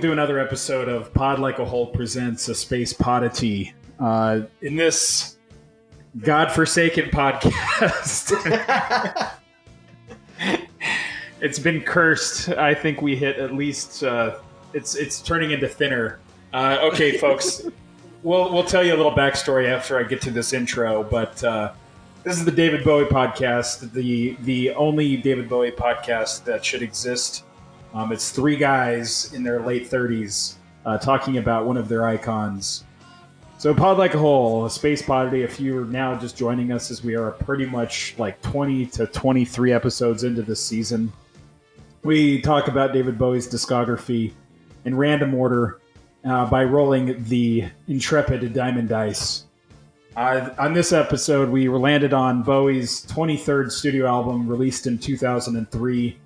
welcome to another episode of Pod Like a Hole presents a space podity. Uh, in this godforsaken podcast, it's been cursed. I think we hit at least. Uh, it's it's turning into thinner. Uh, okay, folks, we'll we'll tell you a little backstory after I get to this intro. But uh, this is the David Bowie podcast, the the only David Bowie podcast that should exist. Um, it's three guys in their late thirties uh, talking about one of their icons. So, Pod Like a Hole, a space podity. If you're now just joining us, as we are pretty much like 20 to 23 episodes into this season, we talk about David Bowie's discography in random order uh, by rolling the intrepid diamond dice. Uh, on this episode, we landed on Bowie's 23rd studio album released in 2003,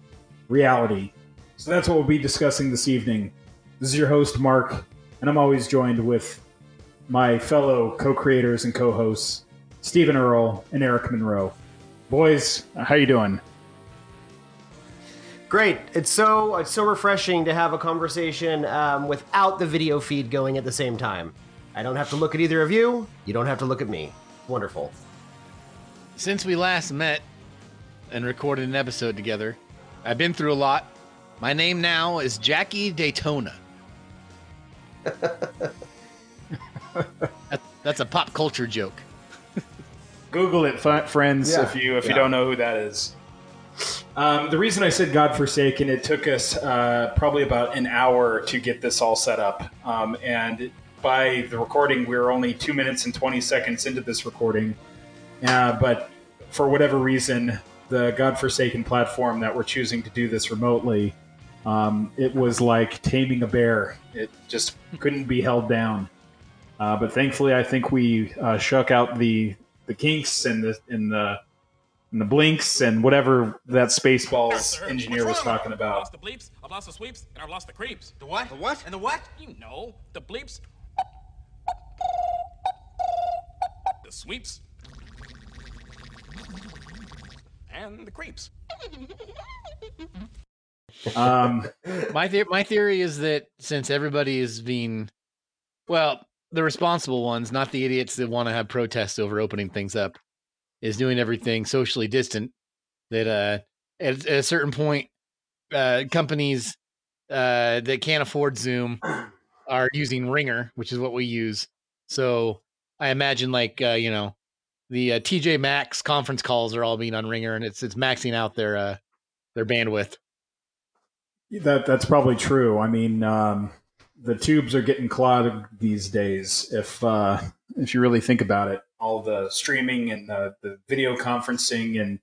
Reality. So that's what we'll be discussing this evening. This is your host, Mark, and I'm always joined with my fellow co creators and co hosts, Stephen Earle and Eric Monroe. Boys, how you doing? Great. It's so it's so refreshing to have a conversation um, without the video feed going at the same time. I don't have to look at either of you. You don't have to look at me. Wonderful. Since we last met and recorded an episode together, I've been through a lot. My name now is Jackie Daytona. That- that's a pop culture joke. Google it, f- friends, Yeah. if you if you don't know who that is. Um, the reason I said Godforsaken, it took us uh, probably about an hour to get this all set up, um, and by the recording, we were only two minutes and twenty seconds into this recording. Uh, but for whatever reason, the Godforsaken platform that we're choosing to do this remotely, um, it was like taming a bear. It just couldn't be held down. Uh, but thankfully, I think we uh, shook out the the kinks and the and the and the blinks and whatever that Spaceballs Sir, engineer was what's wrong? talking I've about. lost the bleeps, I've lost the sweeps, and I've lost the creeps. The what? The what? And the what? You know, the bleeps, the sweeps, and the creeps. Um, My the- my theory is that since everybody is being, well, the responsible ones, not the idiots that want to have protests over opening things up, is doing everything socially distant. That uh, at, at a certain point, uh, companies uh, that can't afford Zoom are using Ringr, which is what we use. So I imagine, like uh, you know, the uh, TJ Maxx conference calls are all being on Ringr, and it's it's maxing out their uh, their bandwidth. That that's probably true. I mean, um, the tubes are getting clogged these days. If uh, if you really think about it, all the streaming and the, the video conferencing and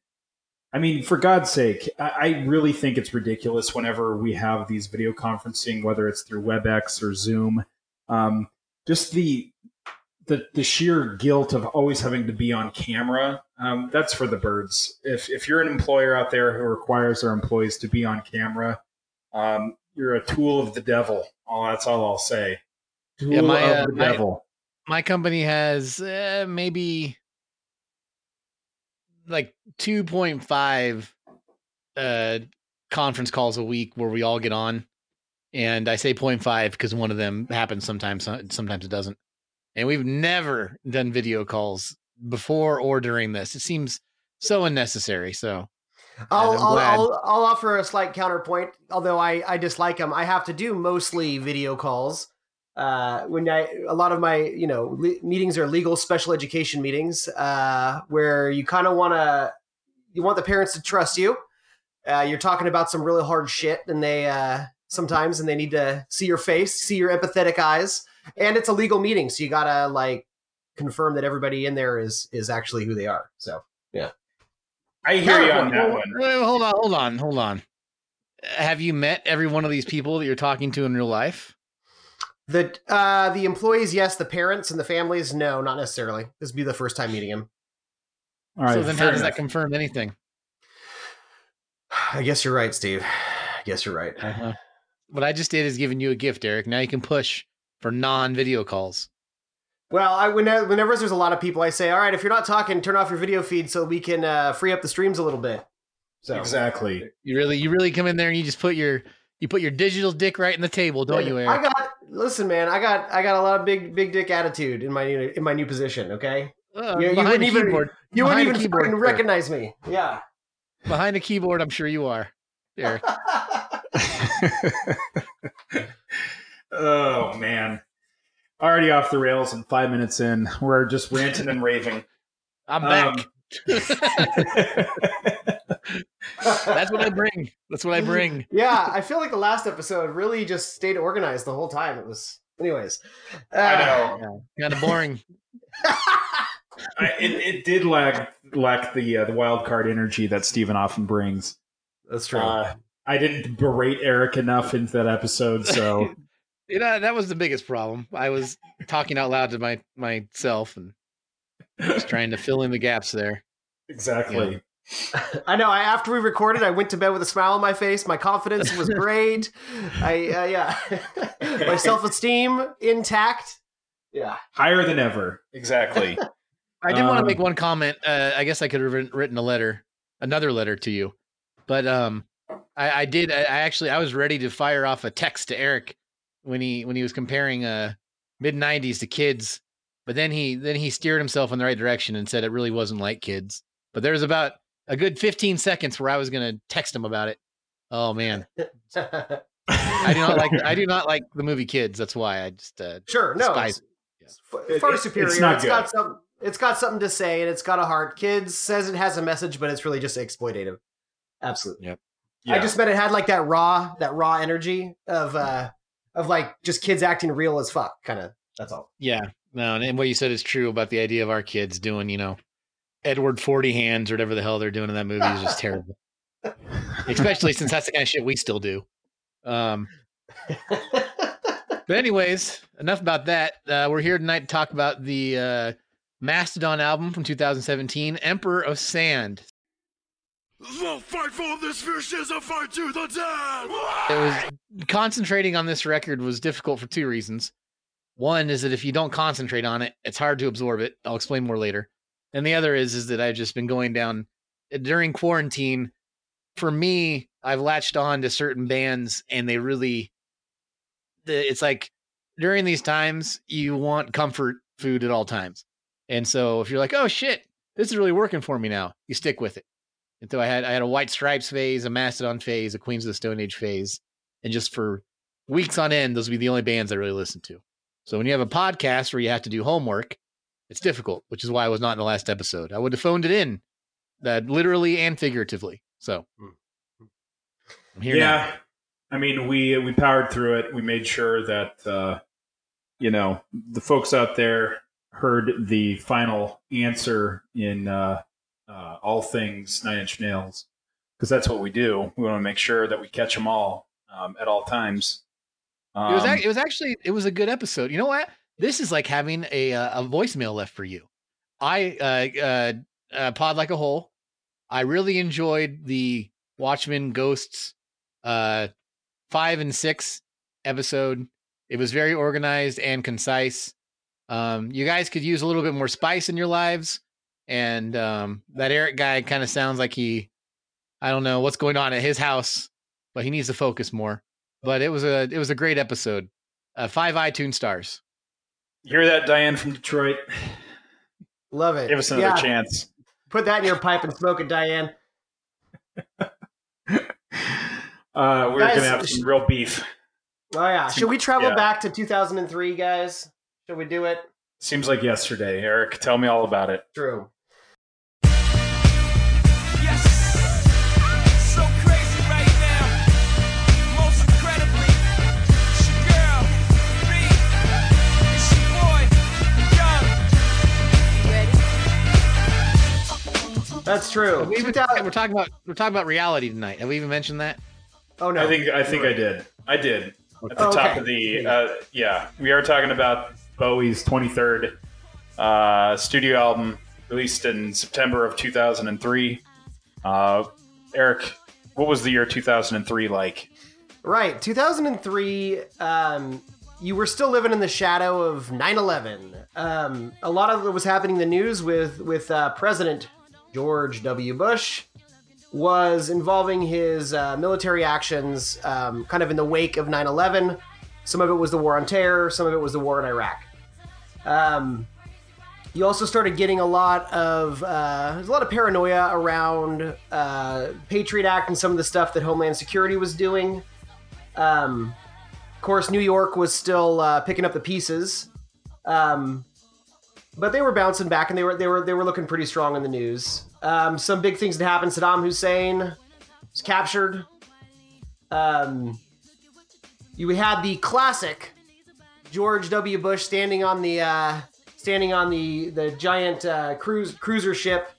I mean, for God's sake, I, I really think it's ridiculous whenever we have these video conferencing, whether it's through WebEx or Zoom. Um, just the the the sheer guilt of always having to be on camera. Um, that's for the birds. If if you're an employer out there who requires their employees to be on camera, um, you're a tool of the devil. All that's all I'll say. Tool Yeah, my, of uh, the my- devil. my company has uh, maybe like 2.5 uh conference calls a week where we all get on and i say 0.5 because one of them happens sometimes sometimes it doesn't and we've never done video calls before or during this it seems so unnecessary so I'll I'll. I'll I'll offer a slight counterpoint. Although I I dislike them, I have to do mostly video calls. Uh, when I a lot of my you know le- meetings are legal special education meetings, uh, where you kind of want to you want the parents to trust you. Uh, you're talking about some really hard shit, and they uh, sometimes and they need to see your face, see your empathetic eyes, and it's a legal meeting, so you gotta like confirm that everybody in there is is actually who they are. So I hear you on that Well, one. wait, hold on hold on hold on have you met every one of these people that you're talking to in real life The uh the employees, yes. The parents and the families, no, not necessarily. This would be the first time meeting him. All right. so then fair how does that confirm anything I guess you're right, Steve. I guess you're right. Uh-huh. What I just did is giving you a gift, Eric. Now you can push for non-video calls. Well, I whenever, whenever there's a lot of people, I say, all right, if you're not talking, turn off your video feed so we can uh, free up the streams a little bit. So Exactly. You really, you really come in there and you just put your You put your digital dick right in the table, don't you, I got listen, man. I got I got a lot of big big dick attitude in my new in my new position. Okay, Uh, you, you behind wouldn't the even keyboard. you wouldn't even keyboard, recognize me. Yeah. Behind the keyboard, I'm sure you are, Eric. oh man, already off the rails and five minutes in, we're just ranting and raving. I'm Um, back. That's what I bring. That's what I bring. yeah, I feel like the last episode really just stayed organized the whole time. It was, anyways. Uh, I know. Kind of boring. I, it, it did lack lack the uh, the wild card energy that Stephen often brings. That's true. Uh, I didn't berate Eric enough into that episode, so You know, that was the biggest problem. I was talking out loud to my myself and just trying to fill in the gaps there. exactly. I know. I after we recorded, I went to bed with a smile on my face. My confidence was great. I uh, yeah, my self esteem intact. Yeah. Higher than ever. Exactly. I did want to Um, make one comment. Uh, I guess I could have written, written a letter, another letter to you, but um, I, I did. I, I actually I was ready to fire off a text to Eric when he when he was comparing uh mid '90s to kids, but then he then he steered himself in the right direction and said it really wasn't like kids. But there was about a good 15 seconds where I was going to text him about it. Oh man, I do not like I do not like the movie Kids. That's why I just uh, sure. No. Despise It's, f- It- far it- superior. it's not it's got good. some. It's got something to say, and it's got a heart. Kids says it has a message, but it's really just exploitative. Absolutely. I Yeah. I just meant it had like that raw, that raw energy of uh of like just kids acting real as fuck. Kind of. That's all. Yeah, no, and what you said is true about the idea of our kids doing, you know, Edward Forty Hands or whatever the hell they're doing in that movie is just terrible. Especially since that's the kind of shit we still do. Um, but anyways, enough about that. Uh, we're here tonight to talk about the uh, Mastodon album from 2017, Emperor of Sand. The fight for this fish is a fight to the death! It was concentrating on this record was difficult for two reasons. One is that if you don't concentrate on it, it's hard to absorb it. I'll explain more later. And the other is is that I've just been going down during quarantine. For me, I've latched on to certain bands, and they really, it's like during these times you want comfort food at all times. And so if you're like, oh shit, this is really working for me now, you stick with it. And so I had I had a White Stripes phase, a Mastodon phase, a Queens of the Stone Age phase, and just for weeks on end, those would be the only bands I really listened to. So when you have a podcast where you have to do homework, it's difficult, which is why I was not in the last episode. I would have phoned it in, uh, literally and figuratively. So I'm here now. yeah. I mean, we we powered through it. We made sure that uh, you know the folks out there heard the final answer in uh, uh, all things Nine Inch Nails because that's what we do. We want to make sure that we catch them all um, at all times. Um, It was ac- it was actually it was a good episode. You know what? This is like having a uh, a voicemail left for you. I uh, uh, uh, pod like a hole. I really enjoyed the Watchmen Ghosts uh, five and six episode. It was very organized and concise. Um, you guys could use a little bit more spice in your lives, and um, that Eric guy kind of sounds like he, I don't know what's going on at his house, but he needs to focus more but it was a it was a great episode. Uh, five iTunes stars. you hear that, Diane from Detroit? Love it. Give us another Yeah, chance. Put that in your pipe and smoke it, Diane. Uh, we're Guys, gonna have some real beef. Oh yeah. Should we travel Yeah. back to 2003, guys? Should we do it? Seems like yesterday, Eric. Tell me all about it. True. That's true. We even- 2000 we're talking about we're talking about reality tonight. Have we even mentioned that? oh no. I think I think I did. I did at the Oh, top okay. of the uh, yeah. We are talking about Bowie's 23rd uh, studio album released in September of 2003. Uh, Eric, what was the year 2003 like? Right, 2003. Um, you were still living in the shadow of 9/11. Um, a lot of it was happening in the news with with uh, President George W. Bush was involving his uh, military actions um, kind of in the wake of 9 11. Some of it was the war on terror, some of it was the war in Iraq. Um, you also started getting a lot of uh, there's a lot of paranoia around uh, Patriot Act and some of the stuff that Homeland Security was doing. Um, of course, New York was still uh, picking up the pieces, um, but they were bouncing back and they were they were they were looking pretty strong in the news. Um, some big things that happened. Saddam Hussein was captured. Um, you had the classic George W. Bush standing on the uh, standing on the the giant uh, cruise cruiser ship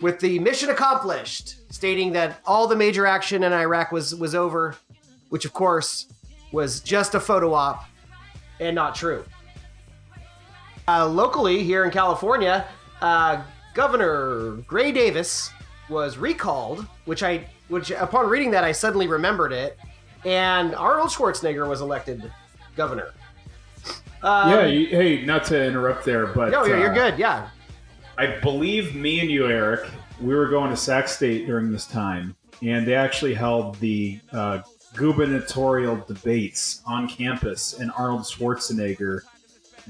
with the mission accomplished, stating that all the major action in Iraq was was over, which of course was just a photo op and not true. Uh, locally here in California, uh, Governor Gray Davis was recalled, which I which upon reading that I suddenly remembered it, and Arnold Schwarzenegger was elected governor. Um, yeah, you, hey, not to interrupt there, but no, you're, you're uh, good. Yeah, I believe me and you, Eric, we were going to Sac State during this time, and they actually held the uh, gubernatorial debates on campus, and Arnold Schwarzenegger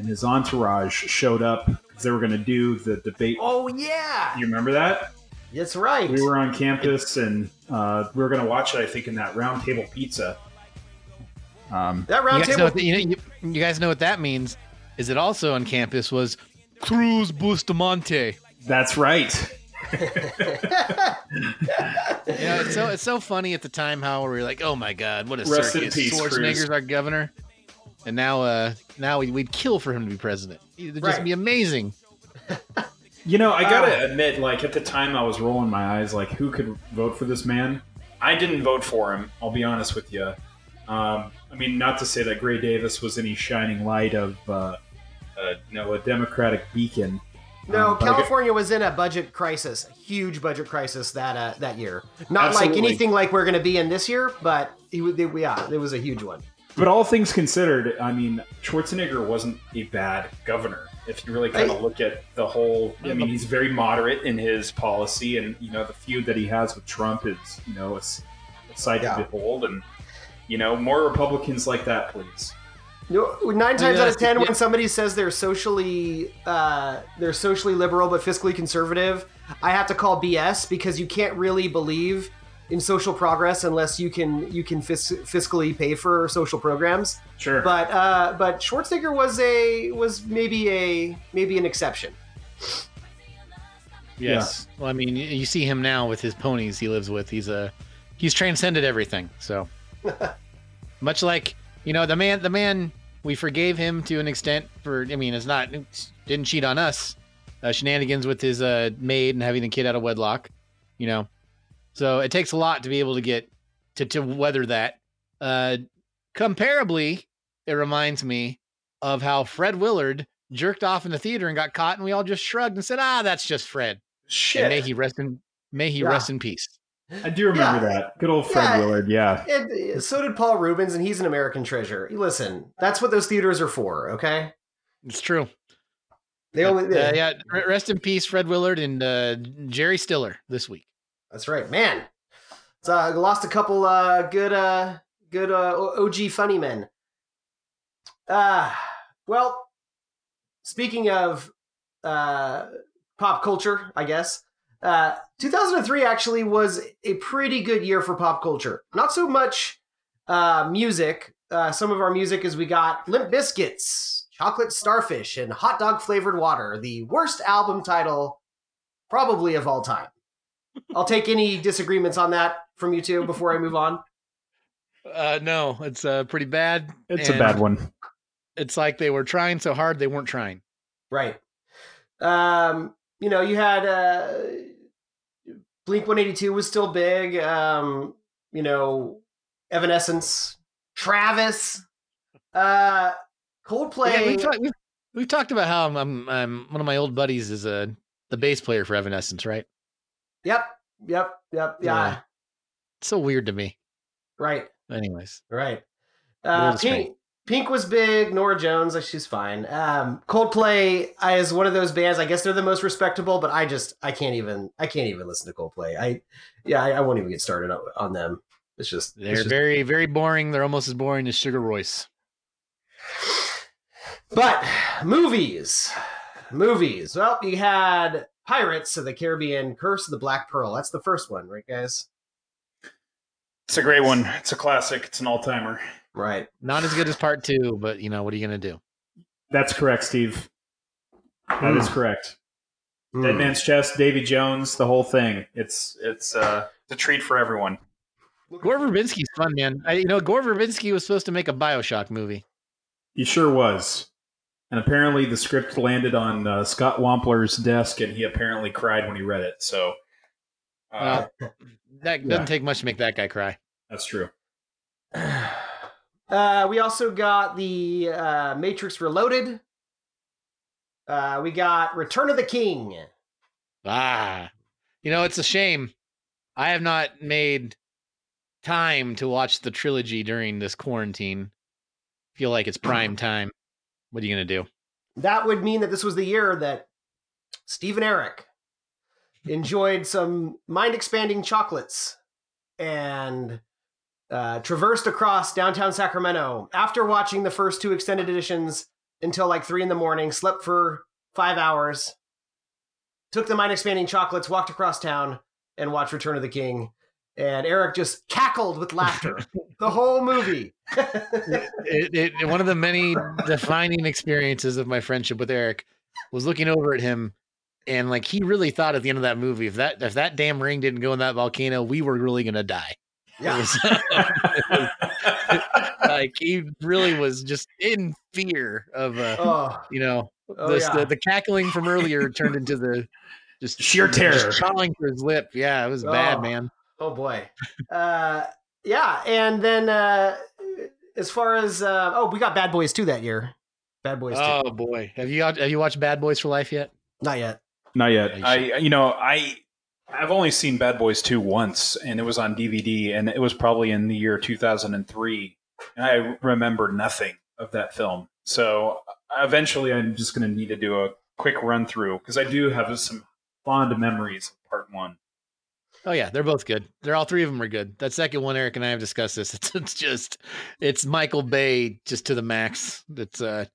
and his entourage showed up because they were going to do the debate. Oh yeah, You remember that? that's right. We were on campus, and uh, we were going to watch it. I think in that round table pizza. Um, that You round guys, know what you, know, you, you guys know what that means? Is it also on campus was Cruz Bustamante? that's right. You know, it's so it's so funny at the time how we were like, oh my god, what a Rest circus! peace, Schwarzenegger's Cruz. our governor, and now uh now we'd, we'd kill for him to be president. It'd just Right. be amazing. You know, I gotta Uh, admit, like at the time, I was rolling my eyes, like who could vote for this man? I didn't vote for him. I'll be honest with you. Um, I mean, not to say that Gray Davis was any shining light of, uh, uh, you know, a Democratic beacon. no, Um, but I gu- California was in a budget crisis, a huge budget crisis that uh, that year. Not like anything like we're going to be in this year, but it, it, yeah, it was a huge one. But all things considered, I mean, Schwarzenegger wasn't a bad governor. If you really kind of look at the whole, I mean, he's very moderate in his policy, and you know, the feud that he has with Trump is, you know, it's a sight Yeah. to behold, and you know, more Republicans like that, please. No, nine times out of ten, yeah. when somebody says they're socially uh, they're socially liberal but fiscally conservative, I have to call BS because you can't really believe in social progress unless you can you can fis- fiscally pay for social programs. Sure. But uh, but Schwarzenegger was a was maybe a maybe an exception. Yes. Well, I mean, you see him now with his ponies he lives with. He's a he's transcended everything. So much like you know the man the man we forgave him to an extent for I mean it's not didn't cheat on us uh, shenanigans with his uh, maid and having the kid out of wedlock. You know, so it takes a lot to be able to get to to weather that. Uh, comparably, it reminds me of how Fred Willard jerked off in the theater and got caught, and we all just shrugged and said, "Ah, that's just Fred." Shit. And may he rest in may he Yeah. rest in peace. I do remember Yeah. that. Good old Fred Yeah. Willard. Yeah. And so did Paul Reubens, and he's an American treasure. Listen, that's what those theaters are for. Okay, It's true. they only Uh, yeah, rest in peace, Fred Willard and uh, Jerry Stiller this week. That's right, man. So I lost a couple uh, good uh, good uh, OG funny men. Uh, well, speaking of uh, pop culture, I guess uh, 2003 actually was a pretty good year for pop culture. Not so much uh, music. Uh, some of our music is we got Limp Bizkit's, Chocolate Starfish, and Hot Dog Flavored Water, the worst album title probably of all time. I'll take any disagreements on that from you two before I move on. Uh, no, it's uh, pretty bad. It's a bad one. It's like they were trying so hard they weren't trying. Right. Um, you know, you had uh, Blink 182 was still big. Um, you know, Evanescence, Travis, uh, Coldplay. Yeah, we've, talked, we've, we've talked about how I'm, I'm, I'm one of my old buddies is a the bass player for Evanescence, right? Yep, yep, yep. Yeah, Yeah. It's so weird to me. right, Anyways, right. Uh, Pink. Pink was big. Norah Jones, like, she's fine. Um, Coldplay is one of those bands. I guess they're the most respectable, but I just I can't even I can't even listen to Coldplay. I yeah I, I won't even get started on, on them. It's just They're just- very, very boring. They're almost as boring as Sugar Royce. But movies, movies. Well, you had Pirates of the Caribbean: Curse of the Black Pearl. That's the first one, right, guys? It's a great one. It's a classic. It's an all timer. Right. Not as good as part two, but you know what are you gonna do? That's correct, Steve. That is correct. Hmm. Dead Man's Chest, Davy Jones, the whole thing. It's it's uh, it's a treat for everyone. Gore Verbinski's fun, man. I, you know, Gore Verbinski was supposed to make a Bioshock movie. He sure was. And apparently, the script landed on uh, Scott Wampler's desk, and he apparently cried when he read it. So uh, That Yeah. doesn't take much to make that guy cry. that's true. Uh, we also got the uh, Matrix Reloaded. Uh, we got Return of the King. Ah, you know, it's a shame. I have not made time to watch the trilogy during this quarantine. Feel like it's prime time. What are you gonna do? That would mean that this was the year that Steve and Eric enjoyed some mind expanding chocolates and uh, traversed across downtown Sacramento after watching the first two extended editions until like three in the morning, slept for five hours, took the mind expanding chocolates, walked across town, and watched Return of the King. And Eric just cackled with laughter the whole movie. It, it, one of the many defining experiences of my friendship with Eric was looking over at him, and like he really thought at the end of that movie, if that if that damn ring didn't go in that volcano, we were really gonna die. Yeah. was- was- like he really was just in fear of uh, Oh, you know oh the, yeah. the the cackling from earlier turned into the just Sheer terror. calling for his lip. Yeah, it was bad, Oh. man. Oh boy. Uh yeah, and then uh as far as uh oh, we got Bad Boys too that year. Bad Boys 2. Oh boy, have you have you watched Bad Boys for Life yet? Not yet. Not Yeah, yet. you I you know I I've only seen Bad Boys two once, and it was on DVD, and it was probably in the year two thousand and three, and I remember nothing of that film. So eventually, I'm just going to need to do a quick run through because I do have some fond memories of part one. Oh yeah, they're both good. They're all three of them are good. That second one, Eric and I have discussed this. It's, it's just it's Michael Bay just to the max. It's uh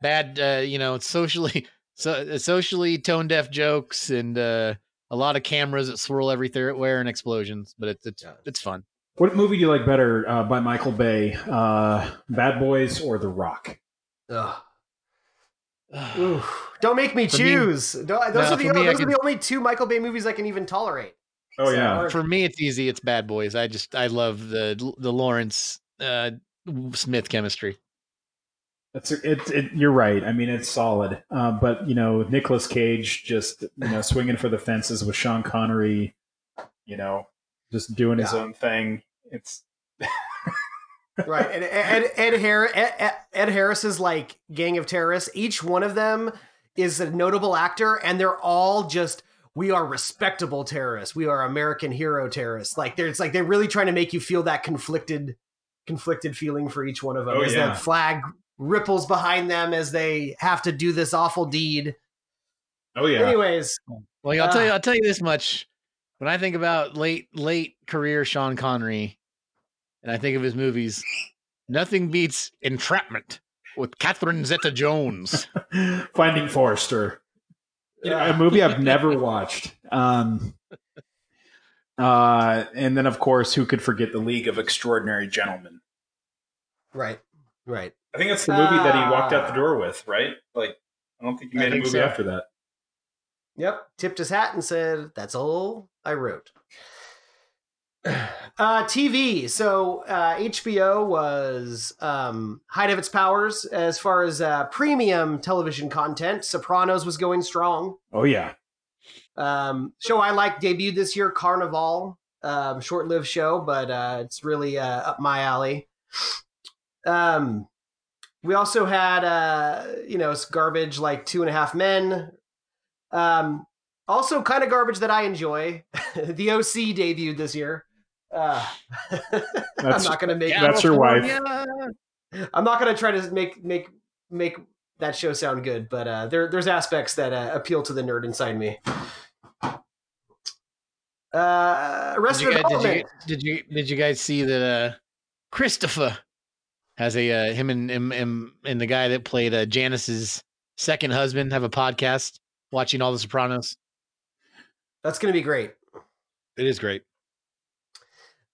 bad. Uh, you know, it's socially so socially tone deaf jokes and uh, a lot of cameras that swirl everywhere and explosions. But it's it's Yeah. it's fun. What movie do you like better uh, by Michael Bay, uh, Bad Boys or The Rock? Ugh. Oof. Don't make me For me- choose. Don't- those No, are, the, for me, those are could- the only two Michael Bay movies I can even tolerate. Oh So, yeah, or- For me, it's easy. It's Bad Boys. I just I love the the Lawrence uh, Smith chemistry. It's it, it. You're right. I mean, it's solid. Uh, but you know, Nicolas Cage just you know swinging for the fences with Sean Connery. You know, just doing his Yeah. own thing. It's right. And Ed, Ed, Har- Ed, Ed, Ed Harris's like gang of terrorists. Each one of them is a notable actor, and they're all just we are respectable terrorists. We are American hero terrorists. Like there's like they're really trying to make you feel that conflicted, conflicted feeling for each one of them Oh, as yeah. that flag ripples behind them as they have to do this awful deed. oh yeah. Anyways, Well, I'll tell you, Ah. I'll tell you this much. When I think about late, late career Sean Connery, and I think of his movies, nothing beats Entrapment with Catherine Zeta-Jones. Finding Forrester, You know, a movie I've never watched. Um, uh, and then of course, who could forget the League of Extraordinary Gentlemen? right, right. I think that's the movie that he walked out the Ah. door with, right? Like, I don't think he made a movie so. after that. Yep. Tipped his hat and said, That's all I wrote. Uh, TV. So uh, HBO was um, height of its powers as far as uh, premium television content. Sopranos was going strong. Oh yeah, Um, show I like debuted this year, Carnivàle. Um, short-lived show, but uh, it's really uh, up my alley. Um, we also had uh, you know, it's garbage like Two and a Half Men. Um, also kind of garbage that I enjoy. the OC debuted this year. Uh, I'm That's- not going to make That's your wife. I'm not gonna try to make make make that show sound good, but uh, there there's aspects that uh, appeal to the nerd inside me. Uh, Did Arrested you, guys, did, you, did you did you guys see that uh Christopher has a uh, him and, and and and the guy that played uh, Janice's second husband have a podcast watching all the Sopranos. That's gonna be great. It is great.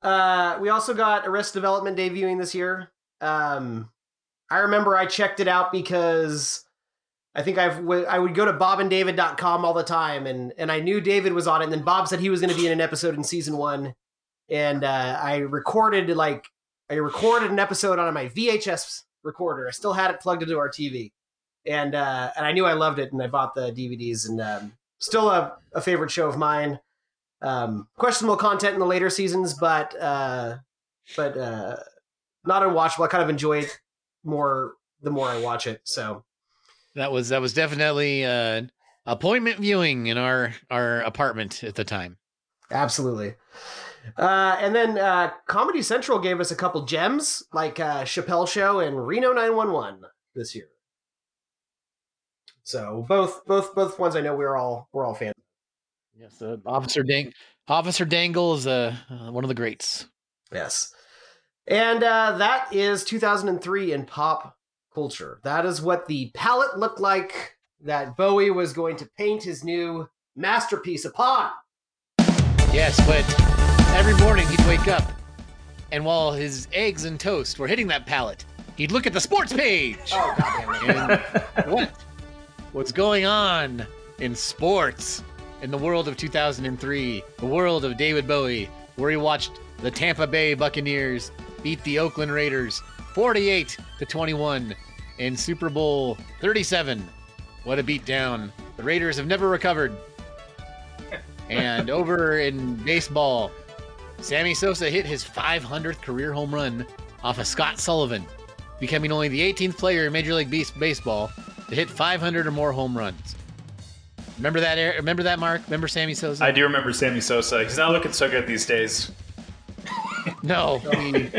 Uh, we also got Arrest Development debuting this year. Um, I remember I checked it out because I think I've would go to bobanddavid.com all the time, and and I knew David was on it. And then Bob said he was going to be in an episode in season one, and uh, I recorded like I recorded an episode on my VHS recorder. I still had it plugged into our TV, and uh, and I knew I loved it, and I bought the DVDs, and um, still a, a favorite show of mine. Um, questionable content in the later seasons, but uh, but uh, not unwatchable. I kind of enjoy it more the more I watch it. So That was that was definitely uh, appointment viewing in our our apartment at the time. absolutely. Uh, and then uh, Comedy Central gave us a couple gems like uh, Chappelle Show and Reno 911 this year. So both both both ones I know we're all we're all fans. Yes, uh, Officer Dang Officer Dangle is uh, uh, one of the greats. Yes. And uh, that is 2003 in pop culture. That is what the palette looked like that Bowie was going to paint his new masterpiece upon. Yes, but every morning he'd wake up, and while his eggs and toast were hitting that palette, he'd look at the sports page. Oh, goddamn it. And what? What's going on in sports in the world of 2003, the world of David Bowie, where he watched the Tampa Bay Buccaneers beat the Oakland Raiders 48 to 21 in Super Bowl 37. What a beatdown. The Raiders have never recovered. And over in baseball, Sammy Sosa hit his 500th career home run off of Scott Sullivan, becoming only the 18th player in Major League Base- Baseball to hit 500 or more home runs. Remember that? Eric? Remember that, Mark? Remember Sammy Sosa? I do remember Sammy Sosa. He's not looking so good these days. No, he-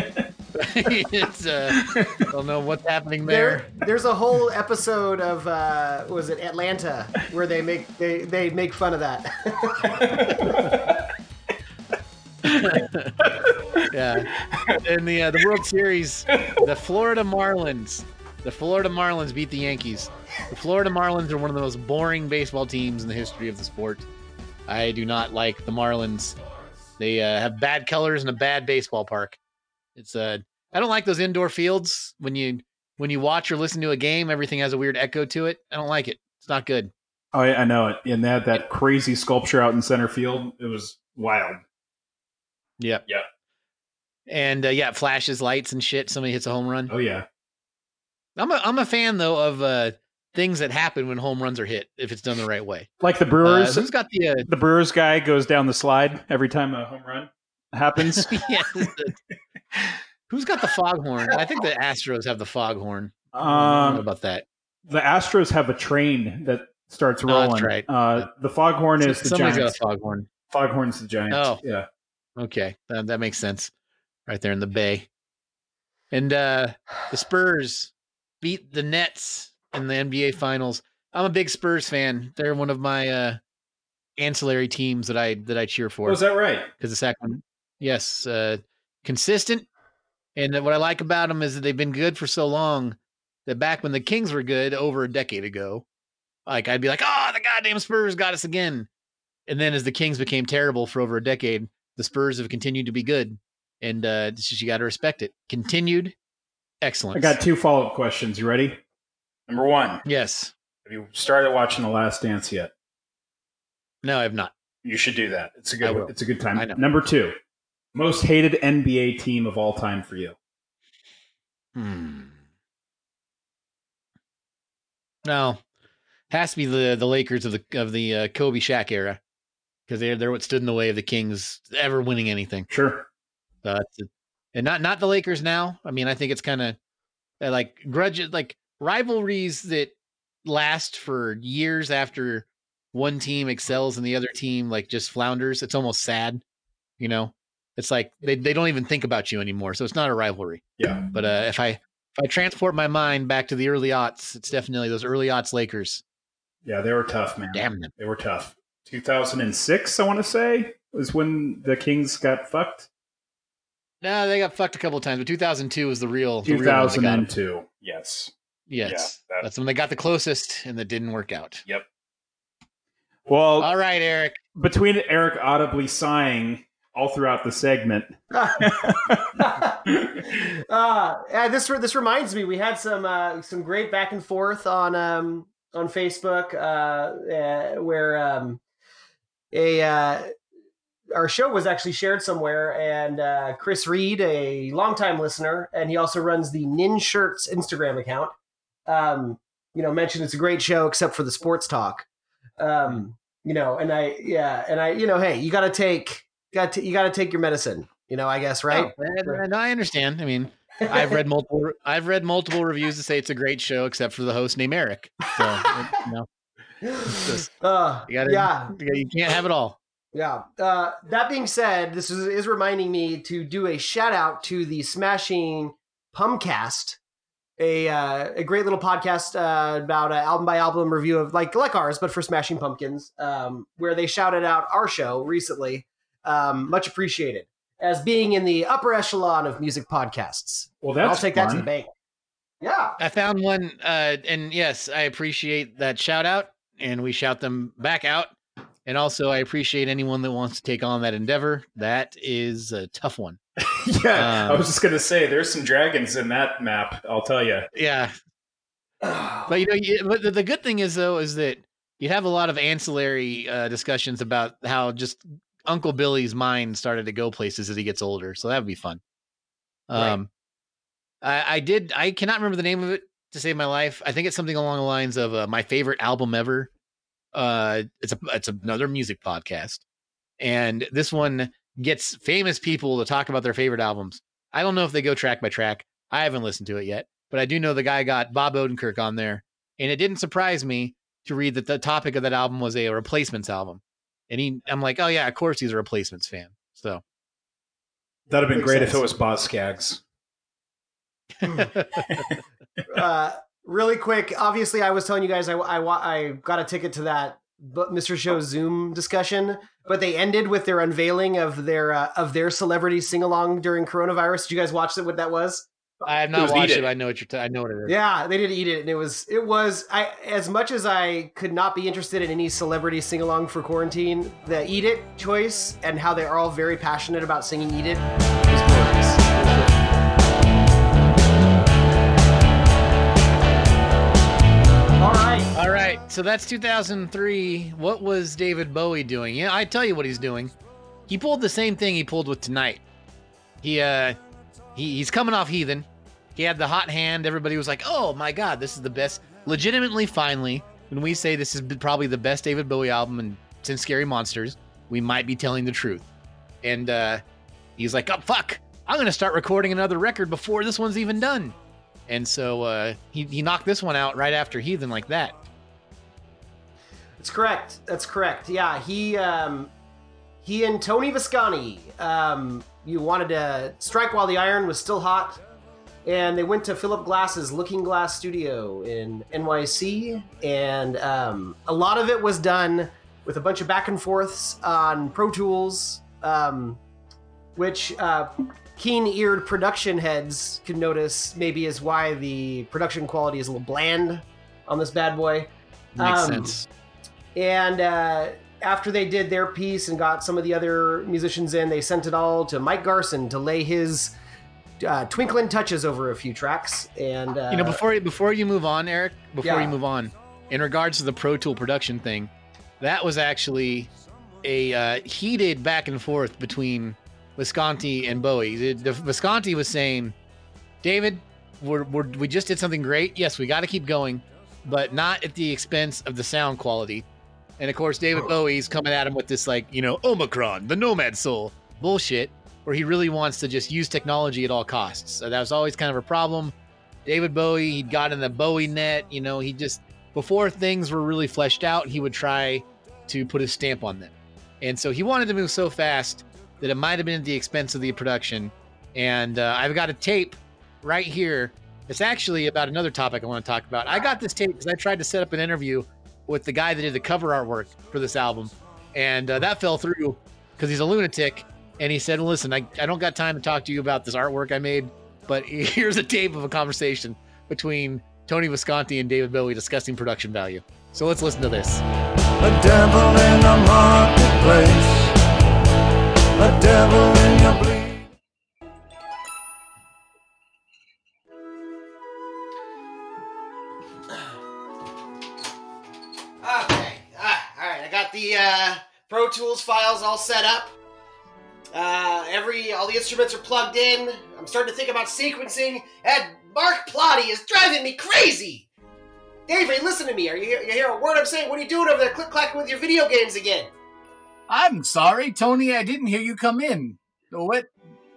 it's uh, I don't know what's happening there. There, there's a whole episode of uh, was it Atlanta where they make they, they make fun of that. Yeah, in the uh, the World Series, the Florida Marlins, the Florida Marlins beat the Yankees. The Florida Marlins are one of the most boring baseball teams in the history of the sport. I do not like the Marlins. They uh, have bad colors and a bad baseball park. It's uh, I don't like those indoor fields when you when you watch or listen to a game. Everything has a weird echo to it. I don't like it. It's not good. Oh, I, I know it. And they had that crazy sculpture out in center field. It was wild. Yep. Yeah. And uh, yeah, it flashes lights and shit. Somebody hits a home run. Oh yeah. I'm a I'm a fan though of uh, things that happen when home runs are hit if it's done the right way. Like the Uh, Brewers. who's got the uh, the Brewers guy goes down the slide every time a home run happens. yes, the- who's got the foghorn? I think the Astros have the foghorn. I um, about that. the Astros have a train that starts Oh, rolling. that's right. Uh, the foghorn is the Somebody's Giants. got a foghorn. Foghorn's the Giants. Oh. yeah. Okay, that, that makes sense. Right there in the bay. And uh the Spurs beat the Nets in the NBA Finals. I'm a big Spurs fan. They're one of my uh ancillary teams that I that I cheer for. Oh, is that right? because the second, yes, uh, consistent. And what I like about them is that they've been good for so long that back when the Kings were good over a decade ago, like I'd be like, oh, the goddamn Spurs got us again. And then as the Kings became terrible for over a decade, the Spurs have continued to be good. And uh, it's just, you got to respect it. Continued excellence. I got two follow up questions. You ready? Number one, yes. have you started watching The Last Dance yet? No, I have not. You should do that. It's a I good. It's a good time. I know. Number two, most hated NBA team of all time for you. Hmm. No, has to be the the Lakers of the of the uh, Kobe Shaq era because they're they're what stood in the way of the Kings ever winning anything. Sure. So that's it. And not not the Lakers now. I mean, I think it's kind of like grudge like rivalries that last for years after one team excels and the other team like just flounders. It's almost sad, you know. It's like they, they don't even think about you anymore. So it's not a rivalry. Yeah. But uh, if I If I transport my mind back to the early aughts, it's definitely those early aughts Lakers. Yeah, they were tough, man. Damn them. They were tough. 2006, I want to say, was when the Kings got fucked. No, they got fucked a couple of times, but 2002 was the real. The real one that got 'em. 2002. Yes. Yes, Yeah, that's when they got the closest, and that didn't work out. Yep. Well, All right, Eric. between Eric audibly sighing all throughout the segment. uh, yeah, this this reminds me, we had some uh, some great back and forth on um, on Facebook uh, uh, where um, a uh, our show was actually shared somewhere, and uh, Chris Reed, a longtime listener, and he also runs the Nin Shirts Instagram account. Um, you know, mentioned it's a great show except for the sports talk. Um, you know, and I yeah, and I you know, hey, you got to take got to you got to take your medicine. You know, I guess right. Oh, and, and I understand. I mean, I've read multiple. I've read multiple reviews that say it's a great show, except for the host named Eric. So you know, just- Uh, you gotta, yeah, you you can't have it all. Yeah. Uh, that being said, this is, is reminding me to do a shout out to the Smashing Pumcast, a uh, a great little podcast uh, about an album by album review of like like ours, but for Smashing Pumpkins, um, where they shouted out our show recently. Um, much appreciated as being in the upper echelon of music podcasts. Well, that's I'll take that to the bank. Yeah. I found one, uh, and yes, I appreciate that shout out, and we shout them back out. And also, I appreciate anyone that wants to take on that endeavor. That is a tough one. yeah, I Um, was just gonna say there's some dragons in that map. I'll tell you. Yeah, but you know, you, but the, the good thing is though is that you have a lot of ancillary uh, discussions about how just Uncle Billy's mind started to go places as he gets older. So that would be fun. Right. Um, I, I did. I cannot remember the name of it to save my life. I think it's something along the lines of uh, my favorite album ever. Uh, it's a it's another music podcast, and this one gets famous people to talk about their favorite albums. I don't know if they go track by track. I haven't listened to it yet, but I do know the guy got Bob Odenkirk on there, and it didn't surprise me to read that the topic of that album was a replacements album. And he, I'm like, oh yeah, of course he's a replacements fan. So That'd have been Makes great if it was Boz Scaggs. uh, really quick, obviously, I was telling you guys I, I, I got a ticket to that Bu- Mr. Show Zoom discussion, but they ended with their unveiling of their uh, of their celebrity sing along during coronavirus. Did you guys watch it? What that was? I have not was watched it. It. I know what you're. T- I know what it is. Yeah, they did eat it, and it was it was I as much as I could not be interested in any celebrity sing along for quarantine. The Eat It choice and how they are all very passionate about singing Eat It was glorious. All right, so that's 2003. What was David Bowie doing? Yeah, I tell you what he's doing. He pulled the same thing he pulled with tonight. He uh, he, he's coming off Heathen. He had the hot hand. Everybody was like, "Oh my God, this is the best." Legitimately, finally, when we say this is probably the best David Bowie album in, since Scary Monsters, we might be telling the truth. And uh, he's like, "Oh fuck, I'm gonna start recording another record before this one's even done." And so uh, he he knocked this one out right after Heathen like that. That's correct. That's correct. Yeah, he um, he and Tony Visconti. Um, you wanted to strike while the iron was still hot, and they went to Philip Glass's Looking Glass Studio in NYC, and um, a lot of it was done with a bunch of back and forths on Pro Tools, um, which uh, keen-eared production heads could notice maybe is why the production quality is a little bland on this bad boy. Makes Um, sense. And uh, after they did their piece and got some of the other musicians in, they sent it all to Mike Garson to lay his uh, twinkling touches over a few tracks. And uh, you know, before before you move on, Eric, before yeah. you move on, in regards to the Pro Tool production thing, that was actually a uh, heated back and forth between Visconti and Bowie. The, the Visconti was saying, "David, we're, we're, we just did something great. Yes, we got to keep going, but not at the expense of the sound quality." And of course, David Bowie's coming at him with this like, you know, Omikron, the Nomad Soul bullshit, where he really wants to just use technology at all costs. So that was always kind of a problem. David Bowie, he got in the Bowie net. You know, he just before things were really fleshed out, he would try to put his stamp on them. And so he wanted to move so fast that it might have been at the expense of the production. And uh, I've got a tape right here It's actually about another topic I want to talk about. I got this tape because I tried to set up an interview with the guy that did the cover artwork for this album, and uh, that fell through because he's a lunatic. And he said, "Listen, I, I don't got time to talk to you about this artwork I made, but here's a tape of a conversation between Tony Visconti and David Bowie discussing production value. So let's listen to this. A devil in the marketplace. A devil in your bleed. The uh, Pro Tools files all set up. Uh, every all the instruments are plugged in. I'm starting to think about sequencing, and Mark Plati is driving me crazy. David, listen to me. Are you, you hear a word I'm saying? What are you doing over there, click clacking with your video games again? I'm sorry, Tony. I didn't hear you come in. What?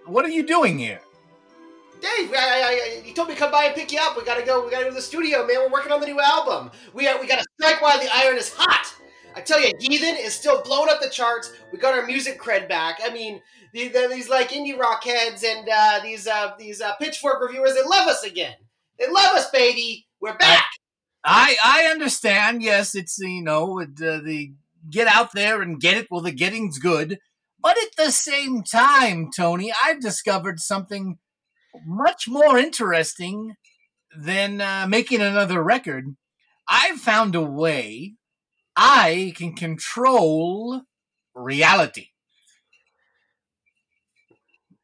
What are you doing here? Dave, I, I, I, he told me to come by and pick you up. We gotta go. We gotta go to the studio, man. We're working on the new album. We uh, we gotta strike while the iron is hot. I tell you, Heathen is still blowing up the charts. We got our music cred back. I mean, these, these like indie rock heads and uh, these uh, these uh, pitchfork reviewers, they love us again. They love us, baby. We're back. I I understand. Yes, it's you know it, uh, the get out there and get it. Well, the getting's good, but at the same time, Tony, I've discovered something much more interesting than uh, making another record. I've found a way I can control reality.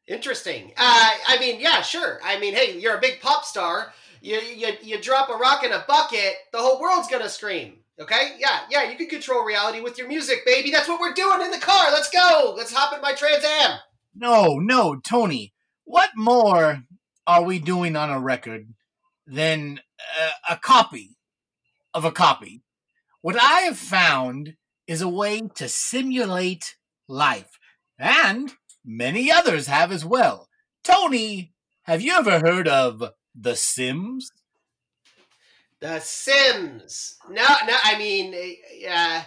Interesting. Uh, I mean, yeah, sure. I mean, hey, you're a big pop star. You, you you drop a rock in a bucket, the whole world's gonna scream. Okay? Yeah, yeah. You can control reality with your music, baby. That's what we're doing in the car. Let's go. Let's hop in my Trans Am. No, no, Tony. What more are we doing on a record than uh, a copy of a copy? What I have found is a way to simulate life, and many others have as well. Tony, have you ever heard of The Sims? The Sims. No, no. I mean, uh,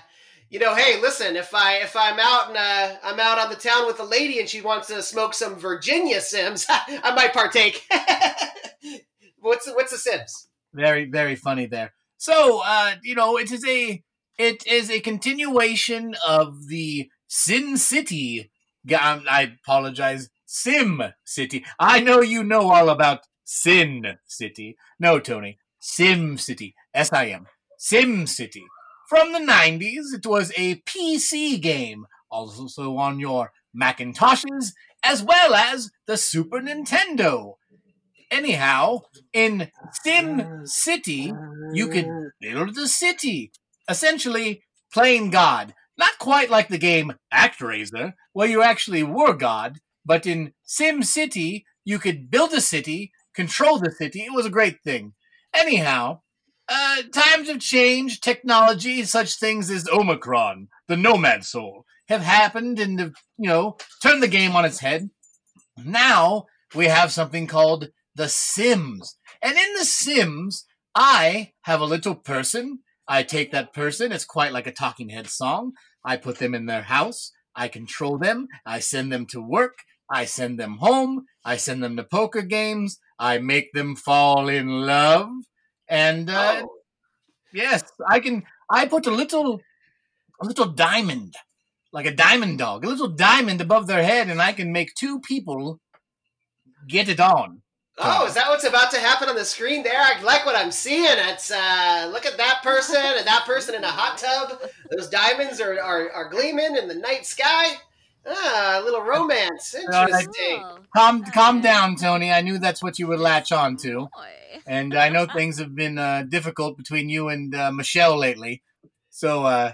you know, hey, listen. If I if I'm out and uh, I'm out on the town with a lady and she wants to smoke some Virginia Sims, I might partake. what's what's the Sims? Very, very funny there. So, uh, you know, it is a it is a continuation of the Sin City. um, I apologize, Sim City. I know you know all about Sin City. No, Tony, Sim City. S I M. Sim City. From the 90s, it was a PC game, also on your Macintoshes, as well as the Super Nintendo. Anyhow, in Sim City, you could build the city. Essentially, playing God. Not quite like the game ActRaiser, where you actually were God, but in Sim City, you could build a city, control the city. It was a great thing. Anyhow, uh, times have changed. Technology, such things as Omikron, the Nomad Soul, have happened and have, you know, turned the game on its head. Now we have something called The Sims. And in The Sims, I have a little person. I take that person, it's quite like a talking head song. I put them in their house. I control them. I send them to work. I send them home. I send them to poker games. I make them fall in love. And uh, Oh, yes, I can. I put a little, a little diamond, like a diamond dog, a little diamond above their head, and I can make two people get it on. Oh, is that what's about to happen on the screen there? I like what I'm seeing. It's uh, look at that person and that person in a hot tub. Those diamonds are are, are gleaming in the night sky. Ah, a little romance. Interesting. Calm, calm down, Tony. I knew that's what you would latch on to, and I know things have been uh, difficult between you and uh, Michelle lately. So, uh,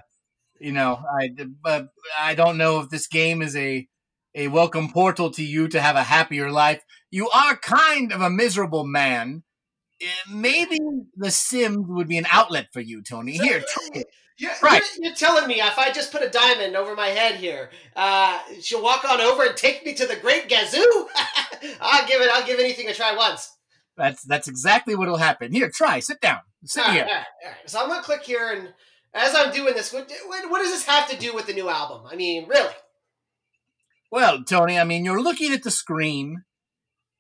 you know, I but I don't know if this game is a a welcome portal to you to have a happier life. You are kind of a miserable man. Eh, Maybe The Sims would be an outlet for you, Tony. Here, try it. You're, Right. you're, you're telling me if I just put a diamond over my head here, uh, she'll walk on over and take me to the Great Gazoo? I'll give it. I'll give anything a try once. That's that's exactly what'll happen. Here, try. Sit down. Sit All right, here. all right, all right. So I'm gonna click here, and as I'm doing this, what, what, what does this have to do with the new album? I mean, really? Well, Tony, I mean, you're looking at the screen,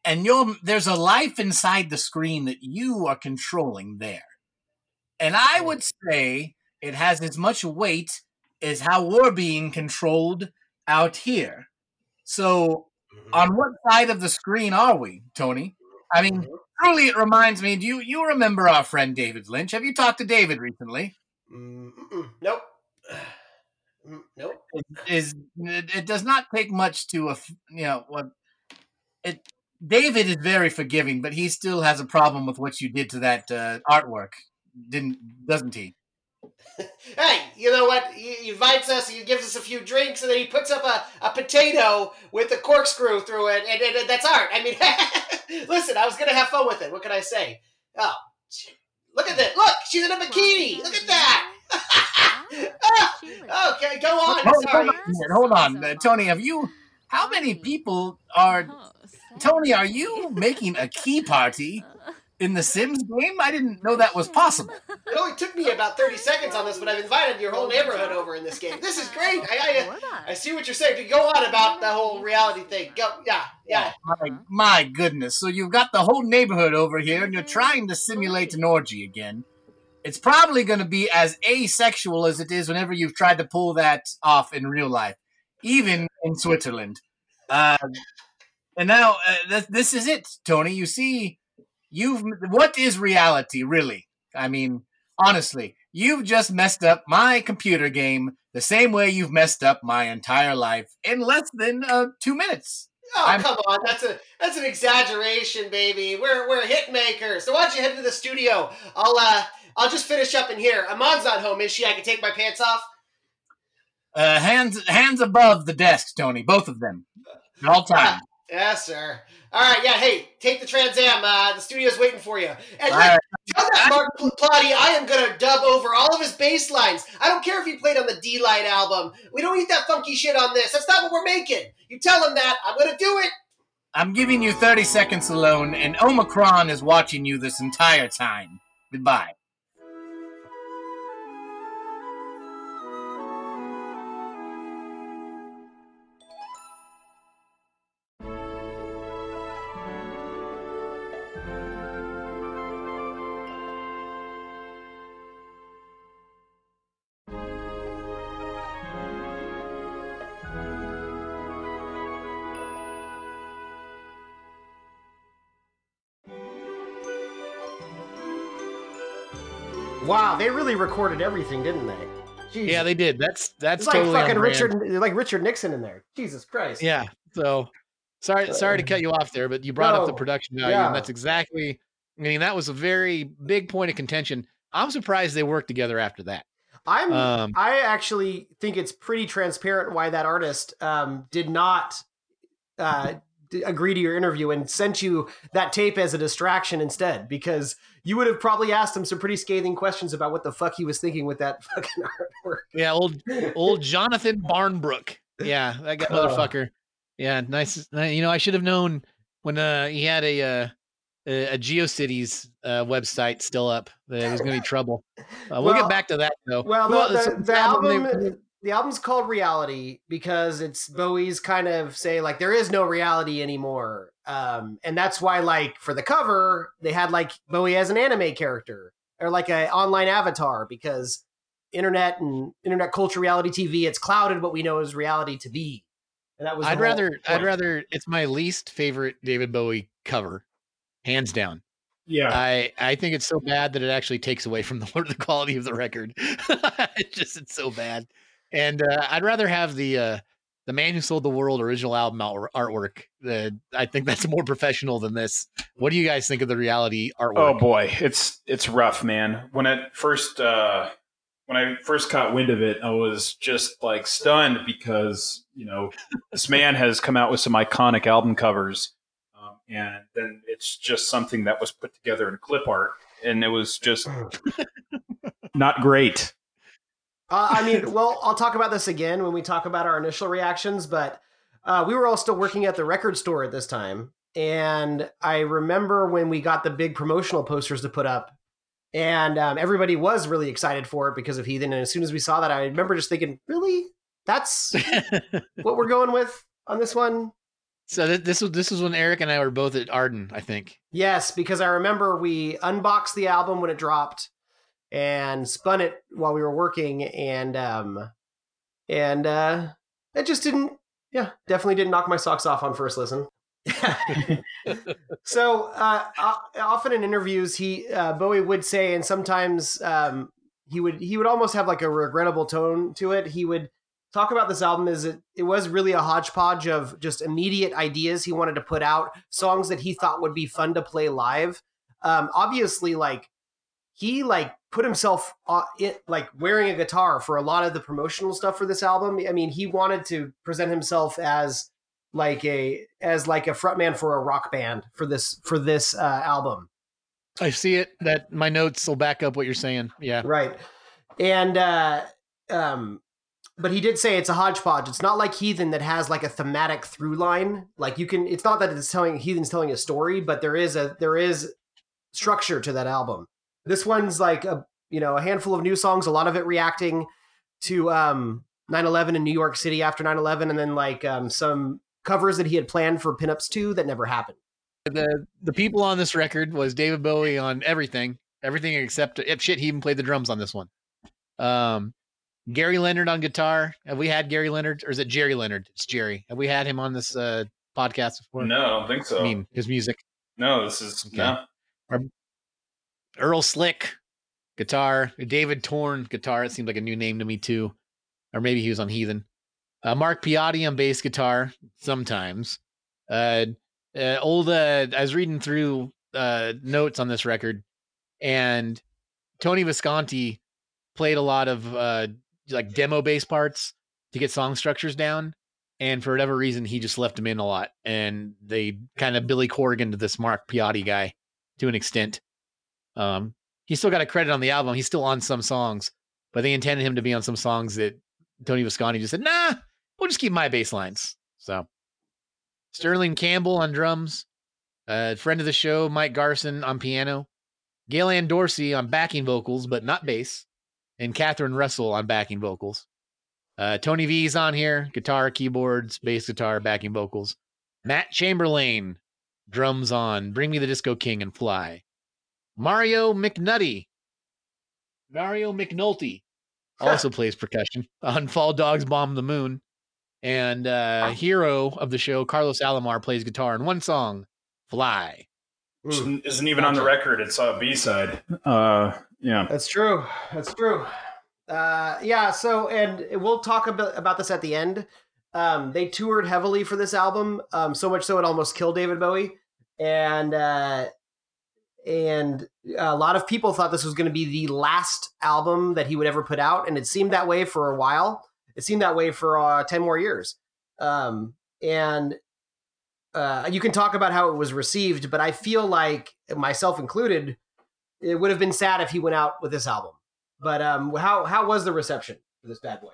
and you're there's a life inside the screen that you are controlling there. And I would say it has as much weight as how we're being controlled out here. So, on what side of the screen are we, Tony? I mean, truly, it reminds me. Do you you remember our friend David Lynch? Have you talked to David recently? Mm-mm. Nope. Mm, Nope. Is it, it does not take much to a you know what it. David is very forgiving, but he still has a problem with what you did to that uh, artwork, didn't doesn't he? Hey, you know what? He, he invites us, he gives us a few drinks, and then he puts up a, a potato with a corkscrew through it, and, and, and that's art. I mean, listen, I was going to have fun with it. What can I say? Oh, look at that. Look, she's in a bikini. Look at that. Ah, okay, go on. Hold, Sorry. hold on, hold on. Uh, Tony. Have you? How many people are? Tony, are you making a key party in the Sims game? I didn't know that was possible. It only took me about 30 seconds on this, but I've invited your whole neighborhood over in this game. This is great. I, I, I see what you're saying. Go on about the whole reality thing. Go, yeah, yeah. My, my goodness. So you've got the whole neighborhood over here and you're trying to simulate an orgy again. It's probably going to be as asexual as it is whenever you've tried to pull that off in real life, even in Switzerland. Uh, and now uh, th- this is it, Tony. You see, you've what is reality really? I mean, honestly, you've just messed up my computer game the same way you've messed up my entire life in less than uh, two minutes. Oh, I'm- come on. That's a that's an exaggeration, baby. We're we're hit makers. So why don't you head to the studio? I'll uh I'll just finish up in here. Iman's not home, is she? I can take my pants off. Uh, hands hands above the desk, Tony. Both of them, at all times. Yes, sir. All right, yeah. Hey, take the Trans Am. Uh, the studio's waiting for you. And All right. tell that Mark Pl- Plati I am gonna dub over all of his bass lines. I don't care if he played on the Deee-Lite album. We don't need that funky shit on this. That's not what we're making. You tell him that. I'm gonna do it. I'm giving you 30 seconds alone, and Omikron is watching you this entire time. Goodbye. Wow, they really recorded everything, didn't they? Jeez. Yeah, they did. That's that's It's like totally fucking. Richard, like Richard Nixon in there. Jesus Christ. Yeah. So sorry, sorry to cut you off there, but you brought up the production value, Yeah. and that's exactly. I mean, that was a very big point of contention. I'm surprised they worked together after that. I'm. Um, I actually think it's pretty transparent why that artist um, did not uh, agree to your interview and sent you that tape as a distraction instead, because you would have probably asked him some pretty scathing questions about what the fuck he was thinking with that fucking artwork. Yeah, old old Jonathan Barnbrook. Yeah, that guy, motherfucker. Yeah, nice. You know, I should have known when uh, he had a uh, a, GeoCities uh, website still up that it was going to be trouble. Uh, we'll, Well- get back to that though. Well, the, the, the album, they- the album's called Reality because it's Bowie's kind of say like there is no reality anymore, um, and that's why like for the cover they had like Bowie as an anime character or like a online avatar because internet and internet culture, reality TV, it's clouded what we know as reality to be, and that was. I'd whole rather I'd rather it's my least favorite David Bowie cover, hands down. Yeah. I I think it's so bad that it actually takes away from the the quality of the record. it's just it's so bad, and uh, I'd rather have the uh, the man who sold the world original album artwork. Uh, I think that's more professional than this. What do you guys think of the reality artwork? Oh boy, it's it's rough, man. When it first uh, when I first caught wind of it, I was just like stunned because you know this man has come out with some iconic album covers, um, and then it's just something that was put together in clip art, and it was just not great. Uh, I mean, well, I'll talk about this again when we talk about our initial reactions, but uh, we were all still working at the record store at this time. And I remember when we got the big promotional posters to put up, and um, everybody was really excited for it because of Heathen. And as soon as we saw that, I remember just thinking, really? That's what we're going with on this one? So th- this was this was when Eric and I were both at Arden, I think. Yes, because I remember we unboxed the album when it dropped and spun it while we were working and um and uh it just didn't yeah, definitely didn't knock my socks off on first listen. so uh often in interviews he uh Bowie would say and sometimes um he would he would almost have like a regrettable tone to it. He would talk about this album as it, it was really a hodgepodge of just immediate ideas he wanted to put out, songs that he thought would be fun to play live. Um, obviously, like he like put himself uh, it, like wearing a guitar for a lot of the promotional stuff for this album. I mean, he wanted to present himself as like a as like a frontman for a rock band for this for this uh, album. I see it. That my notes will back up what you're saying. Yeah. Right. And uh um but he did say it's a hodgepodge. It's not like Heathen that has like a thematic through line. Like you can it's not that it's telling Heathen's telling a story, but there is a there is structure to that album. This one's like a you know, a handful of new songs, a lot of it reacting to um 9/11 in New York City after 9/11 and then like um some covers that he had planned for Pinups 2 that never happened. The the people on this record was David Bowie on everything, everything except eh, shit. He even played the drums on this one. Um, Gary Leonard on guitar. Have we had Gary Leonard, or is it Gerry Leonard? It's Gerry. Have we had him on this uh, podcast before? No, I don't think so. I mean his music. no, this is Okay. no. Earl Slick, guitar. David Torn, guitar. It seemed like a new name to me too, or maybe he was on Heathen. Uh, Mark Plati on bass guitar sometimes. Uh, uh, old. Uh, I was reading through uh, notes on this record, and Tony Visconti played a lot of uh, like demo bass parts to get song structures down. And for whatever reason, he just left him in a lot, and they kind of Billy Corgan to this Mark Plati guy to an extent. Um, he still got a credit on the album. He's still on some songs, but they intended him to be on some songs that Tony Visconti just said, "Nah, we'll just keep my bass lines." So, Sterling Campbell on drums, uh, friend of the show Mike Garson on piano, Gail Dorsey on backing vocals but not bass, and Catherine Russell on backing vocals. Uh, Tony V's on here, guitar, keyboards, bass guitar, backing vocals. Matt Chamberlain, drums on "Bring Me the Disco King" and "Fly." Mario McNutty. Mario McNulty also plays percussion on Fall Dog Bombs the Moon. And uh hero of the show, Carlos Alomar, plays guitar in one song, Fly. Which isn't even on the record. It's a B side. Uh, yeah. That's true. That's true. Uh, yeah. So, and we'll talk about about this at the end. Um, they toured heavily for this album, um, so much so it almost killed David Bowie, and uh, and a lot of people thought this was going to be the last album that he would ever put out, and it seemed that way for a while. It seemed that way for uh, ten more years, um, and uh, you can talk about how it was received, but I feel like myself included, it would have been sad if he went out with this album. But um, how how was the reception for this bad boy?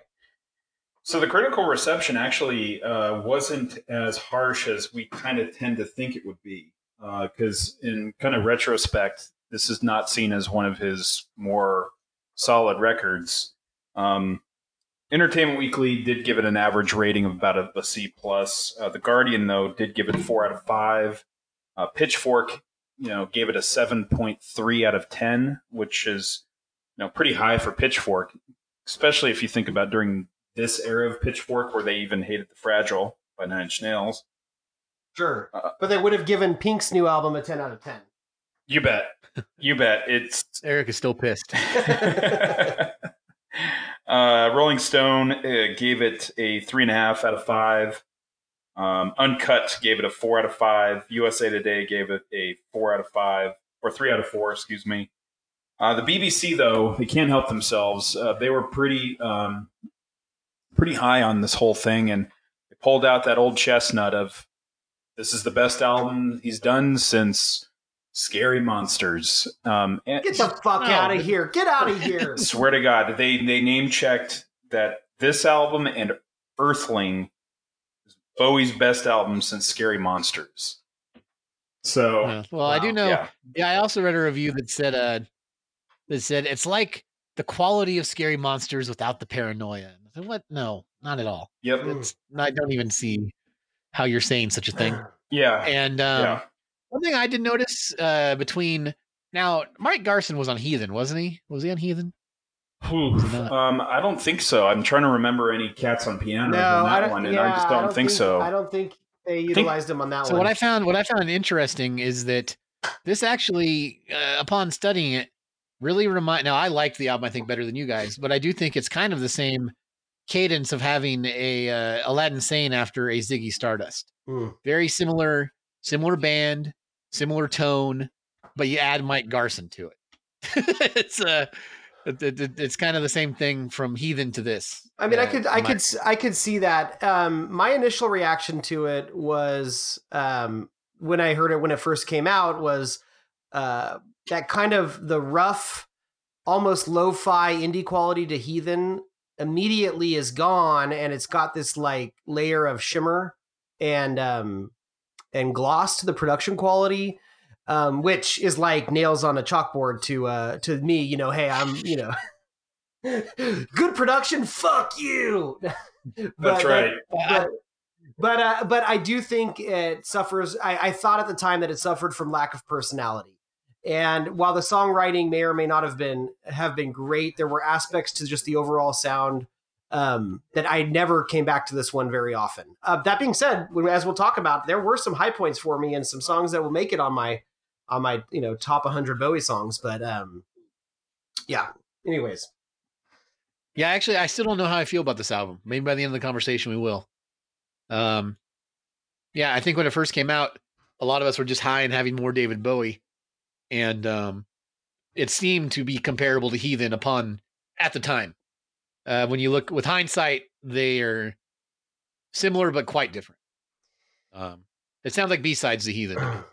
So the critical reception actually uh, wasn't as harsh as we kind of tend to think it would be, because in kind of retrospect, this is not seen as one of his more solid records. Um, Entertainment Weekly did give it an average rating of about a, a C plus. Uh, the Guardian, though, did give it four out of five. Uh, Pitchfork, you know, gave it a seven point three out of ten, which is you know pretty high for Pitchfork, especially if you think about during this era of Pitchfork where they even hated the Fragile by Nine Inch Nails. Sure, Uh, but they would have given Pink's new album a ten out of ten. You bet, you bet. It's Eric is still pissed. uh, Rolling Stone uh, gave it a three and a half out of five. Um, Uncut gave it a four out of five. USA Today gave it a four out of five, or three out of four, excuse me. Uh, the BBC, though, they can't help themselves. Uh, they were pretty, um, pretty high on this whole thing, and they pulled out that old chestnut of this is the best album he's done since Scary Monsters. Um, and- Get the fuck No, out of here! Get out of here! Swear to God, they they name checked that this album and Earthling is Bowie's best album since Scary Monsters. So Uh, well, I do know. yeah, Yeah, I also read a review that said uh that said it's like the quality of scary monsters without the paranoia. I said, what? No, not at all. yep. It's I don't even see how you're saying such a thing. Yeah. And um, yeah. one thing I did notice uh, between now, Mike Garson was on Heathen, wasn't he? Was he on Heathen? Was? Um, I don't think so. I'm trying to remember any cats on piano No, on that don't. one, and yeah, I just don't, think, so. I don't think they utilized him on that So one. So what I found, what I found interesting is that this actually, uh, upon studying it, really remind. Now I liked the album, I think, better than you guys, but I do think it's kind of the same cadence of having a uh, Aladdin Sane after a Ziggy Stardust. Hmm. Very similar, similar band, similar tone, but you add Mike Garson to it. it's uh, it, it- it- it's kind of the same thing from Heathen to this. I mean, I Uh, could, I could, I could see that. Um, my initial reaction to it was um, when I heard it when it first came out was uh, that kind of the rough, almost lo-fi indie quality to Heathen immediately is gone, and it's got this like layer of shimmer and um, and gloss to the production quality. Um, which is like nails on a chalkboard to uh, to me, you know. Hey, I'm you know good production. Fuck you. That's But, uh, right. but but uh, but I do think it suffers. I, I thought at the time that it suffered from lack of personality. And while the songwriting may or may not have been have been great, there were aspects to just the overall sound um, that I never came back to this one very often. Uh, that being said, as we'll talk about, there were some high points for me and some songs that will make it on my on my you know top 100 Bowie songs. But um, yeah. Anyways, Yeah, actually, I still don't know how I feel about this album. Maybe by the end of the conversation, we will. Um, yeah, I think when it first came out, a lot of us were just high and having more David Bowie, and um, it seemed to be comparable to Heathen upon at the time. Uh, when you look with hindsight, they are similar but quite different. Um, it sounds like B sides to Heathen.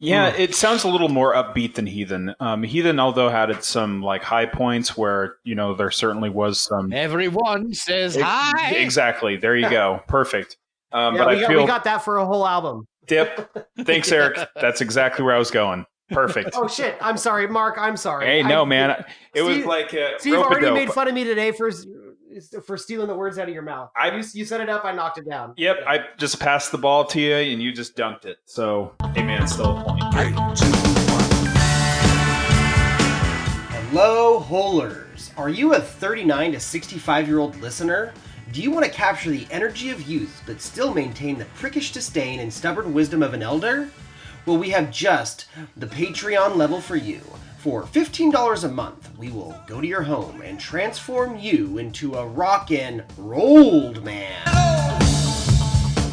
Yeah, it sounds a little more upbeat than Heathen. Um, Heathen, although had its some like high points where you know there certainly was some. Everyone says Ex- hi. Exactly. There you go. Perfect. Um, yeah, but we, I got, feel we got that for a whole album. Dip. Thanks, Eric. That's exactly where I was going. Perfect. Oh shit! I'm sorry, Mark. I'm sorry. hey, I- no, man. It was Steve- like a Steve already rope-a-dope. made fun of me today for for stealing the words out of your mouth. I- you, you set it up. I knocked it down. Yep, I just passed the ball to you, and you just dunked it. So, hey, man, it's still a point. Hello, Holers. Are you a 39 to 65 year old listener? Do you want to capture the energy of youth but still maintain the prickish disdain and stubborn wisdom of an elder? Well, we have just the Patreon level for you. For $15 a month, we will go to your home and transform you into a rockin' rolled man.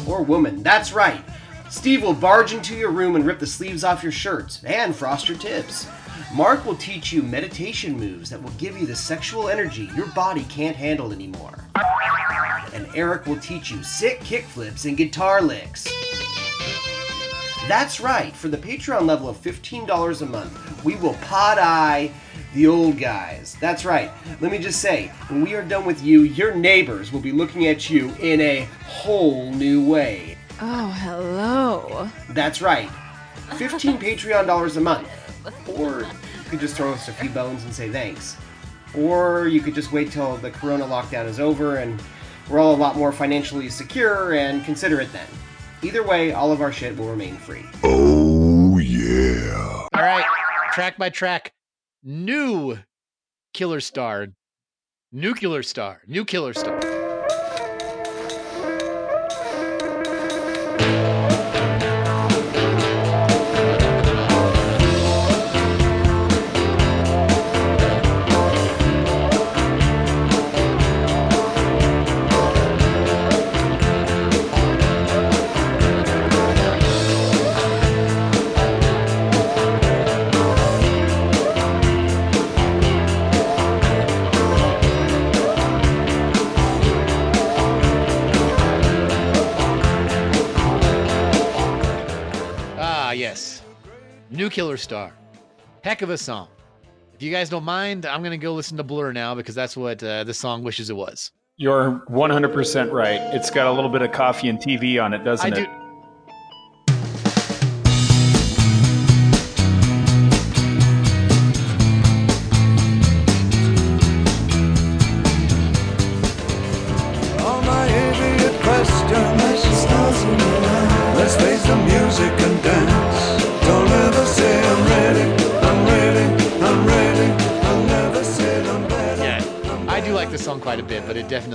Or woman, that's right. Steve will barge into your room and rip the sleeves off your shirts and frost your tips. Mark will teach you meditation moves that will give you the sexual energy your body can't handle anymore. And Eric will teach you sick kickflips and guitar licks. That's right, for the Patreon level of $15 a month, we will pod eye the old guys. That's right. Let me just say, when we are done with you, your neighbors will be looking at you in a whole new way. Oh, hello. That's right. 15 Patreon dollars a month. Or you could just throw us a few bones and say thanks. Or you could just wait till the corona lockdown is over and we're all a lot more financially secure and consider it then. Either way, all of our shit will remain free. Oh, yeah. All right, track by track, new killer star, nuclear star, new killer star. New killer star, heck of a song. If you guys don't mind, I'm gonna go listen to Blur now because that's what uh, the song wishes it was. You're 100% right. It's got a little bit of coffee and TV on it, doesn't I it? do.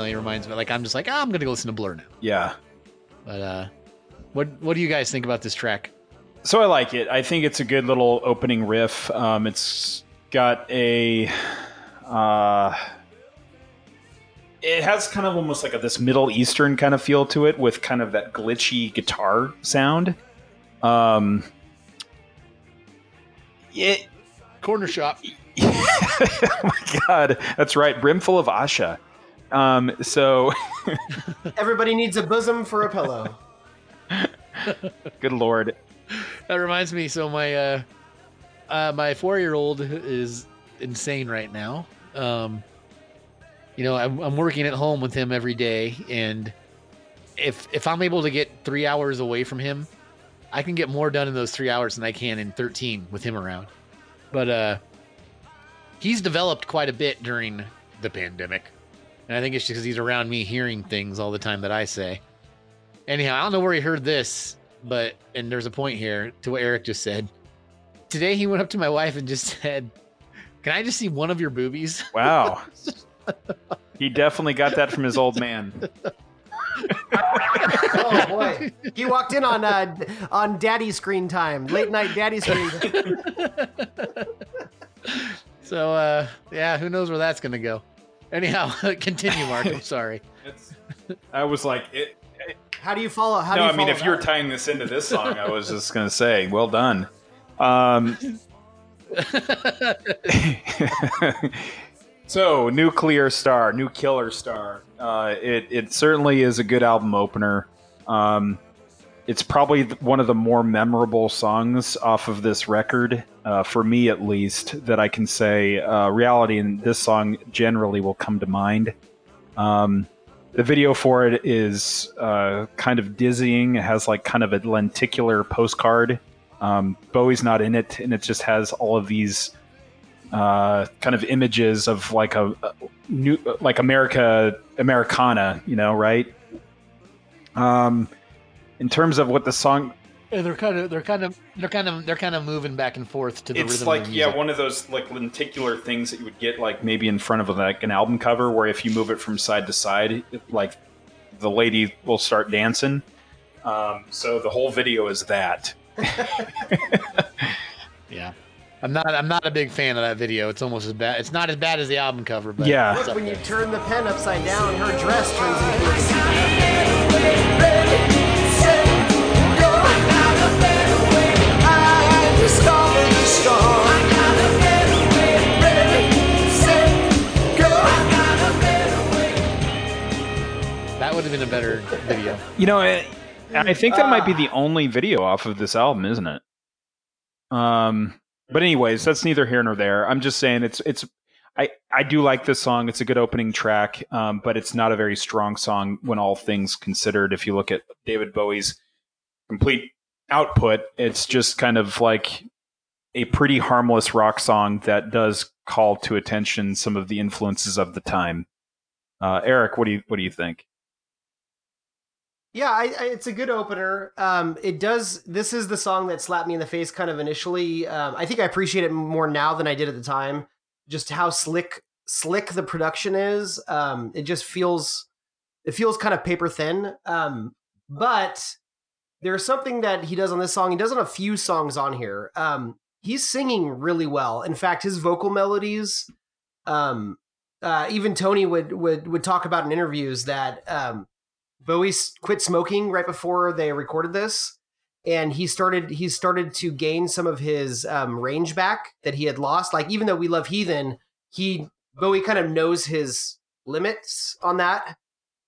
It reminds me. Like I'm just like, ah, I'm gonna go listen to Blur now. Yeah. But uh, what what do you guys think about this track? So I like it. I think it's a good little opening riff. Um, it's got a. Uh, it has kind of almost like a, this Middle Eastern kind of feel to it, with kind of that glitchy guitar sound. Um, it, Corner shop. oh my god, that's right, brimful of Asha. Um, so, Everybody needs a bosom for a pillow. good lord, That reminds me. So my uh, uh my four year old is insane right now. Um, you know, I'm, I'm working at home with him every day, and if if I'm able to get three hours away from him, I can get more done in those three hours than I can in 13 with him around. But uh, he's developed quite a bit during the pandemic, and I think it's just because he's around me hearing things all the time that I say. Anyhow, I don't know where he heard this, but and there's a point here to what Eric just said. Today he went up to my wife and just said, "Can I just see one of your boobies?" wow, he definitely got that from his old man. Oh boy, he walked in on uh, on daddy screen time, late night daddy screen. So uh, yeah, who knows where that's gonna go? Anyhow, continue, Mark. I'm sorry. I was like, it, How do you follow? How no, do you I mean, if you were tying this into this song, I was just gonna say, well done. Um, so, Nuclear Star, New Killer Star. Uh, it it certainly is a good album opener. Um, it's probably one of the more memorable songs off of this record, uh, for me at least, that I can say. Uh, reality and this song generally will come to mind. Um, the video for it is uh, kind of dizzying. It has like kind of a lenticular postcard. Um, Bowie's not in it, and it just has all of these uh, kind of images of like a, a new, like America, Americana, you know, right? Um, in terms of what the song, And they're kind of, they're kind of, they're kind of, they're kind of moving back and forth to the it's rhythm. like of the yeah, one of those like lenticular things that you would get like maybe in front of like an album cover, where if you move it from side to side, like the lady will start dancing. Um, so the whole video is that. Yeah, I'm not, I'm not a big fan of that video. It's almost as bad. It's not as bad as the album cover, but Yeah. Look, up when you turn the pen upside down, her dress turns into that would have been a better video. You know, I, I think that might be the only video off of this album, isn't it? Um, but anyways, that's neither here nor there. I'm just saying it's it's. I I do like this song. It's a good opening track, um, but it's not a very strong song when all things considered. If you look at David Bowie's complete output, it's just kind of like a pretty harmless rock song that does call to attention some of the influences of the time. Uh, Eric, what do you what do you think? Yeah, I, I, it's a good opener. Um, it does. This is the song that slapped me in the face, kind of initially. Um, I think I appreciate it more now than I did at the time. Just how slick, slick the production is. Um, it just feels, it feels kind of paper thin. Um, but there's something that he does on this song. He does on a few songs on here. Um, he's singing really well. In fact, his vocal melodies. Um, uh, even Tony would would would talk about in interviews that um, Bowie quit smoking right before they recorded this, and he started he started to gain some of his um, range back that he had lost. Like even though we love Heathen, he Bowie kind of knows his limits on that,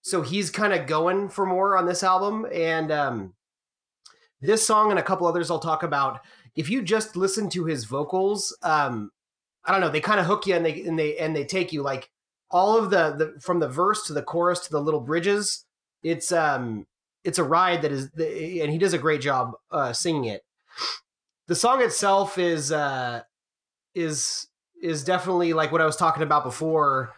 so he's kind of going for more on this album. And um, this song and a couple others I'll talk about. If you just listen to his vocals, um, I don't know, they kind of hook you and they and they and they take you like all of the the from the verse to the chorus to the little bridges it's um it's a ride that is and he does a great job uh singing it. The song itself is uh is is definitely like what i was talking about before.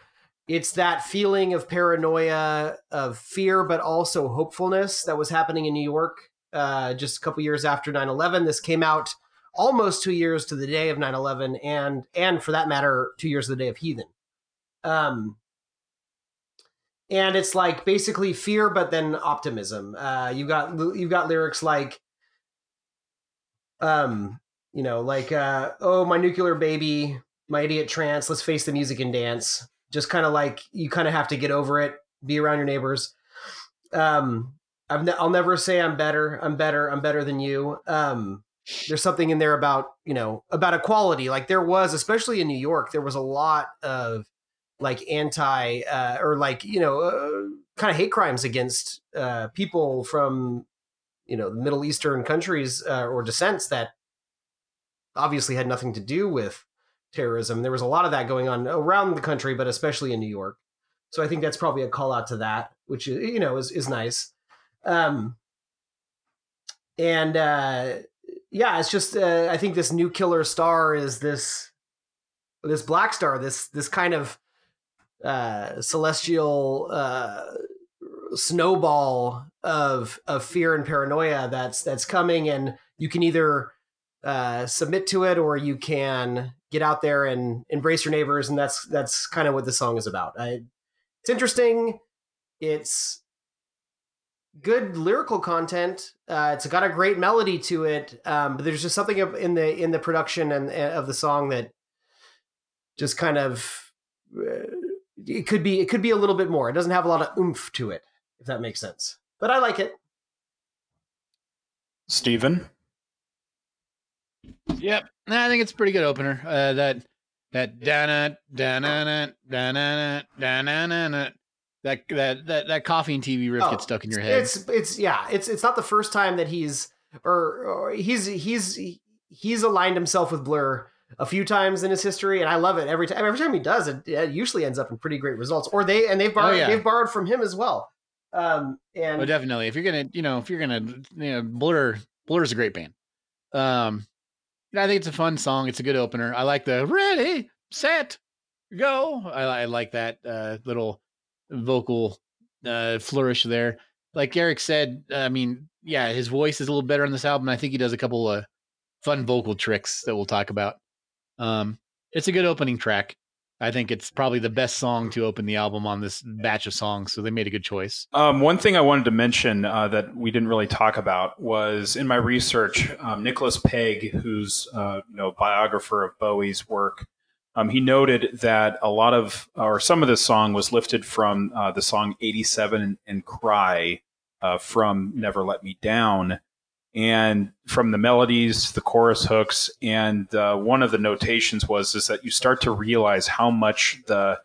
It's that feeling of paranoia of fear but also hopefulness that was happening in new york uh just a couple years after 9-11 this came out almost two years to the day of 9-11 and and for that matter two years to the day of heathen um and it's like basically fear, but then optimism. Uh, you've got you've got lyrics like, um, you know, like uh, oh my nuclear baby, my idiot trance. Let's face the music and dance. Just kind of like you kind of have to get over it. Be around your neighbors. Um, I've ne- I'll never say I'm better. I'm better. I'm better than you. Um, there's something in there about you know about equality. Like there was, especially in New York, there was a lot of like anti uh, or like you know uh, kind of hate crimes against uh, people from you know Middle Eastern countries uh, or descents that obviously had nothing to do with terrorism. There was a lot of that going on around the country, but especially in New York. So I think that's probably a call out to that, which is you know is is nice. Um, and uh, yeah, it's just uh, I think this new killer star is this this black star, this this kind of uh, celestial uh, snowball of of fear and paranoia that's that's coming, and you can either uh, submit to it or you can get out there and embrace your neighbors, and that's that's kind of what the song is about. I, it's interesting. It's good lyrical content. Uh, it's got a great melody to it, um, but there's just something in the in the production and uh, of the song that just kind of uh, it could be it could be a little bit more. It doesn't have a lot of oomph to it, if that makes sense. But I like it. Steven? Yep, Nah, I think it's a pretty good opener. Uh, that that dana dana dana dana that that that that coffee and TV riff Oh, gets stuck in your head. It's it's yeah. It's it's not the first time that he's or, or he's he's he's aligned himself with Blur a few times in his history, and I love it every time. Every time he does it, it usually ends up in pretty great results. Or they and they've borrowed Oh, yeah. they've borrowed from him as well. Um, and Oh, definitely. If you're gonna, you know, if you're gonna, you know, Blur, Blur's a great band. Um, I think it's a fun song. It's a good opener. I like the ready, set, go. I, I like that uh, little vocal uh, flourish there. Like Eric said, I mean, yeah, his voice is a little better on this album. I think he does a couple of fun vocal tricks that we'll talk about. Um, it's a good opening track. I think it's probably the best song to open the album on this batch of songs. So they made a good choice. Um, one thing I wanted to mention uh, that we didn't really talk about was in my research, um, Nicholas Pegg, who's uh, you know biographer of Bowie's work, um, he noted that a lot of or some of this song was lifted from uh, the song "87" and, and "Cry" uh, from "Never Let Me Down." And from the melodies, the chorus hooks, and uh, one of the notations was is that you start to realize how much the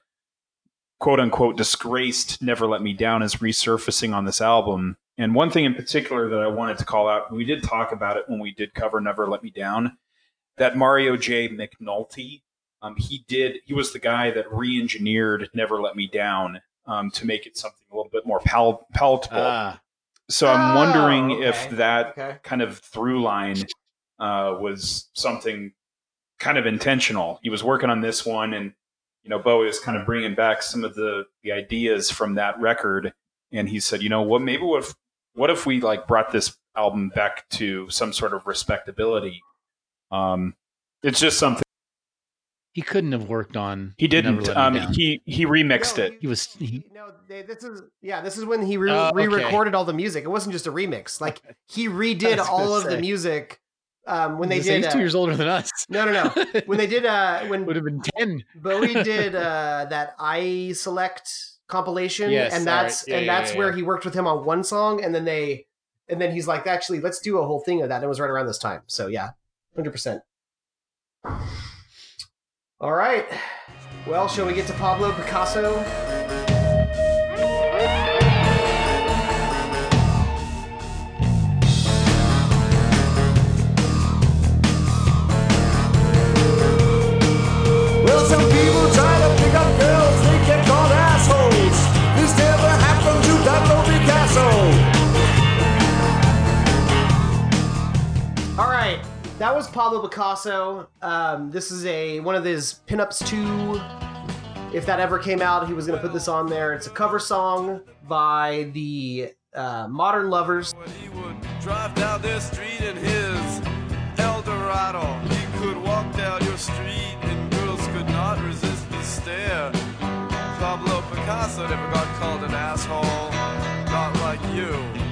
quote unquote disgraced Never Let Me Down is resurfacing on this album. And one thing in particular that I wanted to call out, we did talk about it when we did cover Never Let Me Down, that Mario J. McNulty, um, he did, he was the guy that re engineered Never Let Me Down um, to make it something a little bit more pal- palatable. Ah, so I'm Oh, wondering okay. if that Okay. kind of through line uh, was something kind of intentional. He was working on this one, and you know, Bowie was kind of bringing back some of the the ideas from that record, and he said, you know, what maybe what if, what if we like brought this album back to some sort of respectability? Um, it's just something he couldn't have worked on. he didn't. Um, he he remixed No, it. He was he, no, they, this is yeah, this is when he re- Oh, okay. re-recorded all the music. It wasn't just a remix. Like he redid all gonna of the music um, when they he's the same- did. he's two uh, years older than us. no, no, no. When they did uh, when Would have been ten. Bowie did uh, that iSelect compilation, Yes, and all right. that's Yeah, and yeah, that's yeah, where yeah. he worked with him on one song, and then they and then he's like, actually, let's do a whole thing of that. And it was right around this time, so yeah, hundred percent. All right. Well, shall we get to Pablo Picasso? That was Pablo Picasso. Um, this is a one of his pinups two. If that ever came out, he was going to put this on there. It's a cover song by the uh, Modern Lovers. He would drive down their street in his Eldorado. He could walk down your street and girls could not resist the stare. Pablo Picasso never got called an asshole. Not like you.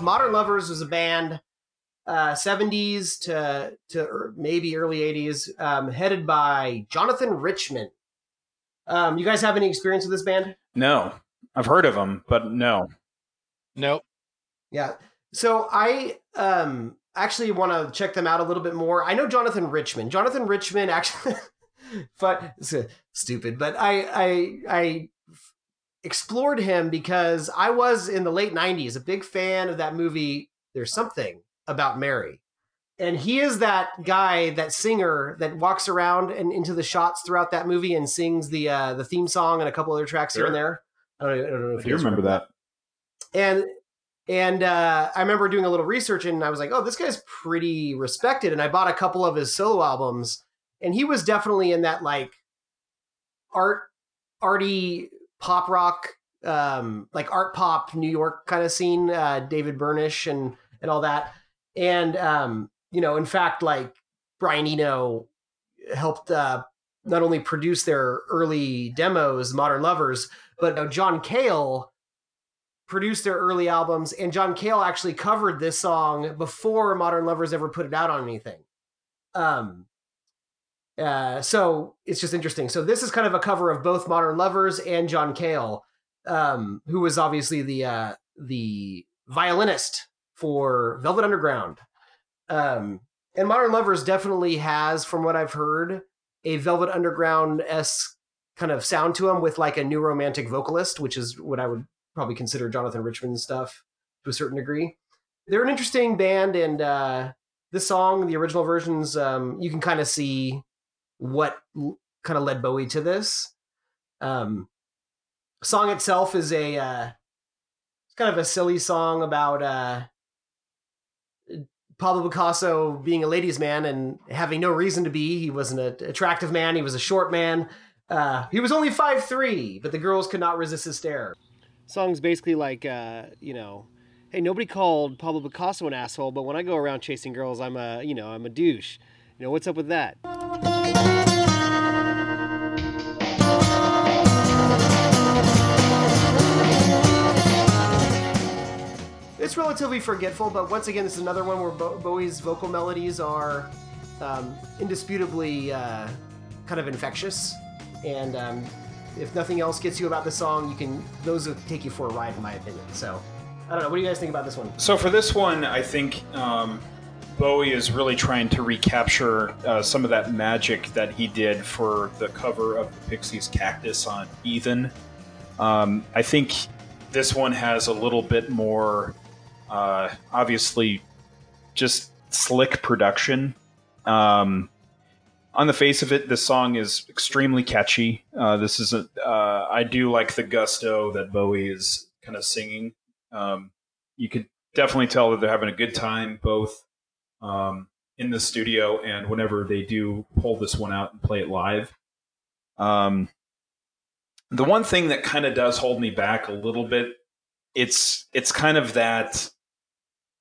Modern Lovers was a band, uh, 70s to to er- maybe early 80s, um, headed by Jonathan Richman. Um, you guys have any experience with this band? No, I've heard of them, but no. Nope. Yeah. So I um actually want to check them out a little bit more. I know Jonathan Richman. Jonathan Richman actually but it's, uh, stupid, but I I I explored him because I was in the late 90s a big fan of that movie There's Something About Mary. And he is that guy, that singer that walks around and into the shots throughout that movie and sings the uh, the theme song and a couple other tracks here and there. I don't, I don't know if I you remember that. and and uh, I remember doing a little research and I was like, oh, this guy's pretty respected. And I bought a couple of his solo albums, and he was definitely in that like art, arty pop rock, um, like art pop New York kind of scene. Uh, David Byrne-ish and and all that. And um, you know, in fact, like Brian Eno helped uh, not only produce their early demos, Modern Lovers, but uh, John Cale produced their early albums, and John Cale actually covered this song before Modern Lovers ever put it out on anything. Um, uh, so it's just interesting. So this is kind of a cover of both Modern Lovers and John Cale, um, who was obviously the uh, the violinist for Velvet Underground. Um, and Modern Lovers definitely has, from what I've heard, a Velvet Underground esque kind of sound to him with like a new romantic vocalist, which is what I would probably consider Jonathan Richman's stuff to a certain degree. They're an interesting band, and uh, this song, the original versions, um, you can kind of see what kind of led Bowie to this. Um, song itself is a uh, it's kind of a silly song about uh, Pablo Picasso being a ladies' man and having no reason to be. He wasn't an attractive man. He was a short man. Uh, he was only five three, but the girls could not resist his stare. Song's basically like, uh, you know, hey, nobody called Pablo Picasso an asshole, but when I go around chasing girls, I'm a, you know, I'm a douche. You know, what's up with that? It's relatively forgetful, but once again, this is another one where Bo- Bowie's vocal melodies are um, indisputably uh, kind of infectious. And um, if nothing else gets you about the song, you can those will take you for a ride, in my opinion. So I don't know. What do you guys think about this one? So for this one, I think um, Bowie is really trying to recapture uh, some of that magic that he did for the cover of the Pixies' "Cactus" on "Heathen." Um, I think this one has a little bit more, uh, obviously, just slick production. Um, on the face of it, this song is extremely catchy. Uh, this is a, uh, I do like the gusto that Bowie is kind of singing. Um, you could definitely tell that they're having a good time both um, in the studio and whenever they do pull this one out and play it live. Um, the one thing that kind of does hold me back a little bit, it's it's kind of that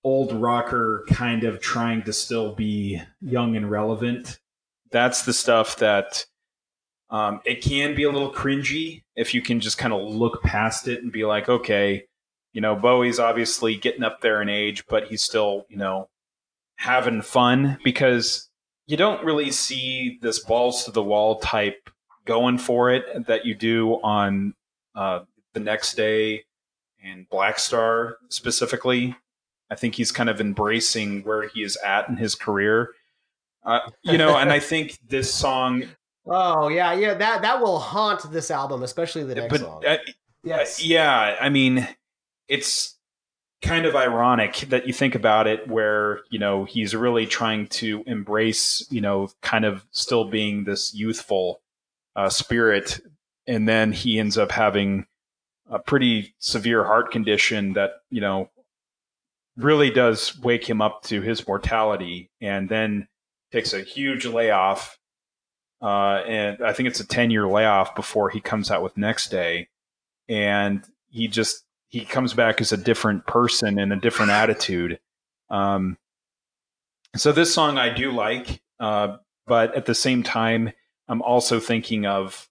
old rocker kind of trying to still be young and relevant. That's the stuff that um, it can be a little cringy if you can just kind of look past it and be like, okay, you know, Bowie's obviously getting up there in age, but he's still, you know, having fun because you don't really see this balls to the wall type going for it that you do on uh, the next day and Blackstar specifically. I think he's kind of embracing where he is at in his career. Uh, you know, and I think this song, Oh yeah, yeah. That that will haunt this album, especially the next but song. uh, yes. yeah, I mean, it's kind of ironic that you think about it, where you know he's really trying to embrace, you know, kind of still being this youthful uh, spirit, and then he ends up having a pretty severe heart condition that you know really does wake him up to his mortality, and then takes a huge layoff. Uh, and I think it's a 10 year layoff before he comes out with Next Day. And he just, he comes back as a different person and a different attitude. Um, so this song I do like, uh, but at the same time, I'm also thinking of,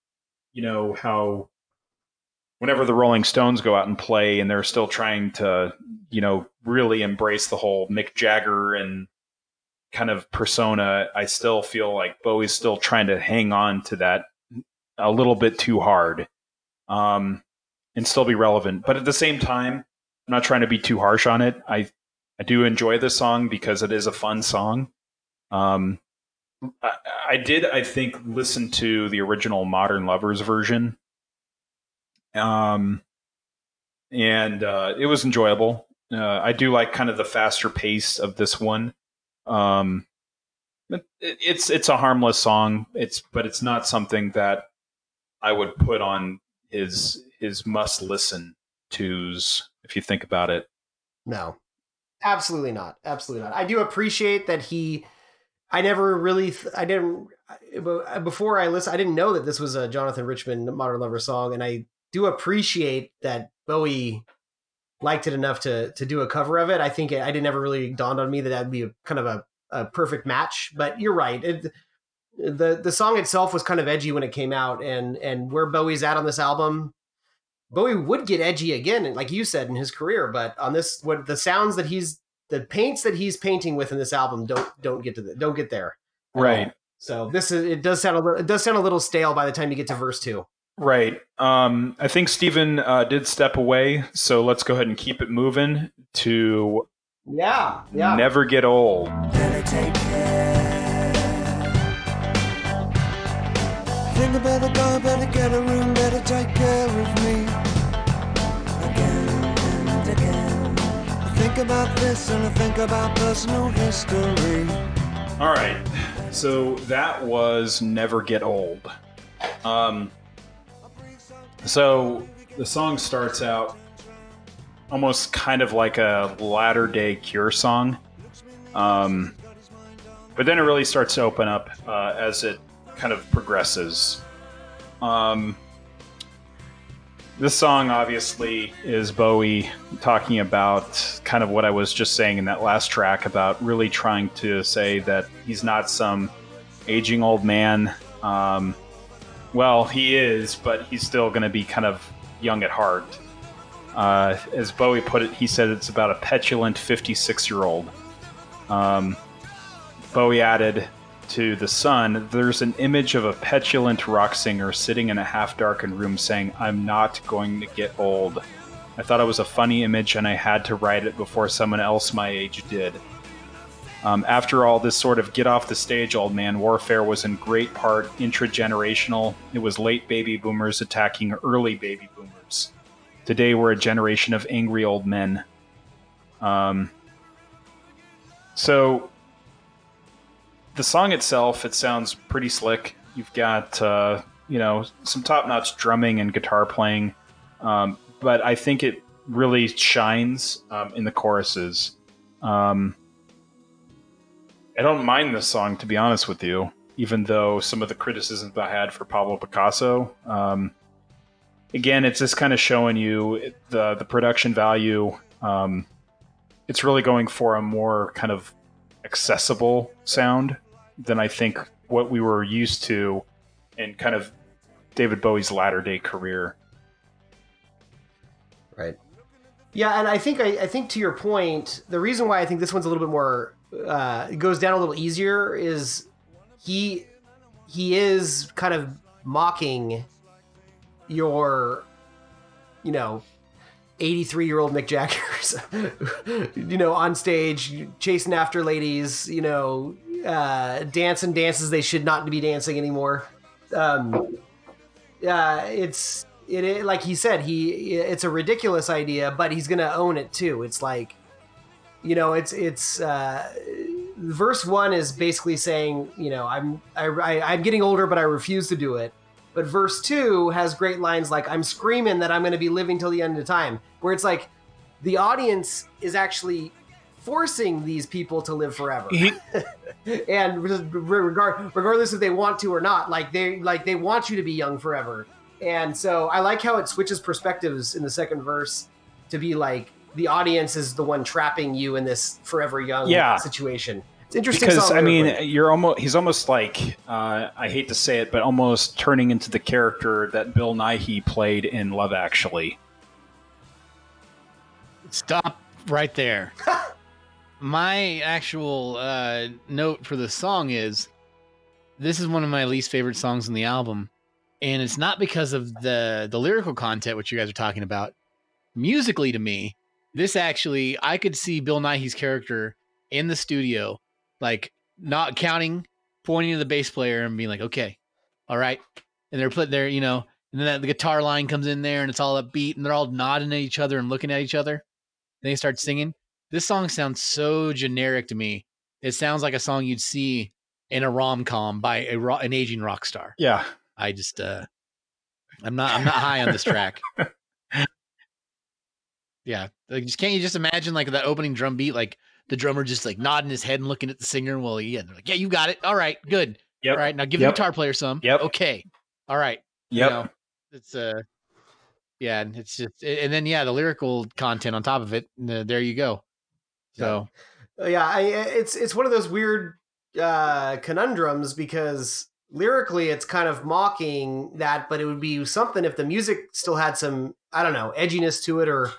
you know, how whenever the Rolling Stones go out and play and they're still trying to, you know, really embrace the whole Mick Jagger and kind of persona, I still feel like Bowie's still trying to hang on to that a little bit too hard um, and still be relevant. But at the same time, I'm not trying to be too harsh on it. I I do enjoy this song because it is a fun song. Um, I, I did, I think, listen to the original Modern Lovers version, um, and uh, it was enjoyable. Uh, I do like kind of the faster pace of this one. Um, it's it's a harmless song. It's but it's not something that I would put on his his must listen tos. If you think about it, No, absolutely not. Absolutely not. I do appreciate that he. I never really. Th- I didn't. Before I listen, I didn't know that this was a Jonathan Richman Modern Lover song, and I do appreciate that Bowie liked it enough to to do a cover of it. I think it, I didn't ever really dawned on me that that'd be a, kind of a, a perfect match. But you're right. It, the the song itself was kind of edgy when it came out, and and where Bowie's at on this album, Bowie would get edgy again, like you said in his career. But on this, what the sounds that he's the paints that he's painting with in this album don't don't get to the don't get there. right? all. So this is it does sound a little it does sound a little stale by the time you get to verse two. Right. Um, I think Stephen uh, did step away, so let's go ahead and keep it moving to Yeah, yeah. Never Get Old. Think I better go, better get a room, better take care of me. Again and again. I think about this and I think about personal history. All right. So that was Never Get Old. Um, so the song starts out almost kind of like a latter day Cure song. Um, but then it really starts to open up uh, as it kind of progresses. Um, this song obviously is Bowie talking about kind of what I was just saying in that last track about really trying to say that he's not some aging old man. Um, well, he is, but he's still going to be kind of young at heart. Uh, as Bowie put it, he said it's about a petulant 56 year old. Um, Bowie added to The Sun, there's an image of a petulant rock singer sitting in a half darkened room saying, I'm not going to get old. I thought it was a funny image and I had to write it before someone else my age did. Um, after all, this sort of get off the stage, old man warfare was in great part intragenerational. It was late baby boomers attacking early baby boomers. Today, we're a generation of angry old men. Um, so, the song itself, it sounds pretty slick. You've got, uh, you know, some top notch drumming and guitar playing. Um, but I think it really shines um, in the choruses. Um, I don't mind this song, to be honest with you, even though some of the criticisms I had for Pablo Picasso. Um, again, it's just kind of showing you the the production value. Um, it's really going for a more kind of accessible sound than I think what we were used to in kind of David Bowie's latter day career. Right. Yeah, and I think I, I think to your point, the reason why I think this one's a little bit more uh, it goes down a little easier is he he is kind of mocking your you know 83 year old Mick Jagger's you know on stage chasing after ladies you know uh, dancing dances they should not be dancing anymore. Um, uh, it's it, it like he said he it's a ridiculous idea but he's gonna own it too. It's like you know it's it's uh verse one is basically saying you know i'm I, I i'm getting older but i refuse to do it. But verse two has great lines like i'm screaming that i'm going to be living till the end of time where it's like the audience is actually forcing these people to live forever. And regard, regardless if they want to or not like they like they want you to be young forever. And so i like how it switches perspectives in the second verse to be like the audience is the one trapping you in this forever young Yeah. situation. It's interesting. because I mean, lyrically. you're almost he's almost like uh, I hate to say it, but almost turning into the character that Bill Nighy played in Love Actually. Stop right there. my actual uh, note for the song is this is one of my least favorite songs on the album. And it's not because of the the lyrical content, which you guys are talking about. Musically, to me, this actually, I could see Bill Nighy's character in the studio, like not counting, pointing to the bass player and being like, okay, all right. And they're put there, you know, and then that, the guitar line comes in there and it's all upbeat and they're all nodding at each other and looking at each other. Then they start singing. This song sounds so generic to me. It sounds like a song you'd see in a rom com by a ro- an aging rock star. Yeah, I just uh I'm not I'm not high on this track. Yeah. Like just can't you just imagine like that opening drum beat, like the drummer just like nodding his head and looking at the singer he yeah, they're like, Yeah, you got it. All right, good. Yep. All right, now give Yep. the guitar player some. Yep. Okay. All right. You know, it's uh yeah, and it's just and then yeah, the lyrical content on top of it. and, uh, there you go. So Uh, yeah, I, it's it's one of those weird uh, conundrums because lyrically it's kind of mocking that, but it would be something if the music still had some I don't know edginess to it or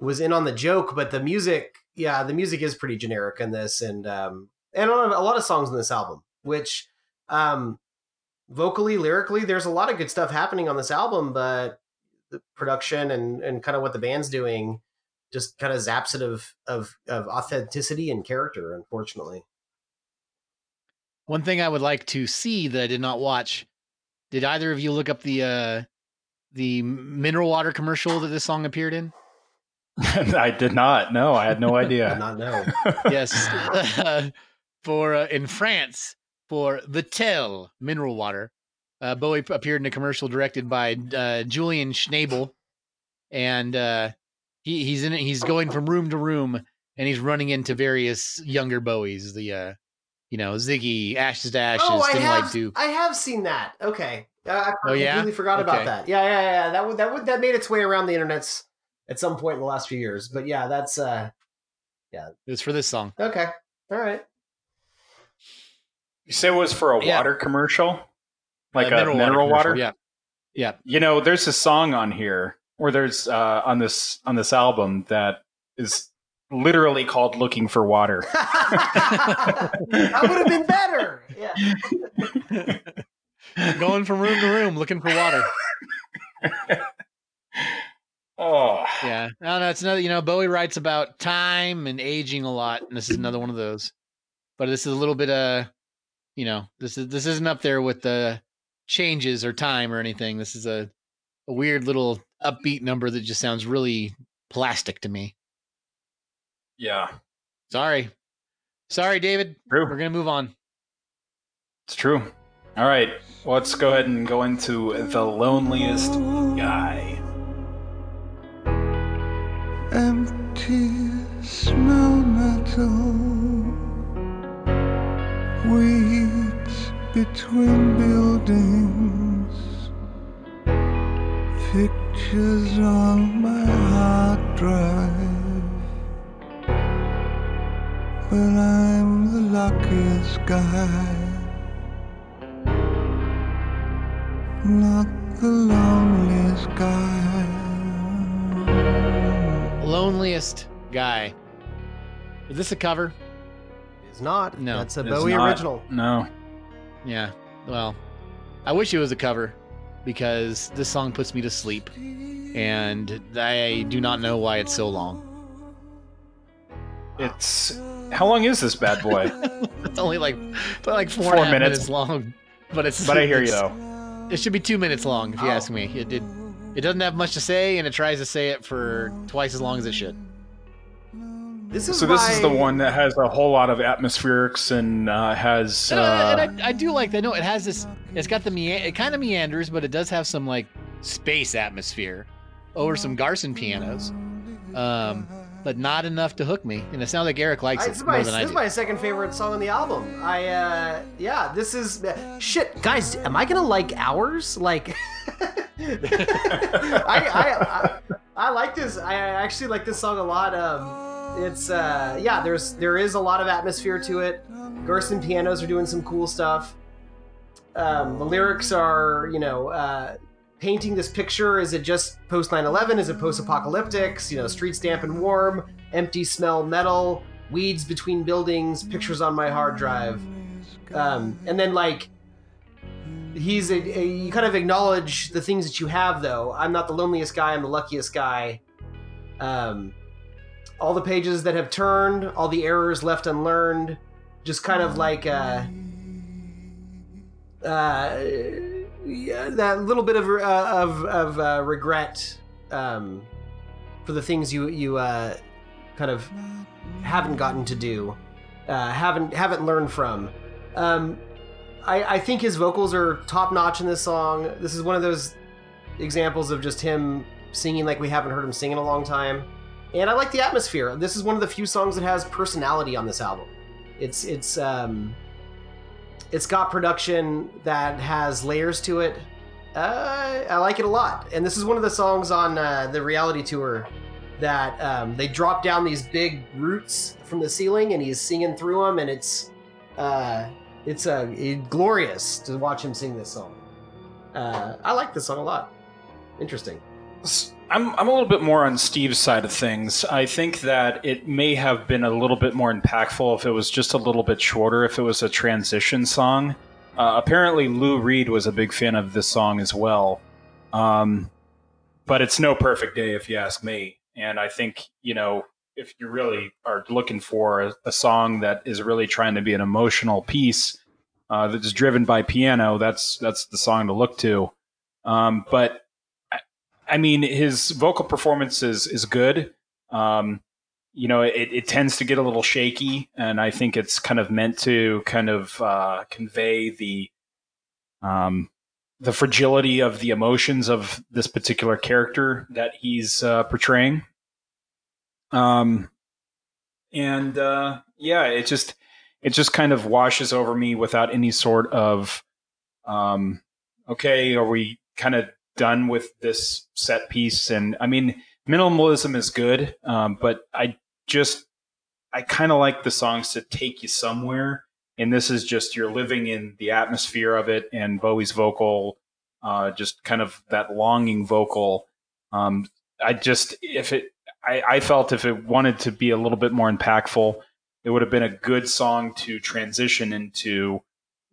was in on the joke. But the music, yeah, the music is pretty generic in this, and um, and on a lot of songs in this album, which um, vocally, lyrically, there's a lot of good stuff happening on this album, but the production and and kind of what the band's doing just kind of zaps it of of of authenticity and character unfortunately one thing I would like to see that I did not watch, did either of you look up the uh the mineral water commercial that this song appeared in? I did not. No, I had no idea. I did not know yes, for uh, in France for Vittel mineral water. Uh, Bowie appeared in a commercial directed by uh, Julian Schnabel, and uh, he he's in it. He's going from room to room, and he's running into various younger Bowies. The uh, you know Ziggy, Ashes to Ashes, oh i have White Duke. i have seen that okay uh, i Oh, yeah? completely forgot about that yeah yeah yeah that would that would that made its way around the internets at some point in the last few years but yeah that's uh It was for this song. okay all right You say it was for a Yeah. water commercial, like Uh, a mineral, water. commercial, Yeah, yeah. You know, there's a song on here, or there's uh, on this on this album that is literally called "Looking for Water." that would have been better yeah Going from room to room looking for water. Oh, Yeah. No, it's another, you know, Bowie writes about time and aging a lot, and this is another one of those. But this is a little bit uh you know, this is this isn't up there with the changes or time or anything. This is a, a weird little upbeat number that just sounds really plastic to me. yeah, Sorry. Sorry, David. We're gonna move on. It's true. All right, let's go ahead and go into the loneliest guy. Empty smell metal Weeds between buildings. Pictures on my hard drive But I'm the luckiest guy. Not the loneliest guy Loneliest guy. Is this a cover? it's not No, that's a It's bowie not- original No, Yeah. Well, I wish it was a cover because this song puts me to sleep, and I do not know why it's so long. it's how long is this bad boy? It's only like it's only like four, Four and a half minutes. minutes. long, but it's but I hear you though. It should be two minutes long if you Oh. ask me. It did. It doesn't have much to say, and it tries to say it for twice as long as it should. this is So this is the one that has a whole lot of atmospherics and uh, has. And, I- Uh, and I, I do like that. No, it has this. It's got the mea- it kind of meanders, but it does have some like space atmosphere over some Garson pianos, um, but not enough to hook me. And it sounds like Eric likes I, it this is more my, than I do. this is my second favorite song on the album. I uh yeah, this is shit, guys. Am I gonna like ours? Like, I, I I I like this. I actually like this song a lot. Um, it's uh, yeah. There's there is a lot of atmosphere to it. Garson pianos are doing some cool stuff. Um, the lyrics are you know uh, painting this picture. Is it just post 9/11? Is it post-apocalyptic? You know, streets damp and warm, empty smell metal, weeds between buildings, pictures on my hard drive. Um, and then like he's a, a you kind of acknowledge the things that you have though. I'm not the loneliest guy i'm the luckiest guy. Um all the pages that have turned all the errors left unlearned just kind of like uh uh yeah, that little bit of uh, of of uh, regret um for the things you you uh kind of haven't gotten to do uh haven't haven't learned from. Um I, I think his vocals are top notch in this song. This is one of those examples of just him singing like we haven't heard him sing in a long time. And I like the atmosphere. This is one of the few songs that has personality on this album. It's it's um it's got production that has layers to it. Uh, I like it a lot. And this is one of the songs on uh, the reality tour that um, they drop down these big roots from the ceiling and he's singing through them and it's uh, it's uh, glorious to watch him sing this song. Uh, I like this song a lot. Interesting. I'm, I'm a little bit more on Steve's side of things. I think that it may have been a little bit more impactful if it was just a little bit shorter, if it was a transition song. Uh, apparently, Lou Reed was a big fan of this song as well. Um, but it's no perfect day, if you ask me. And I think, you know, if you really are looking for a, a song that is really trying to be an emotional piece uh, that is driven by piano, that's that's the song to look to. Um, but I mean, his vocal performance is is good. Um, you know, it, it tends to get a little shaky, and I think it's kind of meant to kind of uh, convey the um, the fragility of the emotions of this particular character that he's uh, portraying. Um, and uh, yeah, it just it just kind of washes over me without any sort of um, okay, are we kind of done with this set piece? And I mean, minimalism is good, um, but I just I kind of like the songs to take you somewhere. And this is just you're living in the atmosphere of it, and Bowie's vocal, uh, just kind of that longing vocal. Um, I just if it, I, I felt if it wanted to be a little bit more impactful, it would have been a good song to transition into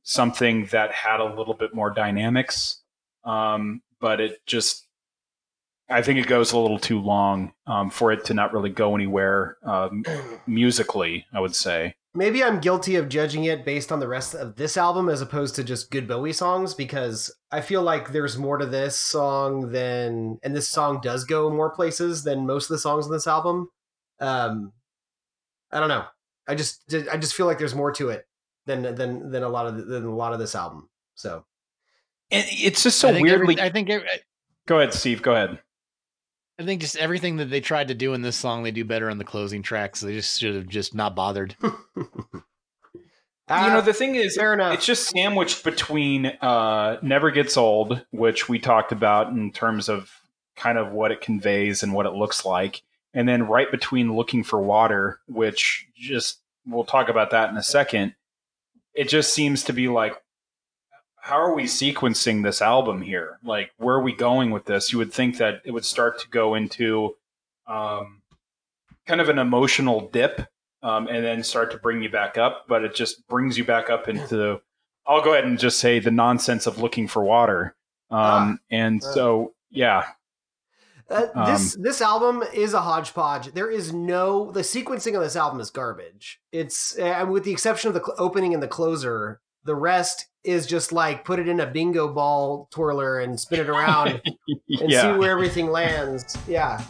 something that had a little bit more dynamics. Um, but it just, I think it goes a little too long um, for it to not really go anywhere um, musically. I would say. Maybe I'm guilty of judging it based on the rest of this album as opposed to just good Bowie songs because I feel like there's more to this song than, and this song does go more places than most of the songs on this album. Um, I don't know. I just, I just feel like there's more to it than than than a lot of than a lot of this album. So And it's just so I think every- weirdly. I think every- go ahead, Steve. Go ahead. I think just everything that they tried to do in this song, they do better on the closing tracks. They just should have just not bothered. you know the thing is fair enough. it's just sandwiched between uh never gets old which we talked about in terms of kind of what it conveys and what it looks like and then right between looking for water which just we'll talk about that in a second it just seems to be like how are we sequencing this album here like where are we going with this you would think that it would start to go into um kind of an emotional dip um, and then start to bring you back up, but it just brings you back up into. I'll go ahead and just say the nonsense of looking for water. Um, and uh. so, yeah, Uh, this Um, this album is a hodgepodge. There is no the sequencing of this album is garbage. It's uh, with the exception of the cl- opening and the closer, the rest is just like put it in a bingo ball twirler and spin it around and yeah. see where everything lands. Yeah.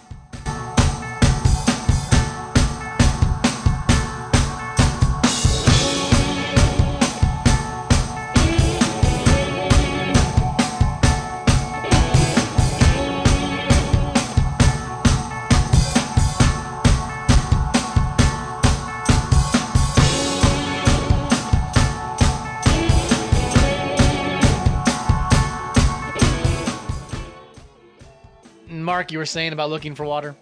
You were saying about looking for water.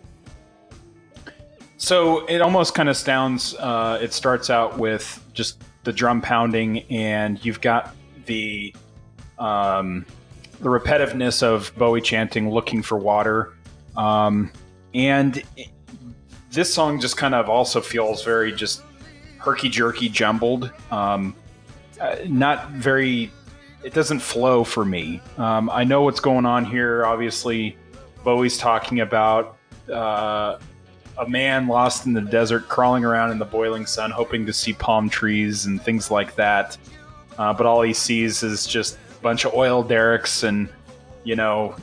So it almost kind of sounds. Uh, it starts out with just the drum pounding, and you've got the um, the repetitiveness of Bowie chanting "Looking for Water," um, and this song just kind of also feels very just herky jerky, jumbled. Um, uh, not very. It doesn't flow for me. Um, I know what's going on here. Obviously, Bowie's talking about. Uh, a man lost in the desert, crawling around in the boiling sun, hoping to see palm trees and things like that. Uh, but all he sees is just a bunch of oil derricks, and you know,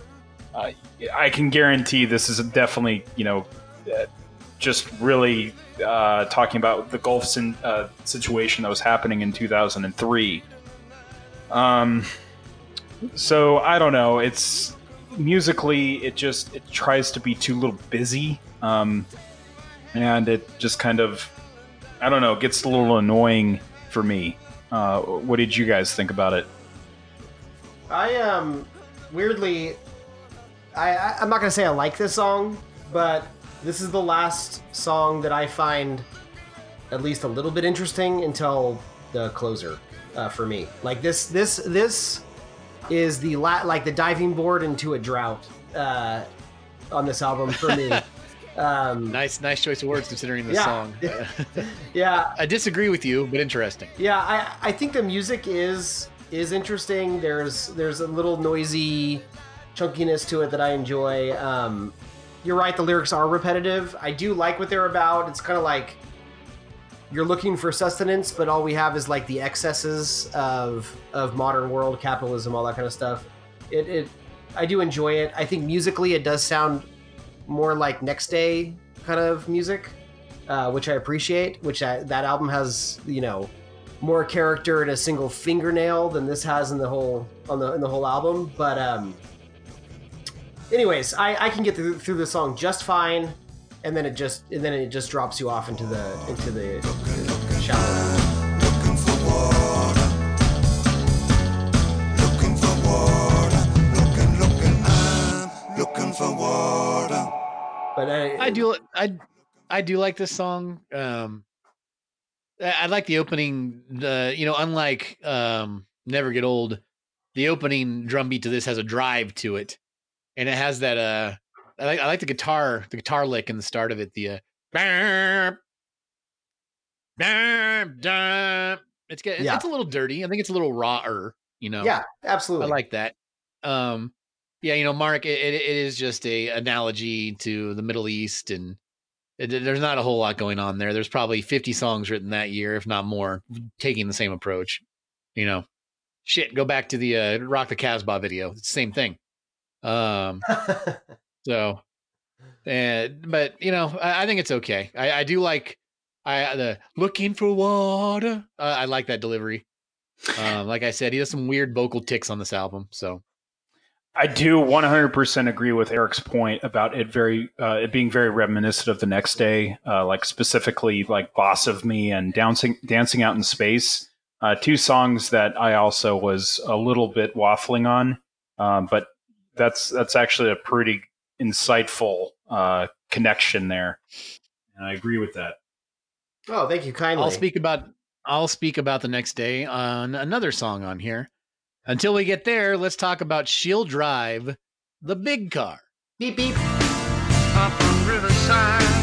uh, I can guarantee this is definitely you know, uh, just really uh, talking about the Gulf sin- uh, situation that was happening in 2003. Um, so I don't know. It's musically, it just it tries to be too little busy. Um, and it just kind of, I don't know, gets a little annoying for me. Uh, what did you guys think about it? I um weirdly, I, I I'm not gonna say I like this song, but this is the last song that I find at least a little bit interesting until the closer uh, for me. Like this this this is the la- like the diving board into a drought uh, on this album for me. um, Nice, nice choice of words considering the Yeah. song. yeah, I disagree with you, but interesting. Yeah, I, I think the music is is interesting. There's there's a little noisy chunkiness to it that I enjoy. Um, you're right, the lyrics are repetitive. I do like what they're about. It's kind of like you're looking for sustenance, but all we have is like the excesses of of modern world capitalism, all that kind of stuff. It, it I do enjoy it. I think musically it does sound more like next day kind of music, uh, which I appreciate. Which I, that album has, you know, more character in a single fingernail than this has in the whole on the in the whole album. But um, anyways, I, I can get through, through the song just fine, and then it just and then it just drops you off into the into the, the shallow. But I, I do, I, I do like this song. Um, I, I like the opening. The you know, unlike um, "Never Get Old," the opening drum beat to this has a drive to it, and it has that. Uh, I like, I like the guitar, the guitar lick in the start of it. The uh, bam, bam, dum. It's get, Yeah. it's a little dirty. I think it's a little rawer. You know, yeah, absolutely. I like that. Um, yeah, you know, Mark, it, it, it is just a analogy to the Middle East, and it, there's not a whole lot going on there. There's probably 50 songs written that year, if not more, taking the same approach. You know, shit. Go back to the uh, Rock the Casbah video. It's the same thing. Um, so, and but you know, I, I think it's okay. I, I do like I the looking for water. Uh, I like that delivery. Um, like I said, he does some weird vocal ticks on this album. So I do 100% agree with Eric's point about it very uh, it being very reminiscent of the next day, uh, like specifically like "Boss of Me" and "Dancing Dancing Out in Space," uh, two songs that I also was a little bit waffling on, um, but that's that's actually a pretty insightful uh, connection there, and I agree with that. oh, thank you kindly. I'll speak about I'll speak about the next day on another song on here. Until we get there, let's talk about She'll Drive the Big Car. Beep beep. Up on Riverside.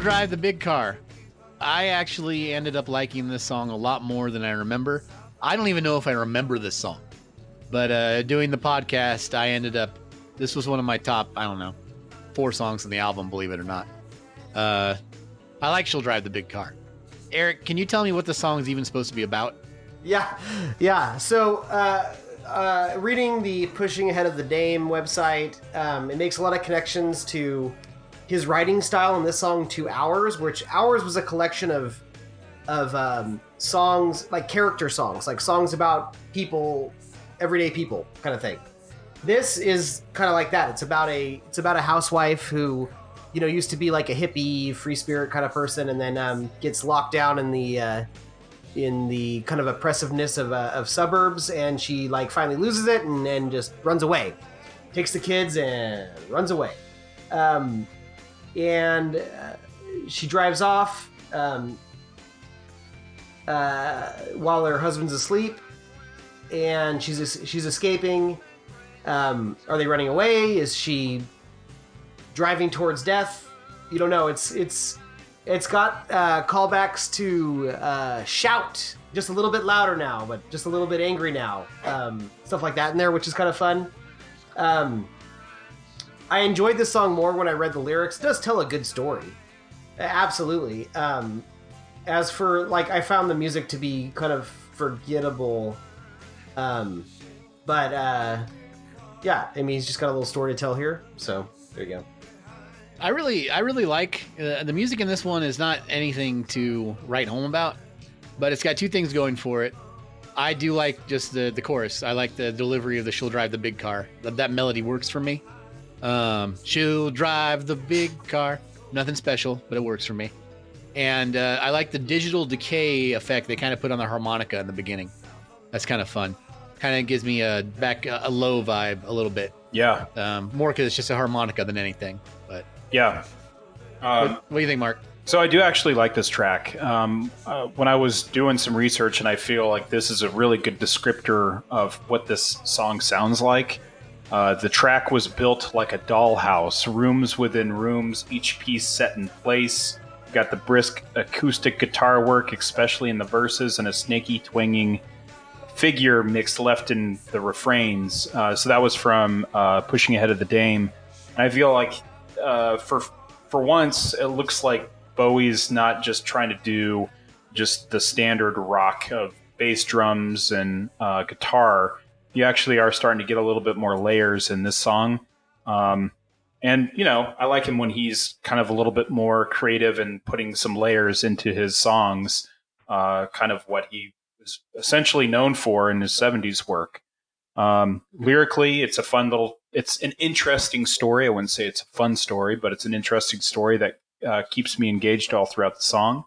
She'll Drive the Big Car. I actually ended up liking this song a lot more than I remember. I don't even know if I remember this song. But uh, doing the podcast, I ended up, this was one of my top, I don't know, four songs on the album, believe it or not. Uh, I like She'll Drive the Big Car. Eric, can you tell me what the song is even supposed to be about? Yeah, yeah. So, uh, uh, reading the Pushing Ahead of the Dame website, um, it makes a lot of connections to his writing style in this song, Two Hours, which Hours was a collection of of um, songs, like character songs, like songs about people, everyday people kind of thing. this is kind of like that. It's about a it's about a housewife who, you know, used to be like a hippie, free spirit kind of person, and then um, gets locked down in the uh, in the kind of oppressiveness of, uh, of suburbs, and she like finally loses it and and just runs away, takes the kids and runs away, um, and uh, she drives off um, uh, while her husband's asleep, and she's she's escaping. Um, are they running away? Is she driving towards death? You don't know. It's it's it's got uh, callbacks to uh, shout just a little bit louder now, but just a little bit angry now. Um, stuff like that in there, which is kind of fun. Um, I enjoyed this song more when I read the lyrics. It does tell a good story, absolutely. Um, as for like, I found the music to be kind of forgettable. Um, but uh, yeah, I mean, he's just got a little story to tell here. So there you go. I really, I really like uh, the music in this one. Is not anything to write home about, but it's got two things going for it. I do like just the the chorus. I like the delivery of the "She'll drive the big car." That, that melody works for me. Um, she'll drive the big car. Nothing special, but it works for me. And uh, I like the digital decay effect they kind of put on the harmonica in the beginning. That's kind of fun. Kind of gives me a back a low vibe a little bit. Yeah. Um, more because it's just a harmonica than anything. But Yeah. Um, what, what do you think, Mark? So I do actually like this track. Um, uh, when I was doing some research, and I feel like this is a really good descriptor of what this song sounds like. Uh, the track was built like a dollhouse, rooms within rooms, each piece set in place. Got the brisk acoustic guitar work, especially in the verses, and a snaky twanging figure mixed left in the refrains. Uh, so that was from uh, Pushing Ahead of the Dame. And I feel like uh, for for once, it looks like Bowie's not just trying to do just the standard rock of bass drums and uh, guitar. You actually are starting to get a little bit more layers in this song. Um, and, you know, I like him when he's kind of a little bit more creative and putting some layers into his songs, uh, kind of what he was essentially known for in his 70s work. Um, lyrically, it's a fun little, it's an interesting story. I wouldn't say it's a fun story, but it's an interesting story that uh, keeps me engaged all throughout the song.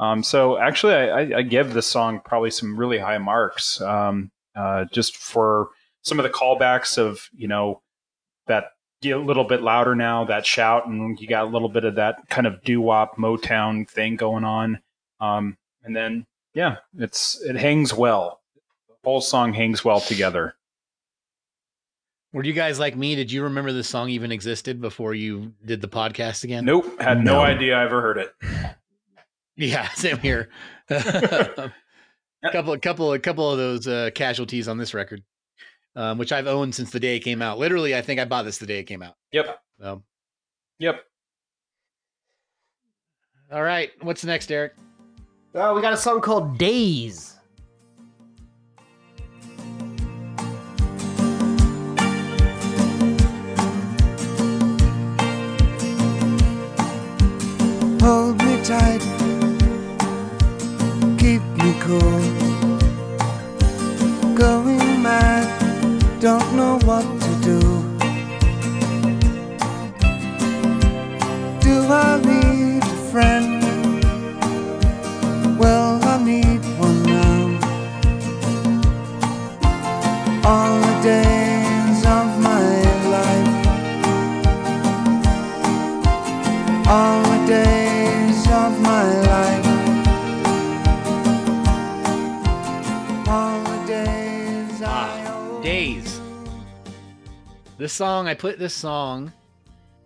Um, so actually, I, I, give this song probably some really high marks, um, uh, just for some of the callbacks of you know that get a little bit louder now, that shout, and you got a little bit of that kind of doo wop Motown thing going on, um, and then yeah, it's it hangs well. The whole song hangs well together. Were you guys like me? Did you remember this song even existed before you did the podcast again? Nope, had no, No. idea I ever heard it. Yeah, same here. a couple, a couple, a couple of those uh, casualties on this record, um, which I've owned since the day it came out. Literally, I think I bought this the day it came out. Yep, So, yep. all right, what's next, Eric? Oh, we got a song called Days. Hold me tight, cool. Going mad, don't know what to do. Do I need a friend? Song, I put this song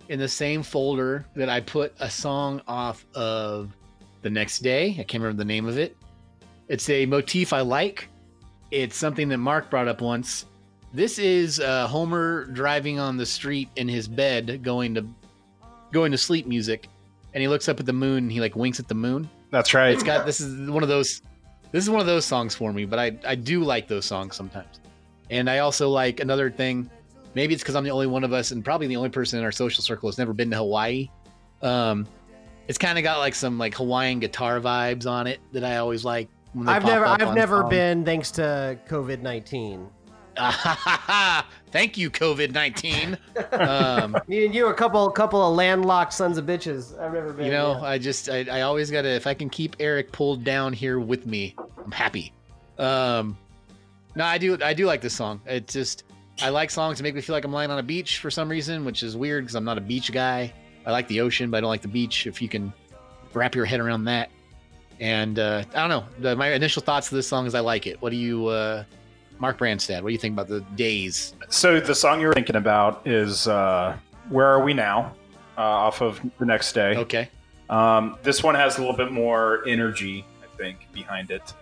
in the same folder that I put a song off of the next day. I can't remember the name of it. It's a motif I like. It's something that Mark brought up once. This is uh, Homer driving on the street in his bed, going to going to sleep music, and he looks up at the moon. And he like winks at the moon. That's right. It's got this is one of those this is one of those songs for me, but I I do like those songs sometimes. And I also like another thing. Maybe it's because I'm the only one of us, and probably the only person in our social circle has never been to Hawaii. Um, it's kind of got like some like Hawaiian guitar vibes on it that I always like. when they I've never, I've never songs. been, thanks to COVID nineteen. Thank you, COVID nineteen. Um, Me and you, are a couple, couple of landlocked sons of bitches. I've never been. you know, yeah. I just I, I always gotta if I can keep Eric pulled down here with me, I'm happy. Um, no, I do I do like this song. It just I like songs that make me feel like I'm lying on a beach for some reason, which is weird because I'm not a beach guy. I like the ocean, but I don't like the beach. If you can wrap your head around that, and uh, I don't know. The, my initial thoughts of this song is I like it. What do you, uh, Mark Brandstad? What do you think about the days? So the song you're thinking about is uh, "Where Are We Now" uh, off of the next day. Okay. Um, this one has a little bit more energy, I think, behind it.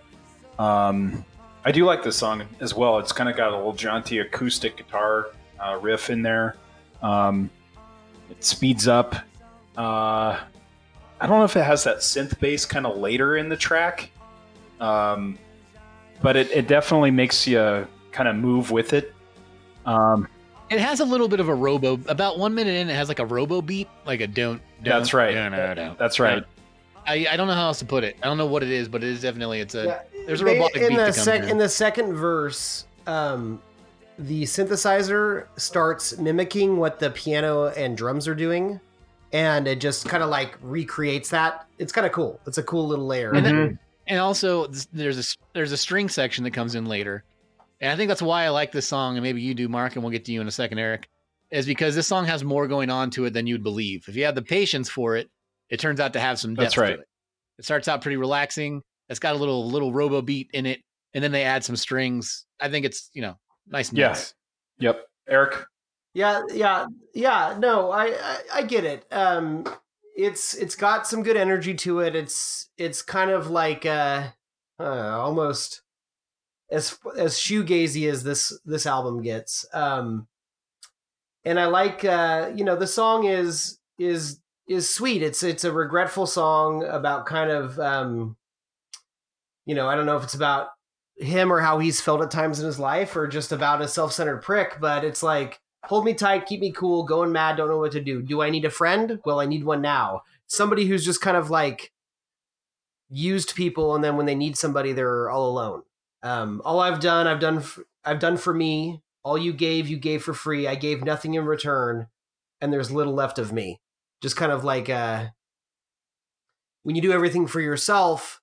Um, I do like this song as well. It's kind of got a little jaunty acoustic guitar uh, riff in there. Um, it speeds up. Uh, I don't know if it has that synth bass kind of later in the track, um, but it, it definitely makes you kind of move with it. Um, It has a little bit of a robo. About one minute in, it has like a robo beat, like a don't. don't That's right. No, no, no. that's right. I, I don't know how else to put it. I don't know what it is, but it is definitely it's a Yeah, there's a they- in beat the that comes sec- in. in the second verse. Um, the synthesizer starts mimicking what the piano and drums are doing, and it just kind of like recreates that. It's kind of cool. It's a cool little layer. And then- and also there's a s- there's a string section that comes in later, and I think that's why I like this song. And maybe you do, Mark, and we'll get to you in a second, Eric. Is because this song has more going on to it than you'd believe. If you have the patience for it, it turns out to have some depth That's right. to it. It starts out pretty relaxing. It's got a little little robo beat in it, and then they add some strings. I think it's you know nice. Yes. Yeah. Yep. Eric. Yeah, yeah, yeah. No, I, I, I get it. Um, it's it's got some good energy to it. It's it's kind of like uh, uh almost as as shoegazy as this this album gets. Um, and I like uh, you know, the song is is is sweet. It's it's a regretful song about kind of um, you know, I don't know if it's about him or how he's felt at times in his life or just about a self-centered prick, but it's like hold me tight, keep me cool, going mad, don't know what to do. Do I need a friend? Well, I need one now. Somebody who's just kind of like used people and then when they need somebody they're all alone. Um all I've done, I've done I've done for me. All you gave, you gave for free. I gave nothing in return and there's little left of me. Just kind of like uh when you do everything for yourself,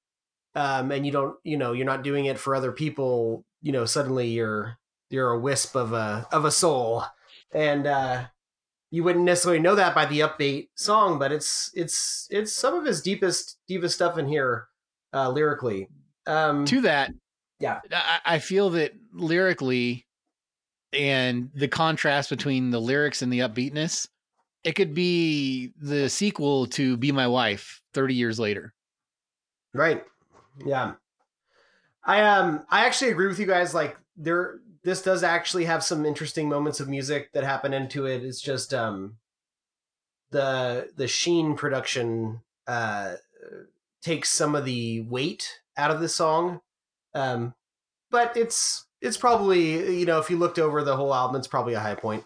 um, and you don't, you know, you're not doing it for other people, you know, suddenly you're you're a wisp of a of a soul, and uh, you wouldn't necessarily know that by the upbeat song, but it's it's it's some of his deepest deepest stuff in here, uh, lyrically. Um, to that, yeah, I, I feel that lyrically, and the contrast between the lyrics and the upbeatness, it could be the sequel to "Be My Wife" thirty years later. Right. Yeah. I um I actually agree with you guys like there this does actually have some interesting moments of music that happen into it. It's just um the the Sheen production uh takes some of the weight out of the song. Um but it's it's probably you know if you looked over the whole album it's probably a high point.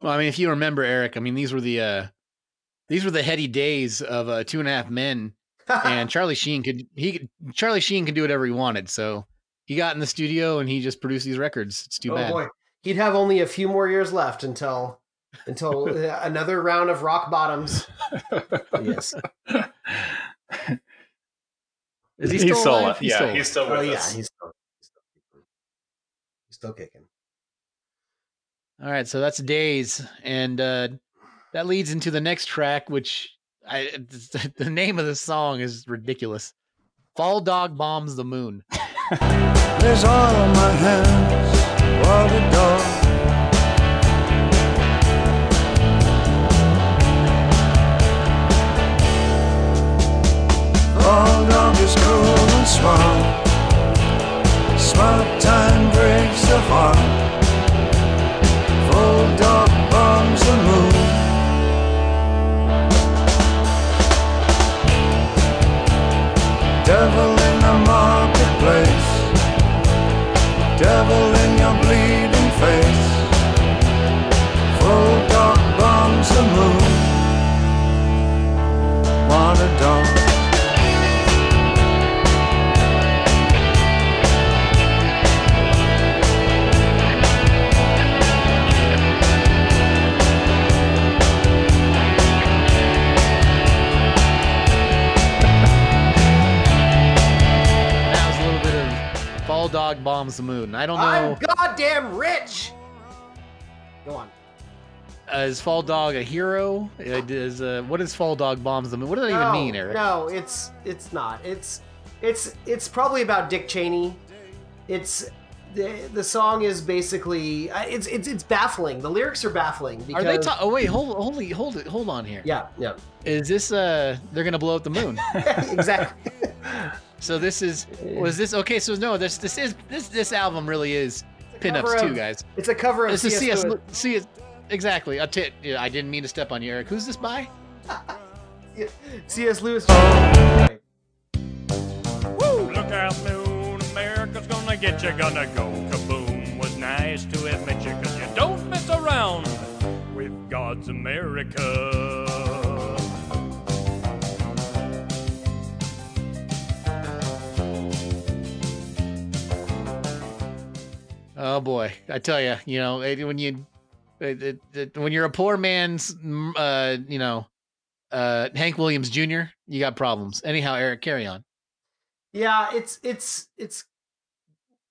Well, I mean, if you remember, Eric, I mean, these were the uh, these were the heady days of uh, Two and a Half Men, and Charlie Sheen could he could- Charlie Sheen could do whatever he wanted. So he got in the studio and he just produced these records. It's too oh bad. boy. He'd have only a few more years left until until uh, another round of rock bottoms. yes. Is he He's still still alive? alive. Yeah, alive. he's still with oh yeah, us. he's still, he's still he's still kicking. All right, so that's Days, and uh, that leads into the next track, which I the name of the song is ridiculous. Fall Dog bombs the moon. There's all my hands. Dog. All dog is and smart. Smart time breaks the heart. Devil in the marketplace. Devil in your bleeding face. Fall dog bombs the moon. What a dog. bombs the moon. I don't know. I'm goddamn rich. Go on. Uh, is Fall Dog a hero? Uh, Is uh, what is Fall Dog bombs the moon? What does that no, even mean, Eric? No, it's it's not. It's it's it's probably about Dick Cheney. It's the the song is basically uh, it's it's it's baffling. The lyrics are baffling because Are they? Ta- oh wait, hold, hold, hold it, hold on here. yeah yeah Is this uh? They're gonna blow up the moon. exactly. so this is was this okay? So no, this this is this this album really is cover pinups too, guys. It's a cover of This is C.S. CS. Lewis. CS exactly. A tit. Yeah, I didn't mean to step on you, Eric. Who's this by? C.S. Lewis. Woo! Look out, moon, America's gonna get you, gonna go kaboom. Was nice to have met you, cause you don't mess around with God's America. Oh boy, I tell you, you know, it- when you it, it, when you're a poor man's, mm, uh, you know, uh, Hank Williams Jr., you got problems. Anyhow, Eric, carry on. Yeah, it's it's it's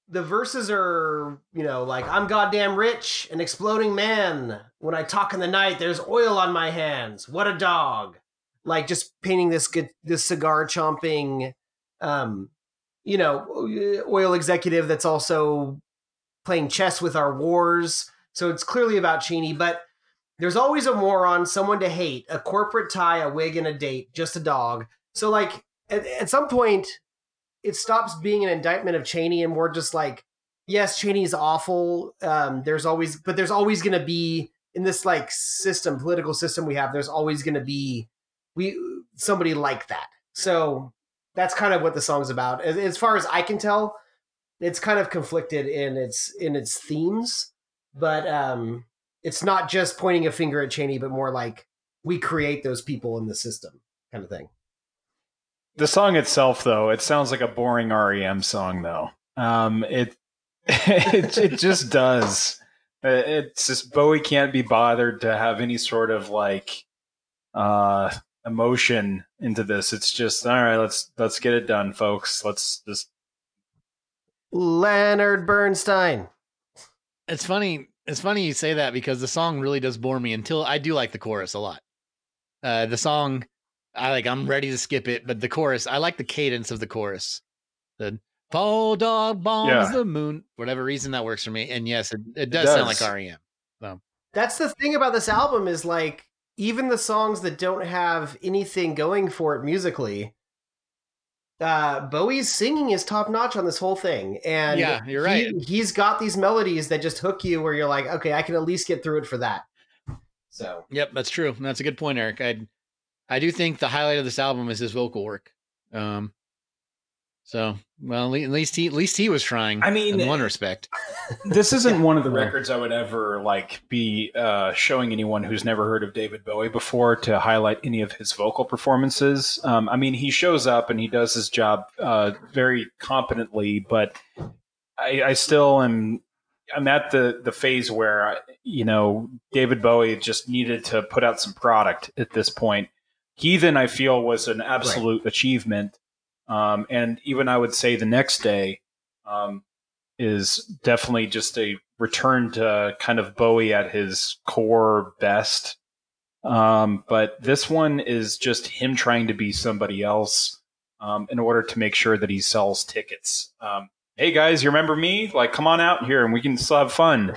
the verses are you know like I'm goddamn rich, an exploding man. When I talk in the night, there's oil on my hands. What a dog! Like just painting this good this cigar chomping, um, you know, oil executive that's also playing chess with our wars. So it's clearly about Cheney, but there's always a moron, someone to hate, a corporate tie, a wig, and a date, just a dog. So like at, at some point, it stops being an indictment of Cheney and more just like, yes, Cheney's awful. Um, there's always, but there's always going to be in this like system, political system we have. There's always going to be we somebody like that. So that's kind of what the song's about. As, as far as I can tell, it's kind of conflicted in its in its themes, but um, it's not just pointing a finger at Cheney, but more like we create those people in the system, kind of thing. The song itself, though, it sounds like a boring REM song, though. Um, it, it it just does. Uh, It's just Bowie can't be bothered to have any sort of like uh, emotion into this. It's just all right. Let's let's get it done, folks. Let's just Leonard Bernstein. It's funny. It's funny you say that because the song really does bore me until I do like the chorus a lot. Uh, the song, I like. I'm ready to skip it, but the chorus, I like the cadence of the chorus. The Fall Dog bombs Yeah. the moon. Whatever reason that works for me. And yes, it, it does, does. sound like REM. So That's the thing about this album is like even the songs that don't have anything going for it musically. Uh, Bowie's singing is top notch on this whole thing, and Yeah, you're he- right. he's got these melodies that just hook you, where you're like, okay, I can at least get through it for that. So Yep, that's true. That's a good point, Eric. I I do think the highlight of this album is his vocal work. Um so well at least he at least he was trying. I mean, in one respect. this isn't one of the records I would ever like be uh, showing anyone who's never heard of David Bowie before to highlight any of his vocal performances. Um, I mean, he shows up and he does his job uh, very competently, but I, I still am. I'm at the the phase where you know David Bowie just needed to put out some product at this point. Heathen, I feel, was an absolute achievement, um, and even I would say the next day. Um, is definitely just a return to kind of Bowie at his core best. Um, but this one is just him trying to be somebody else um, in order to make sure that he sells tickets. Um, hey guys, you remember me? Like, come on out here and we can still have fun.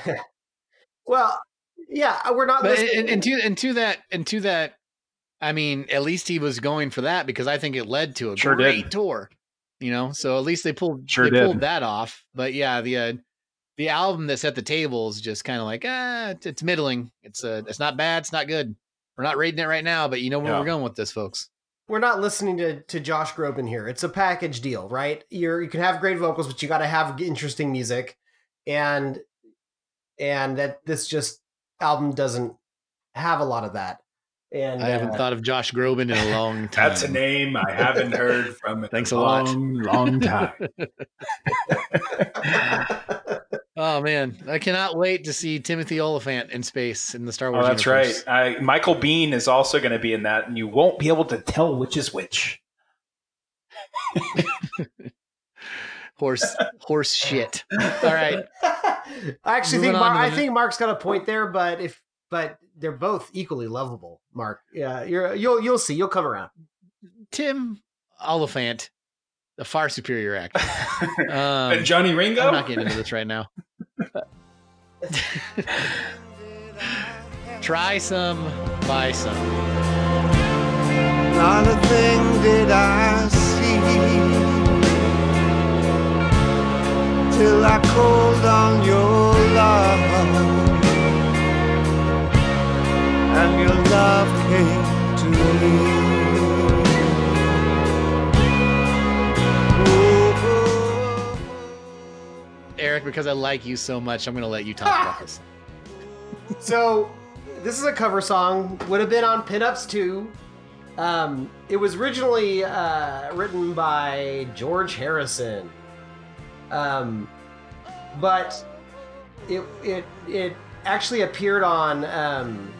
well, yeah, we're not But and, and to and to that and to that I mean, at least he was going for that because I think it led to a Sure great did. tour. You know, so at least they pulled Sure they did. pulled that off. But yeah, the uh, the album that set the table is just kind of like ah, it's, it's middling. It's uh, it's not bad. It's not good. We're not rating it right now, but you know where Yeah. we're going with this, folks. we're not listening to, to Josh Groban here. It's a package deal, right? You're you can have great vocals, but you got to have interesting music, and and that this just album doesn't have a lot of that. And I haven't uh, thought of Josh Groban in a long time. That's a name I haven't heard from in Thanks a lot. long, long time. Oh man, I cannot wait to see Timothy Olyphant in space in the Star Wars. Oh, Wars. that's universe. right. I, Michael Biehn is also going to be in that, and you won't be able to tell which is which. Horse horse shit. All right. I actually Moving think on Mark, I think Mark's got a point there, but if but they're both equally lovable. Mark, yeah, you're you'll you'll see. You'll come around. Tim Olyphant, a far superior actor. Um, and Johnny Ringo. I'm not getting into this right now. Try some, buy some. Not a thing did I see till I called on your love, and your love came to me. Oh, Eric, because I like you so much, I'm going to let you talk about this. So this is a cover song. Would have been on Pinups too. Um, it was originally uh, written by George Harrison, um, but it it it actually appeared on um,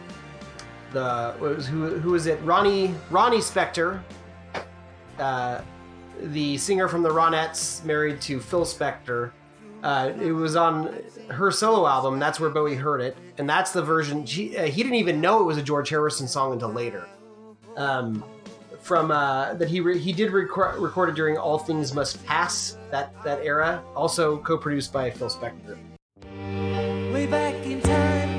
the was who who was it Ronnie Ronnie Spector, uh, the singer from the Ronettes, married to Phil Spector. Uh, it was on her solo album. That's where Bowie heard it, and that's the version. She, uh, he didn't even know it was a George Harrison song until later. Um, from uh, that he re- he did record during All Things Must Pass that that era. Also co-produced by Phil Spector. Way back in time,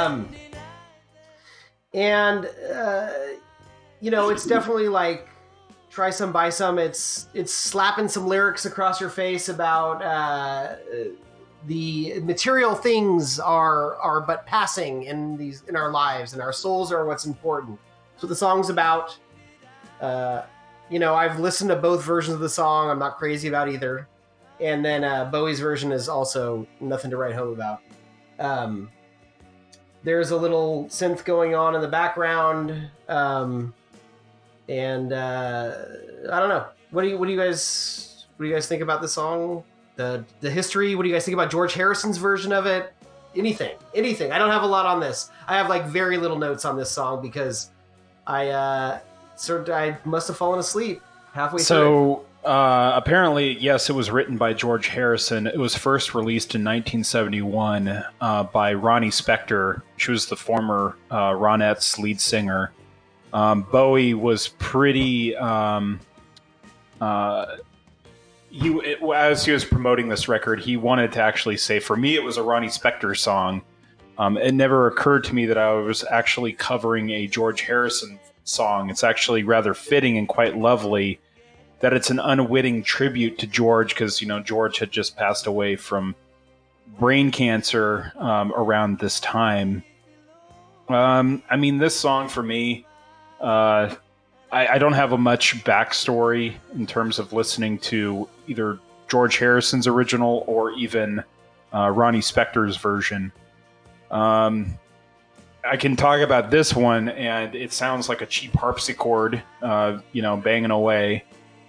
Um, and uh, you know, it's definitely like try some, buy some. It's it's slapping some lyrics across your face about uh, the material things are are but passing in these in our lives, and our souls are what's important. So the song's about. Uh, you know, I've listened to both versions of the song. I'm not crazy about either. And then uh, Bowie's version is also nothing to write home about. Um, there's a little synth going on in the background, um, and uh, I don't know. What do you What do you guys What do you guys think about the song? The the history. What do you guys think about George Harrison's version of it? Anything, anything. I don't have a lot on this. I have like very little notes on this song because I uh, sort I must have fallen asleep halfway through. So uh, apparently, yes, it was written by George Harrison. It was first released in 1971 uh, by Ronnie Spector. She was the former uh, Ronettes lead singer. Um, Bowie was pretty. Um, uh, he it, as he was promoting this record, he wanted to actually say, "For me, it was a Ronnie Spector song." Um, it never occurred to me that I was actually covering a George Harrison song. It's actually rather fitting and quite lovely that it's an unwitting tribute to George because you know George had just passed away from brain cancer um, around this time. Um, I mean, this song for me, uh, I, I don't have a much backstory in terms of listening to either George Harrison's original or even uh, Ronnie Spector's version. Um, I can talk about this one, and it sounds like a cheap harpsichord, uh, you know, banging away.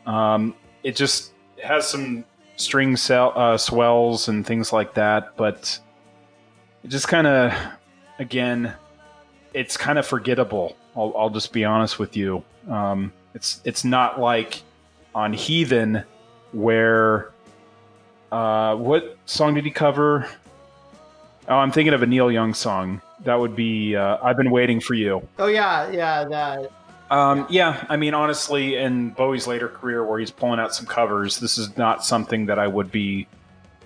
Um, it just has some string sell, uh, swells and things like that, but it just kind of, again, it's kind of forgettable. I'll, I'll just be honest with you. Um, it's it's not like on Heathen where uh, what song did he cover? Oh, I'm thinking of a Neil Young song. That would be uh, "I've Been Waiting for You." oh yeah, yeah, that. Um, yeah, I mean, honestly, in Bowie's later career, where he's pulling out some covers, this is not something that I would be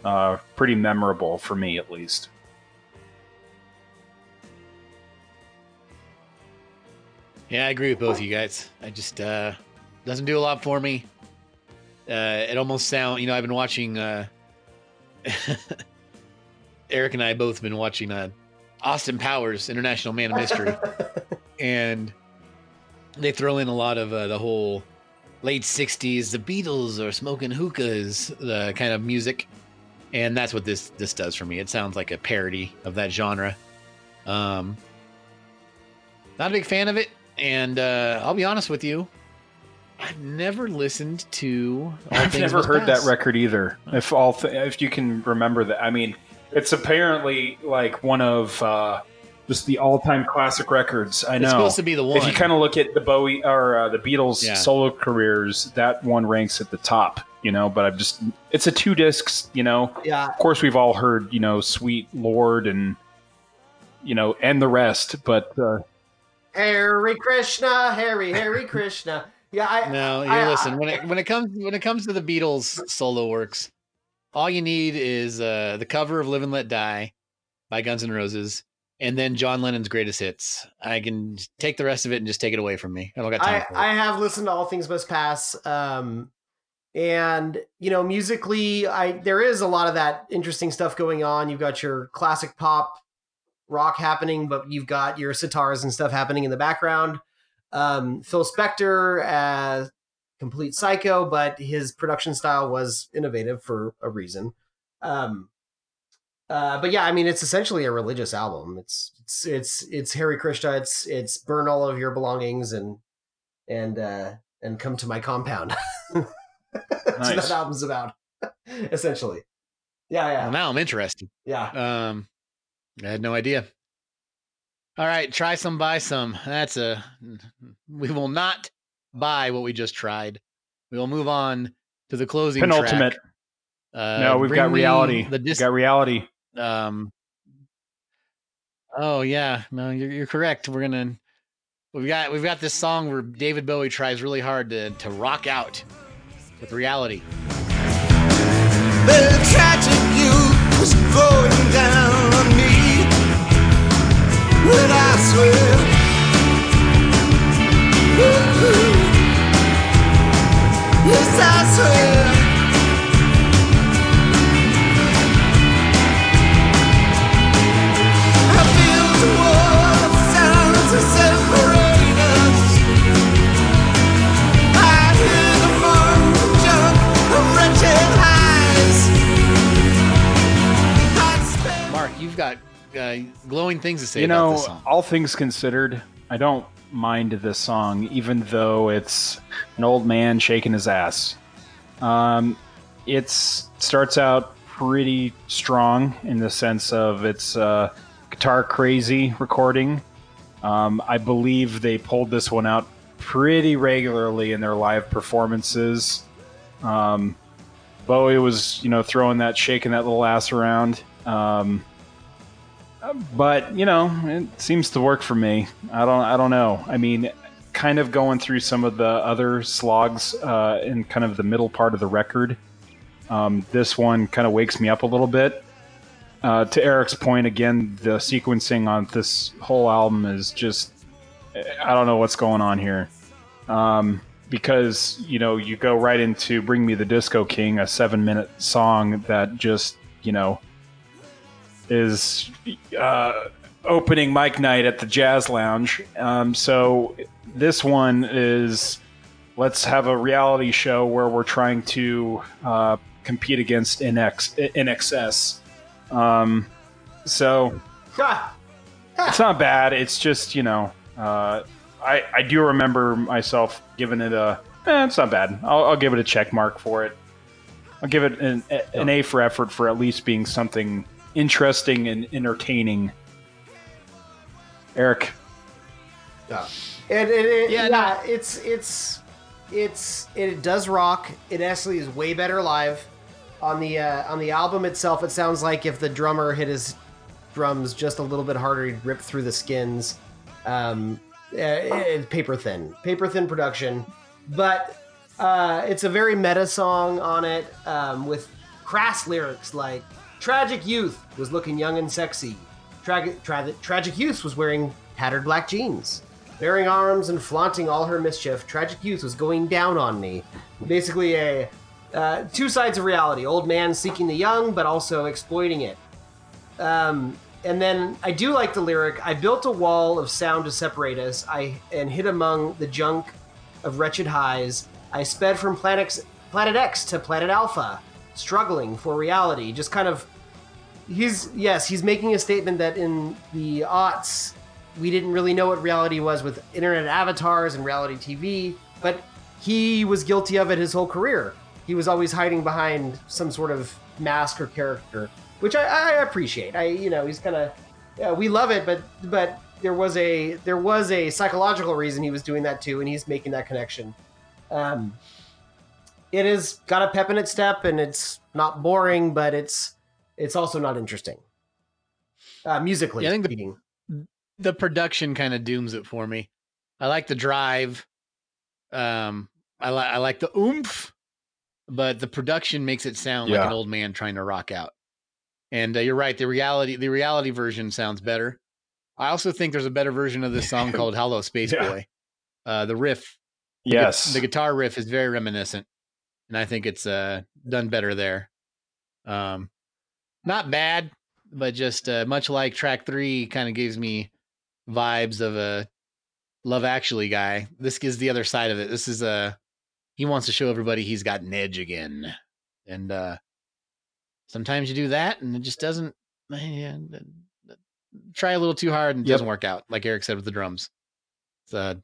uh, pretty memorable for me, at least. Yeah, I agree with both of you guys. I just uh doesn't do a lot for me. Uh it almost sound you know, I've been watching uh Eric and I both been watching uh Austin Powers, International Man of Mystery. and they throw in a lot of uh, the whole late 60s the Beatles are smoking hookahs the kind of music. And that's what this this does for me. It sounds like a parody of that genre. Um not a big fan of it and uh, I'll be honest with you. I've never listened to. I've never heard Pass. that record either. If all, th- if you can remember that, I mean, it's apparently like one of uh, just the all-time classic records. I know It's supposed to be the one. If you kind of look at the Bowie or uh, the Beatles Yeah. solo careers, that one ranks at the top. You know, but I've just it's a two discs. You know, Yeah. Of course, we've all heard you know, Sweet Lord and you know, and the rest, but. Uh, Hare Krishna, Harry Harry Krishna. Yeah, I No, you I- listen. When it when it comes when it comes to the Beatles solo works, all you need is uh, the cover of "Live and Let Die" by Guns N' Roses, and then John Lennon's greatest hits. I can take the rest of it and just take it away from me. I don't got time I, for it. I have listened to All Things Must Pass. Um, and you know, musically, I there is a lot of that interesting stuff going on. You've got your classic pop rock happening, but you've got your sitars and stuff happening in the background. Um, Phil Spector as complete psycho, but his production style was innovative for a reason. Um, uh, but yeah, I mean, it's essentially a religious album. It's it's it's it's Harry Krishna. It's it's burn all of your belongings and and uh and come to my compound. That's what Nice. that album's about, essentially. Yeah, yeah, Well, now I'm interested. yeah. Um, I had no idea. All right, try some, buy some. That's a. We will not buy what we just tried. We will move on to the closing Penultimate. track. Uh, no, we've got reality. The dis- we've got reality. Um. Oh yeah, no, you're, you're correct. We're gonna. We've got we've got this song where David Bowie tries really hard to to rock out with reality. Yes, I swear. You've got uh, glowing things to say you know, all things considered, I don't mind this song, even though it's an old man shaking his ass. Um, it starts out pretty strong in the sense of it's uh, guitar crazy recording. Um, I believe they pulled this one out pretty regularly in their live performances. Um, Bowie was, you know, throwing that, shaking that little ass around. Um, but you know, it seems to work for me. I don't, I don't know. I mean, kind of going through some of the other slogs uh, in kind of the middle part of the record. Um, this one kind of wakes me up a little bit. Uh, to Eric's point, again, the sequencing on this whole album is just, I don't know what's going on here. Um, because, you know, you go right into Bring Me the Disco King, a seven minute song that just, you know, is uh, opening mic night at the Jazz Lounge. Um, so this one is let's have a reality show where we're trying to uh, compete against NX, INXS. Um, so it's not bad. It's just you know, uh, I I do remember myself giving it a. Eh, it's not bad. I'll, I'll give it a check mark for it. I'll give it an, an A for effort for at least being something interesting and entertaining. Eric, Yeah. And, and it, Yeah, yeah, it's it's it's it does rock. It actually is way better live. On the uh, on the album itself, it sounds like if the drummer hit his drums just a little bit harder, he'd rip through the skins. Um, uh, it's paper thin, paper thin production, but uh, it's a very meta song on it um, with crass lyrics like "Tragic youth was looking young and sexy. Tra- tra- tragic youth was wearing tattered black jeans." Bearing arms and flaunting all her mischief, Tragic Youth was going down on me. Basically, a uh, two sides of reality: old man seeking the young, but also exploiting it. Um, and then I do like the lyric: "I built a wall of sound to separate us. I and hid among the junk of wretched highs. I sped from planet X, planet X to planet Alpha, struggling for reality." Just kind of he's yes he's making a statement that in the aughts we didn't really know what reality was with internet avatars and reality tv but he was guilty of it his whole career. He was always hiding behind some sort of mask or character, which I, I appreciate. I you know he's kind of yeah, we love it, but but there was a there was a psychological reason he was doing that too, and he's making that connection. Um, it has got a pep in its step, and it's not boring, but it's it's also not interesting. Uh, musically Yeah, I think the- speaking. the production kind of dooms it for me. I like the drive. Um, I like I like the oomph, but the production makes it sound like an old man trying to rock out. And uh, you're right. The reality the reality version sounds better. I also think there's a better version of this song called "Hello Space Yeah. Boy." Uh, the riff, the Yes. the guitar riff is very reminiscent, and I think it's uh, done better there. Um, not bad, but just uh, much like track three, kind of gives me vibes of a Love Actually guy. This gives the other side of it. This is a he wants to show everybody he's got an edge again, and uh, sometimes you do that, and it just doesn't. Yeah, try a little too hard and it Yep. doesn't work out. Like Eric said with the drums, it's, uh,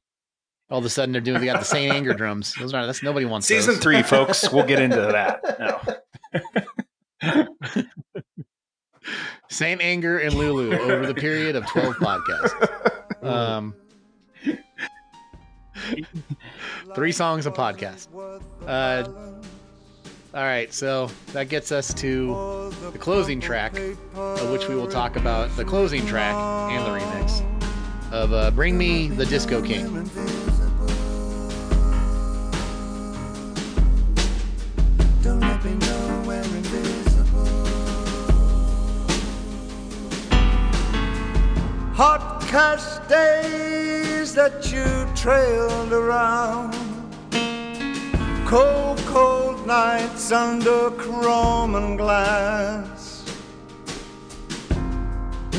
all of a sudden they're doing they got the Saint Anger drums. Those are that's nobody wants Season those. three, folks. We'll get into that. No. Saint Anger and Lulu over the period of 12 podcasts. Um, three songs a podcast. Uh, all right, so that gets us to the closing track, of which we will talk about the closing track and the remix of uh, Bring Me the Disco King. Hot cash days that you trailed around. Cold, cold nights under chrome and glass.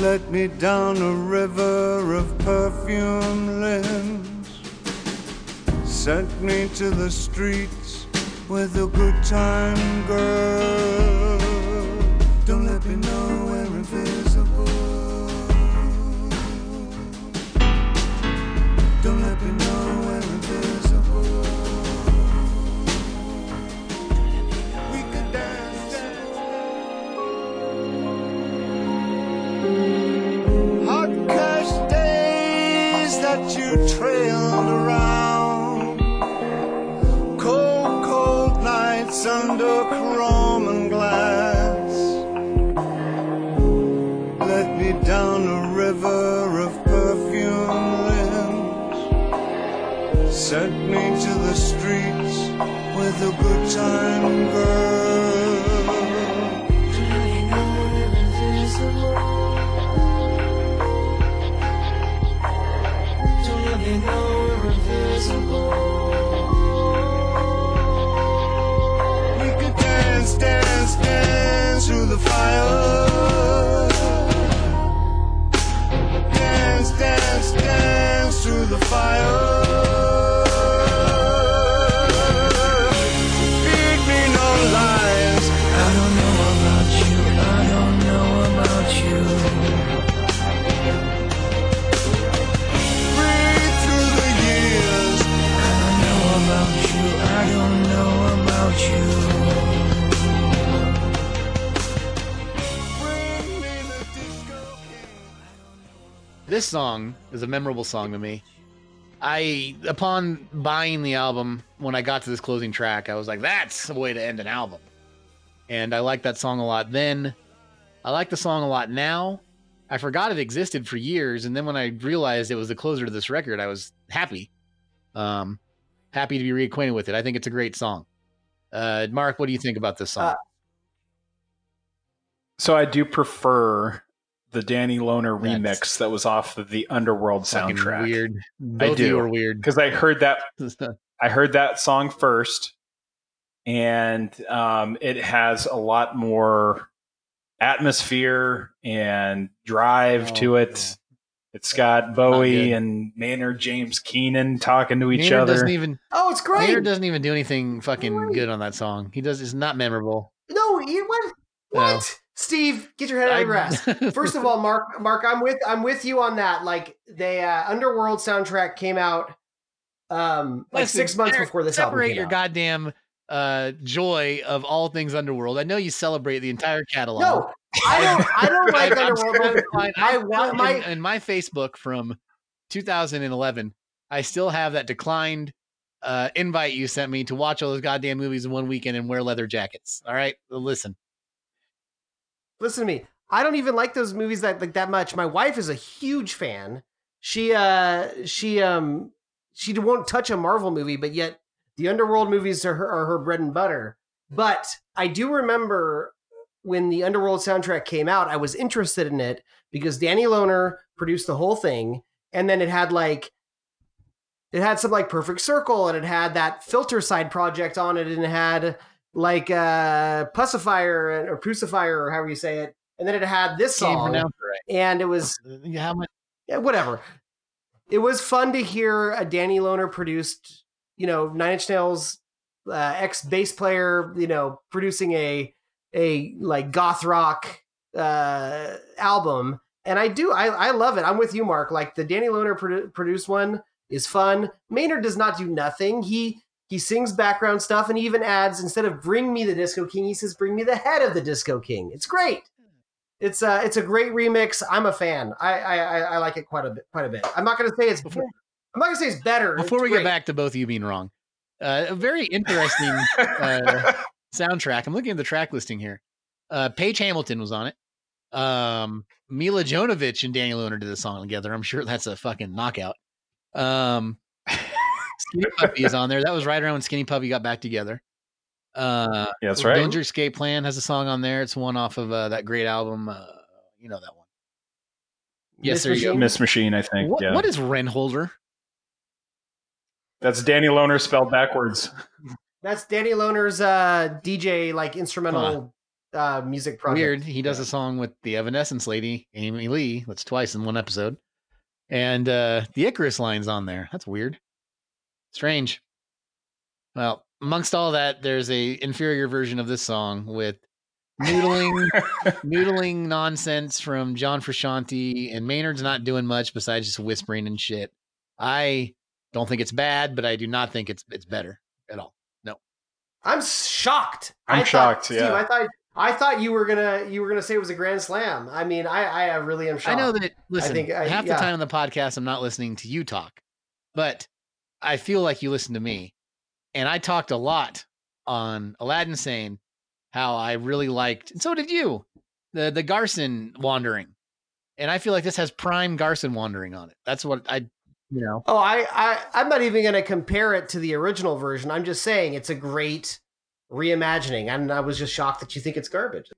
Let me down a river of perfume limbs. Sent me to the streets with a good time, girl. Don't let me know we're invisible. Don't Sent me to the streets with a good time, girl. This song is a memorable song to me. I, upon buying the album, when I got to this closing track, I was like, that's a way to end an album. And I like that song a lot then. I like the song a lot now. I forgot it existed for years. And then when I realized it was the closer to this record, I was happy. Um, happy to be reacquainted with it. I think it's a great song. Uh, Mark, what do you think about this song? Uh, So I do prefer the Danny Lohner That's- remix that was off of the Underworld soundtrack. weird. Both of do. you are weird. because I heard that I heard that song first, and um, it has a lot more atmosphere and drive Oh, to it. It's got Bowie and Maynard James Keenan talking to each Maynard other. doesn't even Oh, it's great. Maynard doesn't even do anything fucking good on that song. He does. It's not memorable. No, you, what? What? Steve, get your head out of your ass. First of all, Mark, Mark, I'm with I'm with you on that. Like the uh, Underworld soundtrack came out um, like Listen, six months before this album separate came your out. goddamn uh, joy of all things Underworld. I know you celebrate the entire catalog. No, I don't. I don't like I'm Underworld. still but fine. I want my in, in my Facebook from 2011. I still have that declined uh, invite you sent me to watch all those goddamn movies in one weekend and wear leather jackets. All right, listen. Listen to me. I don't even like those movies that like that much. My wife is a huge fan. She uh she um she won't touch a Marvel movie, but yet the Underworld movies are her, are her bread and butter. But I do remember when the Underworld soundtrack came out, I was interested in it because Danny Lohner produced the whole thing, and then it had like it had some like Perfect Circle, and it had that Filter Side project on it, and it had like uh Puscifer or Puscifer or however you say it, and then it had this song, it right. and it was How much? yeah, whatever. It was fun to hear a Danny Lohner produced, you know, Nine Inch Nails uh, ex bass player, you know, producing a a like goth rock uh, album, and I do, I I love it. I'm with you, Mark. Like the Danny Lohner produ- produced one is fun. Maynard does not do nothing. He he sings background stuff, and he even adds instead of "Bring me the Disco King," he says "Bring me the head of the Disco King." It's great. It's a it's a great remix. I'm a fan. I I, I I like it quite a bit. Quite a bit. I'm not going to say it's. Before- I'm not going to say it's better. Before It's we great. get back to both of you being wrong, uh, a very interesting uh, soundtrack. I'm looking at the track listing here. Uh, Paige Hamilton was on it. Um, Milla Jovovich and Daniel Lohner did the song together. I'm sure that's a fucking knockout. Um, Skinny Puppy is on there. That was right around when Skinny Puppy got back together. Uh, Yeah, that's right. Dillinger Escape Plan has a song on there. It's one off of uh, that great album. Uh, you know that one. Yes, Miss there you go. Miss Machine, I think. What, yeah. what is Renholder? That's Danny Lohner spelled backwards. That's Danny Lohner's uh, DJ like instrumental uh, music project. Weird. He does a song with the Evanescence lady, Amy Lee. That's twice in one episode. And uh the Icarus line's on there. That's weird. Strange. Well, amongst all that, there's a inferior version of this song with noodling, noodling nonsense from John Frusciante, and Maynard's not doing much besides just whispering and shit. I don't think it's bad, but I do not think it's it's better at all. No. I'm shocked. I'm I thought- shocked, Steve, yeah. I thought I thought you were gonna you were gonna say it was a grand slam. I mean, I I really am shocked. I know that. It, listen, think I- half yeah. the time on the podcast, I'm not listening to you talk, but I feel like you listen to me, and I talked a lot on Aladdin saying how I really liked, and so did you, the the Garson wandering, and I feel like this has prime Garson wandering on it. That's what I, you know. Oh, I, I I'm not even going to compare it to the original version. I'm just saying it's a great reimagining, and I was just shocked that you think it's garbage.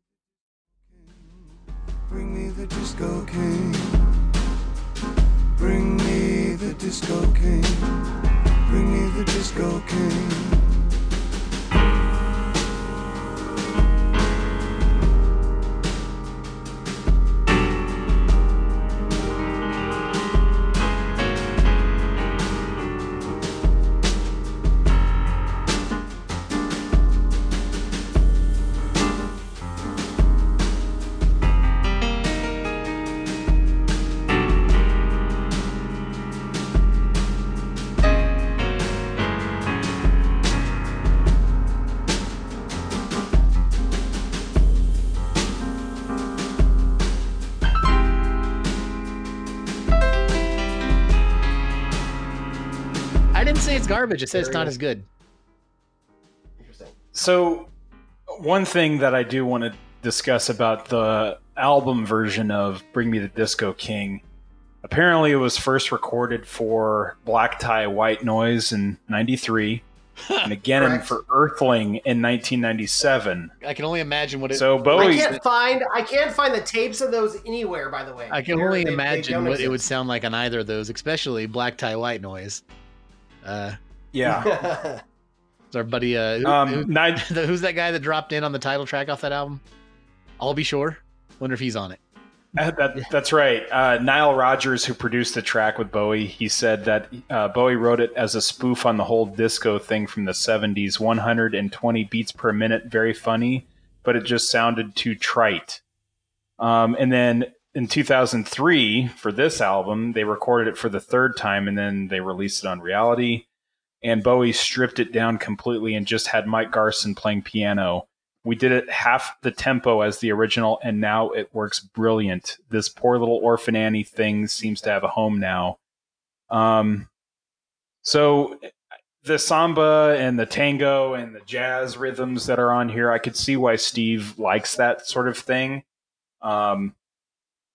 Bring me the disco king. Bring me the disco king. Bring me the disco king. Garbage. I said it's not as good. Interesting. So, one thing that I do want to discuss about the album version of Bring Me the Disco King. Apparently, it was first recorded for Black Tie White Noise in 93, and again Correct. for Earthling in 1997. I can only imagine what it. So, I Bowie. can't find I can't find the tapes of those anywhere. By the way, I can They're- only they- they imagine don't what it would sound like on either of those, especially Black Tie White Noise. Uh, Yeah. it's our buddy. Uh, who- Um, who- nine, who's that guy that dropped in on the title track off that album? I'll be sure. Wonder if he's on it. Uh, that, that's right. Uh, Nile Rodgers, who produced the track with Bowie, he said that uh, Bowie wrote it as a spoof on the whole disco thing from the 70s 120 beats per minute, very funny, but it just sounded too trite. Um, and then in 2003, for this album, they recorded it for the third time and then they released it on reality. And Bowie stripped it down completely and just had Mike Garson playing piano. We did it half the tempo as the original, and now it works brilliant. This poor little orphan Annie thing seems to have a home now. Um, so the samba and the tango and the jazz rhythms that are on here, I could see why Steve likes that sort of thing. Um,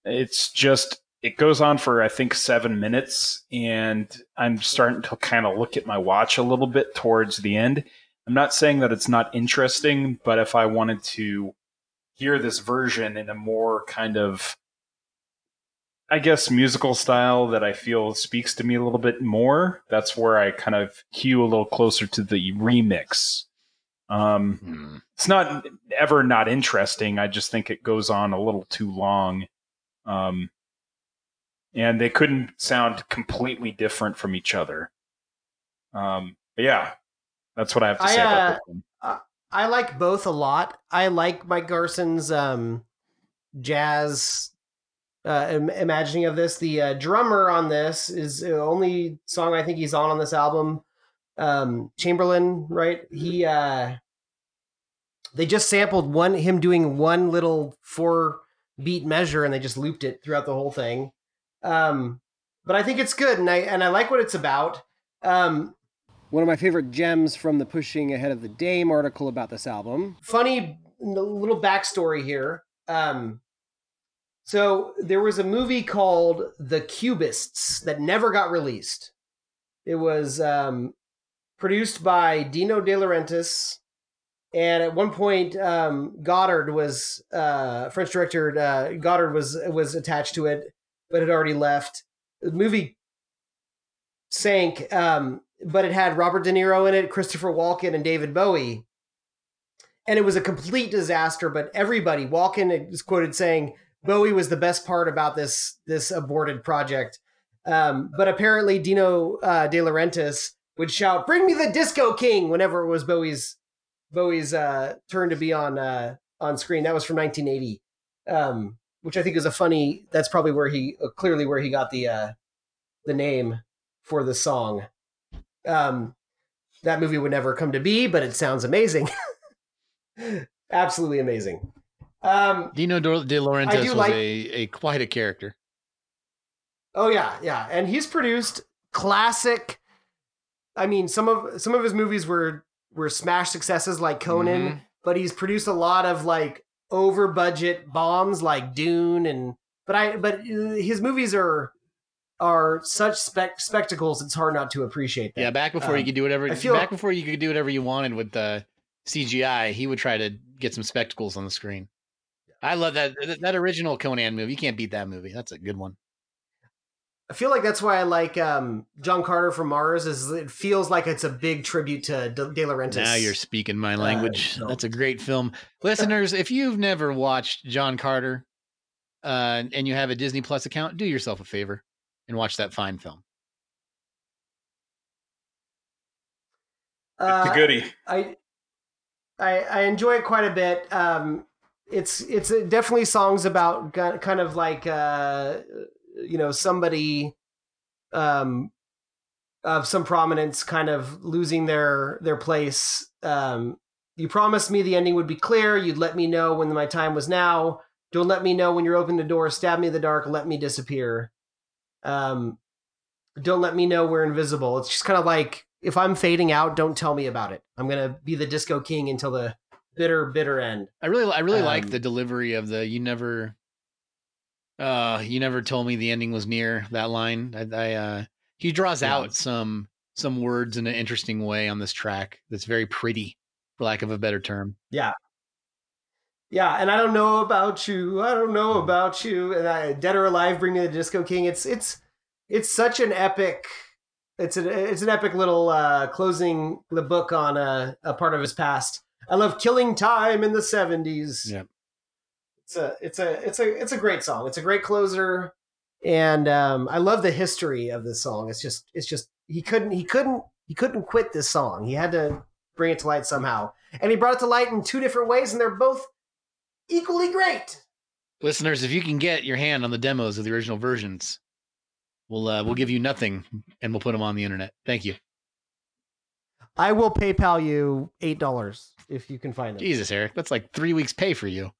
it's just it goes on for I think seven minutes, and I'm starting to kind of look at my watch a little bit towards the end. I'm not saying that it's not interesting, but if I wanted to hear this version in a more kind of I guess musical style that I feel speaks to me a little bit more. That's where I kind of hew a little closer to the remix. Um, Hmm. It's not ever not interesting. I just think it goes on a little too long. Um, and they couldn't sound completely different from each other. Um, but yeah, that's what I have to I, say uh, about this one. Uh, I like both a lot. I like Mike Garson's um, jazz uh, Im- imagining of this. The uh, drummer on this is the only song I think he's on on this album. Um, Chamberlain, right? He uh, they just sampled one him doing one little four beat measure and they just looped it throughout the whole thing. Um, but I think it's good and I and I like what it's about. Um, One of my favorite gems from the Pushing Ahead of the Dame article about this album. funny little backstory here. Um, so there was a movie called The Cubists that never got released. It was um, produced by Dino De Laurentiis, and at one point, um, Godard was uh, French director. Uh, Godard was was attached to it, but had already left. The movie sank, um, but it had Robert De Niro in it, Christopher Walken, and David Bowie and it was a complete disaster. But everybody, Walken is quoted saying Bowie was the best part about this this aborted project. Um, but apparently, Dino uh, De Laurentiis would shout, "Bring me the Disco King!" whenever it was Bowie's Bowie's uh, turn to be on uh, on screen. That was from 1980, um, which I think is a funny. That's probably where he uh, clearly where he got the uh, the name for the song. Um, that movie would never come to be, but it sounds amazing. Absolutely amazing. Um, Dino De De Laurentiis was like- a, a quite a character. Oh yeah, yeah, and he's produced classic. I mean, some of some of his movies were were smash successes like Conan, Mhm. but he's produced a lot of like over budget bombs like Dune and but I but his movies are are such spec- spectacles. It's hard not to appreciate them. Yeah, back before you Um, could do whatever. I feel back before you could do whatever you wanted with the CGI, he would try to get some spectacles on the screen. I love that, that original Conan movie. You can't beat that movie. That's a good one. I feel like that's why I like um, John Carter from Mars. Is it feels like it's a big tribute to De, De Laurentiis. Now you're speaking my language. so- That's a great film. Listeners, if you've never watched John Carter uh, and you have a Disney Plus account, do yourself a favor and watch that fine film. It's Uh, a goodie. I, I I enjoy it quite a bit. Um, it's it's uh, definitely songs about kind of like uh, you know somebody um, of some prominence kind of losing their their place. Um, you promised me the ending would be clear. You'd let me know when my time was now. Don't let me know when you're opening the door. Stab me in the dark. Let me disappear. Um, don't let me know we're invisible. It's just kind of like if I'm fading out, don't tell me about it. I'm gonna be the disco king until the bitter, bitter end. I really, I really like Um, the delivery of the "you never, uh, you never told me the ending was near." That line, I, I uh, he draws Yeah. out some some words in an interesting way on this track. That's very pretty, for lack of a better term. Yeah. Yeah, and I don't know about you. I don't know about you. And I, Dead or Alive, Bring Me the Disco King. It's it's it's such an epic. It's an it's an epic little uh, closing the book on a, a part of his past. I love Killing Time in the seventies. Yeah. It's a it's a it's a it's a great song. It's a great closer, and um, I love the history of this song. It's just it's just he couldn't he couldn't he couldn't quit this song. He had to bring it to light somehow, and he brought it to light in two different ways, and they're both equally great. Listeners, if you can get your hand on the demos of the original versions, we'll uh, we'll give you nothing, and we'll put them on the internet. Thank you. I will PayPal you eight dollars if you can find it. Jesus, Eric, that's like three weeks' pay for you.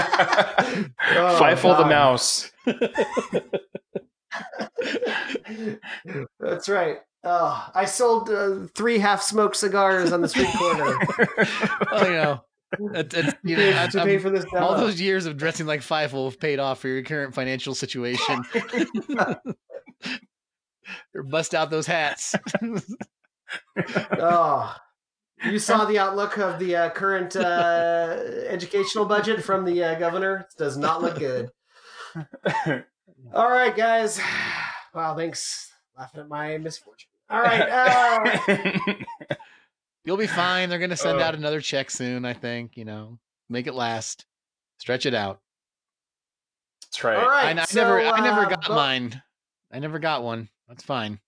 Oh, Fievel the mouse. That's right. Oh, I sold uh, three half-smoked cigars on the street corner. Oh, you know, that, that's, you know, to, I- to I'm- pay for this all those years of dressing like Fievel have paid off for your current financial situation. or bust out those hats. oh, you saw the outlook of the uh, current uh, educational budget from the uh, governor. It does not look good. All right, guys. Wow, thanks. Laughing at my misfortune. All right. Uh, You'll be fine. They're going to send Uh. out another check soon, I think. You know, make it last, stretch it out. That's right. all right. I, I so, never, I never uh, got Bo- mine. I never got one. That's fine.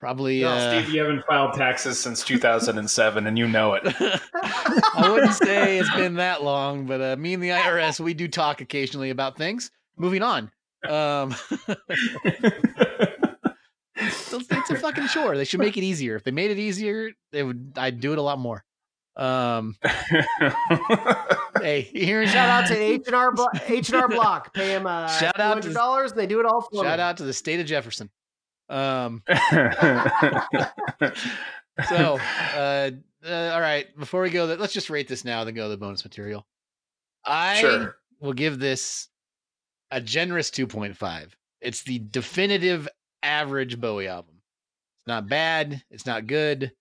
Probably. No, uh, Steve, you haven't filed taxes since 2007, and you know it. I wouldn't say it's been that long, but uh, me and the IRS, we do talk occasionally about things. Moving on. Um, it's, it's a fucking chore. They should make it easier. If they made it easier, they would. I'd do it a lot more. Um, hey, you hearing Shout out to H and R H and R Block. Pay them uh, Shout out to- hundred dollars, and they do it all for Shout me. out to the state of Jefferson. Um, so, uh, uh, all right. Before we go, let's just rate this now, then go to the bonus material. I Sure. will give this a generous 2.5. It's the definitive average Bowie album. It's not bad. It's not good.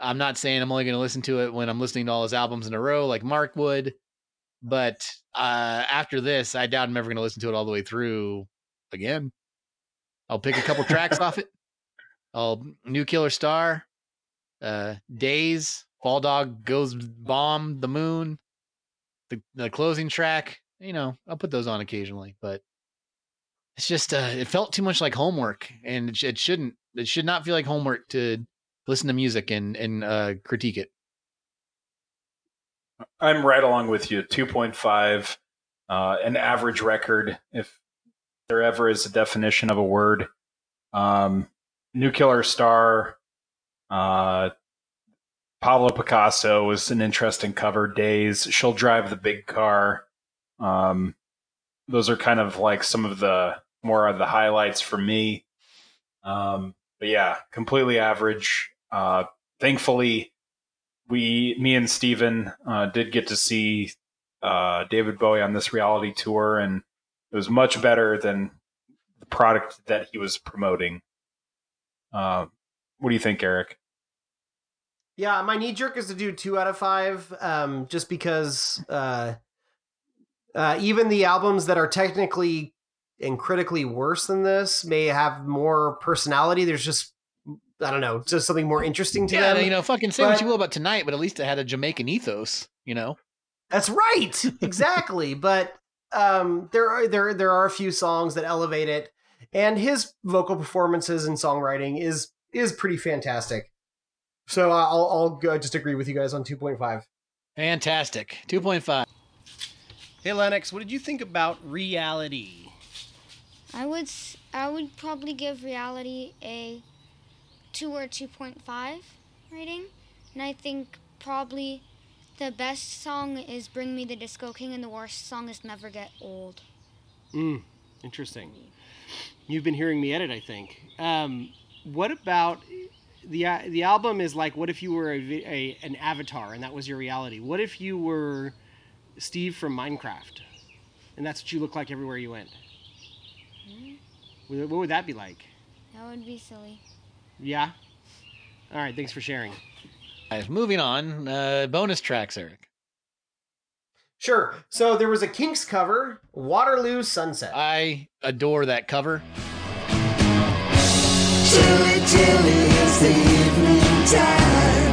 I'm not saying I'm only going to listen to it when I'm listening to all his albums in a row like Mark would. But uh, after this, I doubt I'm ever going to listen to it all the way through again. I'll pick a couple tracks off it. I'll New Killer Star, uh, Days, Fall Dog Goes Bomb the Moon, the the closing track. You know, I'll put those on occasionally, but it's just uh, it felt too much like homework, and it, it shouldn't. It should not feel like homework to listen to music and and uh, critique it. I'm right along with you. 2.5, uh, an average record, if there ever is a definition of a word. Um, Killer Star, uh, Pablo Picasso was an interesting cover. Days, She'll Drive the Big Car. Um, those are kind of like some of the more of the highlights for me. Um, but yeah, completely average. Uh, thankfully, we, me and Steven, uh, did get to see uh, David Bowie on this reality tour, and it was much better than the product that he was promoting. Uh, what do you think, Eric? Yeah, my knee jerk is to do two out of five, um, just because uh, uh, even the albums that are technically and critically worse than this may have more personality. There's just I don't know, just something more interesting to Yeah, them. you know, fucking say what you will about tonight, but at least it had a Jamaican ethos. You know, That's right, exactly. but um, there are there there are a few songs that elevate it, and his vocal performances and songwriting is is pretty fantastic. So uh, I'll I'll go, just agree with you guys on two point five. fantastic. Two point five. Hey Lennox, what did you think about reality? I would s- I would probably give reality a two or two point five rating, and I think probably the best song is "Bring Me the Disco King" and the worst song is "Never Get Old." Mm, interesting. You've been hearing me edit, I think. Um, what about the uh, the album? Is like, what if you were a, a an avatar and that was your reality? What if you were Steve from Minecraft, and that's what you look like everywhere you went? What what would that be like? That would be silly. Yeah. All right. Thanks for sharing. Guys, moving on. Uh, bonus tracks, Eric. Sure. So there was a Kinks cover, Waterloo Sunset. I adore that cover. Chilly, chilly is the evening time.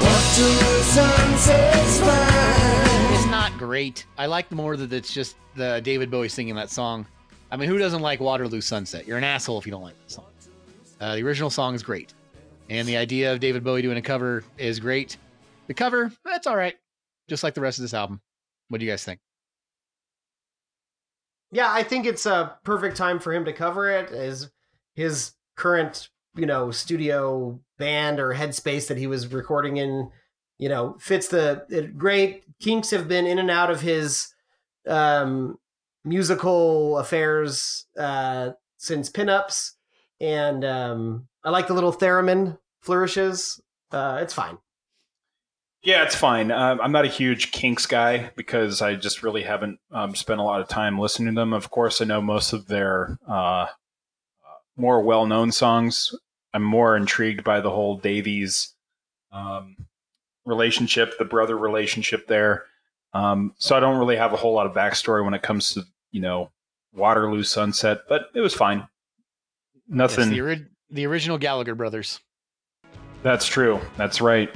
Waterloo sunset's fine. It's not great. I like more that it's just the David Bowie singing that song. I mean, who doesn't like Waterloo Sunset? You're an asshole if you don't like that song. Uh, the original song is great, and the idea of David Bowie doing a cover is great. The cover, that's all right, just like the rest of this album. What do you guys think? Yeah, I think it's a perfect time for him to cover it as his current you know studio band or headspace that he was recording in you know fits the it, great kinks have been in and out of his um musical affairs uh since Pin Ups and um i like the little theremin flourishes uh it's fine Yeah, it's fine. Um, I'm not a huge Kinks guy because I just really haven't um, spent a lot of time listening to them. Of course, I know most of their uh, more well-known songs. I'm more intrigued by the whole Davies um, relationship, the brother relationship there. Um, so I don't really have a whole lot of backstory when it comes to you know Waterloo Sunset, but it was fine. Yes, Nothing. the, ori- the original Gallagher brothers. That's true. That's right.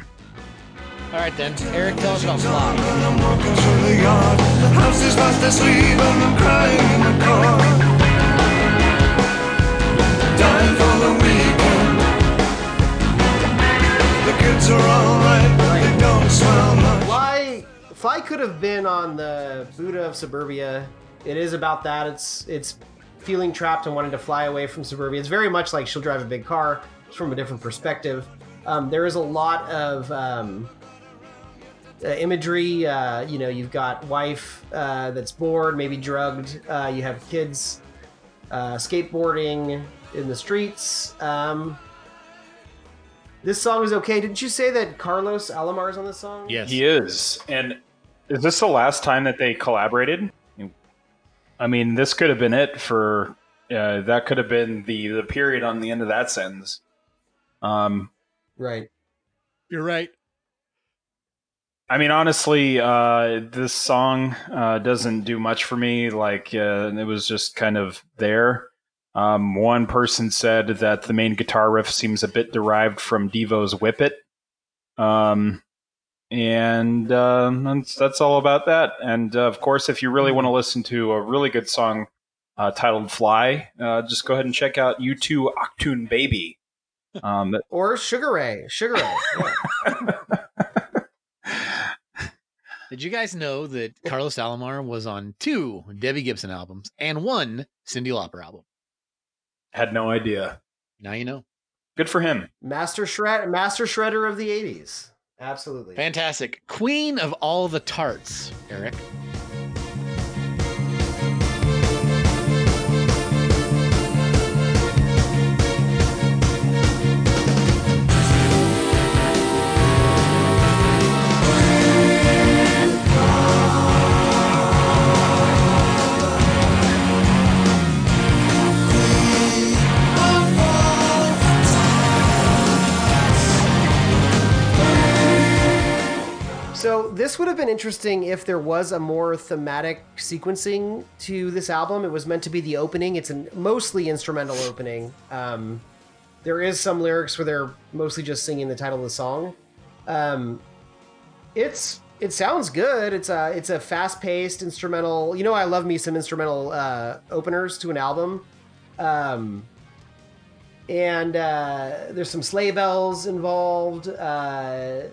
All right, then. Eric, tell us about Fly. through the yard. The house is fast asleep and I'm crying in the car. Dying for the weekend. The kids are alright, they don't smell much. Fly Fly could have been on the Buddha of Suburbia. It is about that. It's it's feeling trapped and wanting to fly away from suburbia. It's very much like she'll drive a big car, just from a different perspective. Um, there is a lot of um, uh, imagery. Uh, you know, you've got wife uh, that's bored, maybe drugged. Uh, you have kids uh, skateboarding in the streets. Um, this song is okay. Didn't you say that Carlos Alomar is on this song? Yes. He is. And is this the last time that they collaborated? I mean, this could have been it for uh, that could have been the the period on the end of that sentence. Um, Right. You're right. I mean, honestly, uh, this song uh, doesn't do much for me. Like, uh, it was just kind of there. Um, one person said that the main guitar riff seems a bit derived from Devo's "Whip It," um, and um, that's, that's all about that. And uh, of course, if you really want to listen to a really good song uh, titled "Fly," uh, just go ahead and check out "U2 Achtung Baby." Um, Or Sugar Ray. Sugar Ray. Did you guys know that Carlos Alomar was on two Debbie Gibson albums and one Cyndi Lauper album? had no idea. Now you know. Good for him. Master shred, master shredder of the '80s. Absolutely. Fantastic. Queen of all the tarts, Eric. So this would have been interesting if there was a more thematic sequencing to this album. It was meant to be the opening. It's a mostly instrumental opening. Um, there is some lyrics where they're mostly just singing the title of the song. Um, it's it sounds good. It's a it's a fast paced instrumental. You know, I love me some instrumental uh, openers to an album. Um, and uh, there's some sleigh bells involved. Uh,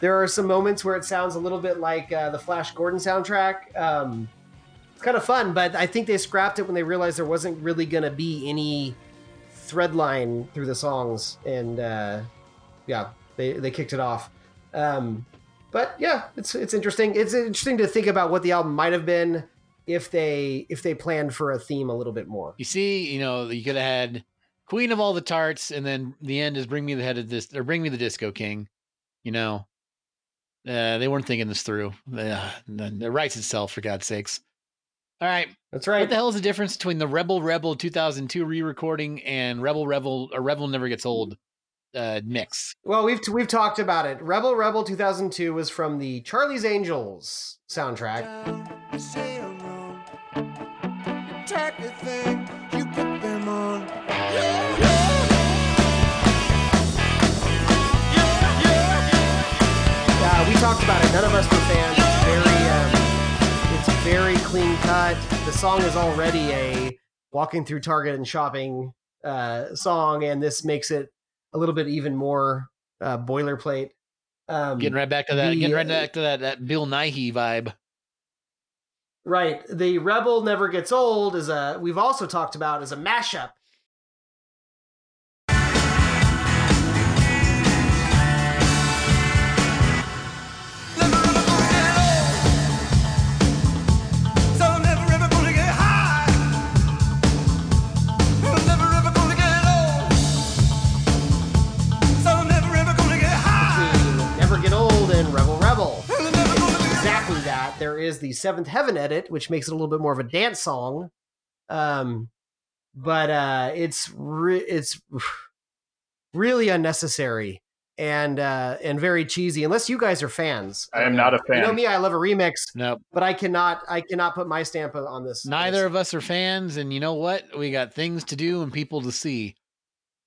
there are some moments where it sounds a little bit like uh, the Flash Gordon soundtrack. Um, it's kind of fun, but I think they scrapped it when they realized there wasn't really going to be any thread line through the songs, and uh, yeah, they they kicked it off. Um, but yeah, it's it's interesting. It's interesting to think about what the album might have been if they if they planned for a theme a little bit more. You see, you know, you could have had Queen of all the tarts, and then the end is bring me the head of this or bring me the disco king. You know, uh, they weren't thinking this through. Uh, it writes itself for God's sakes. All right, that's right. What the hell is the difference between the Rebel Rebel 2002 re-recording and Rebel Rebel or Rebel Never Gets Old uh, mix? Well, we've we've talked about it. Rebel Rebel 2002 was from the Charlie's Angels soundtrack. Say about it. None of us were fans. It's very, um, it's very clean cut. The song is already a walking through Target and shopping uh, song, and this makes it a little bit even more uh, boilerplate. Um, Getting right back to that. the- getting right back to that that Bill Nighy vibe. Right. The Rebel Never Gets Old is a we've also talked about as a mashup. Is the Seventh Heaven edit, which makes it a little bit more of a dance song. Um, but uh, it's re- it's really unnecessary and uh, and very cheesy. Unless you guys are fans, I am not a fan. You know me, I love a remix. Nope. But I cannot I cannot put my stamp on this. Neither of us are fans, and you know what? We got things to do and people to see.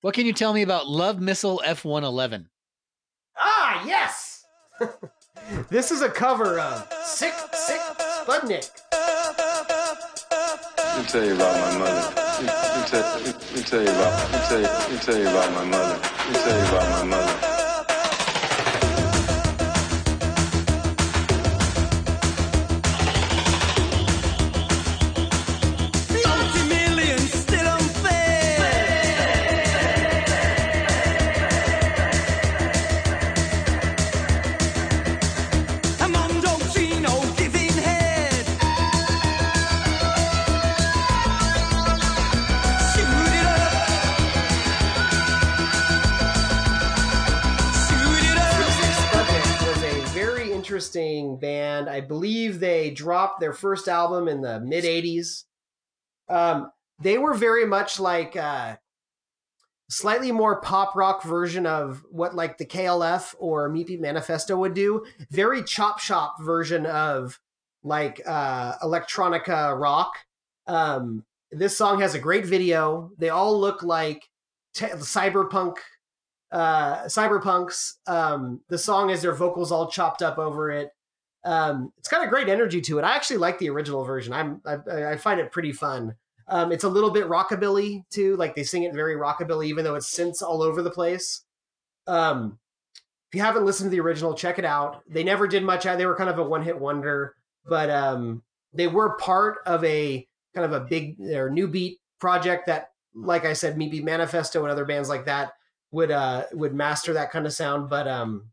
What can you tell me about Love Missile F one eleven? Ah, yes. this is a cover of Sigue Sigue Sputnik. Let me tell you about my mother. Let me, tell, you about. Let me tell you about my mother. Let me tell you about my mother. They dropped their first album in the mid '80s. Um, they were very much like uh, slightly more pop rock version of what like the KLF or Beat Manifesto would do. Very chop shop version of like uh, electronica rock. Um, this song has a great video. They all look like cyberpunk uh cyberpunks um the song is their vocals all chopped up over it um it's got a great energy to it. I actually like the original version. I'm i, I find it pretty fun. Um it's a little bit rockabilly too like they sing it very rockabilly even though it's synths all over the place. Um if you haven't listened to the original check it out. They never did much they were kind of a one-hit wonder but um they were part of a kind of a big new beat project that like i said maybe manifesto and other bands like that would uh would master that kind of sound but um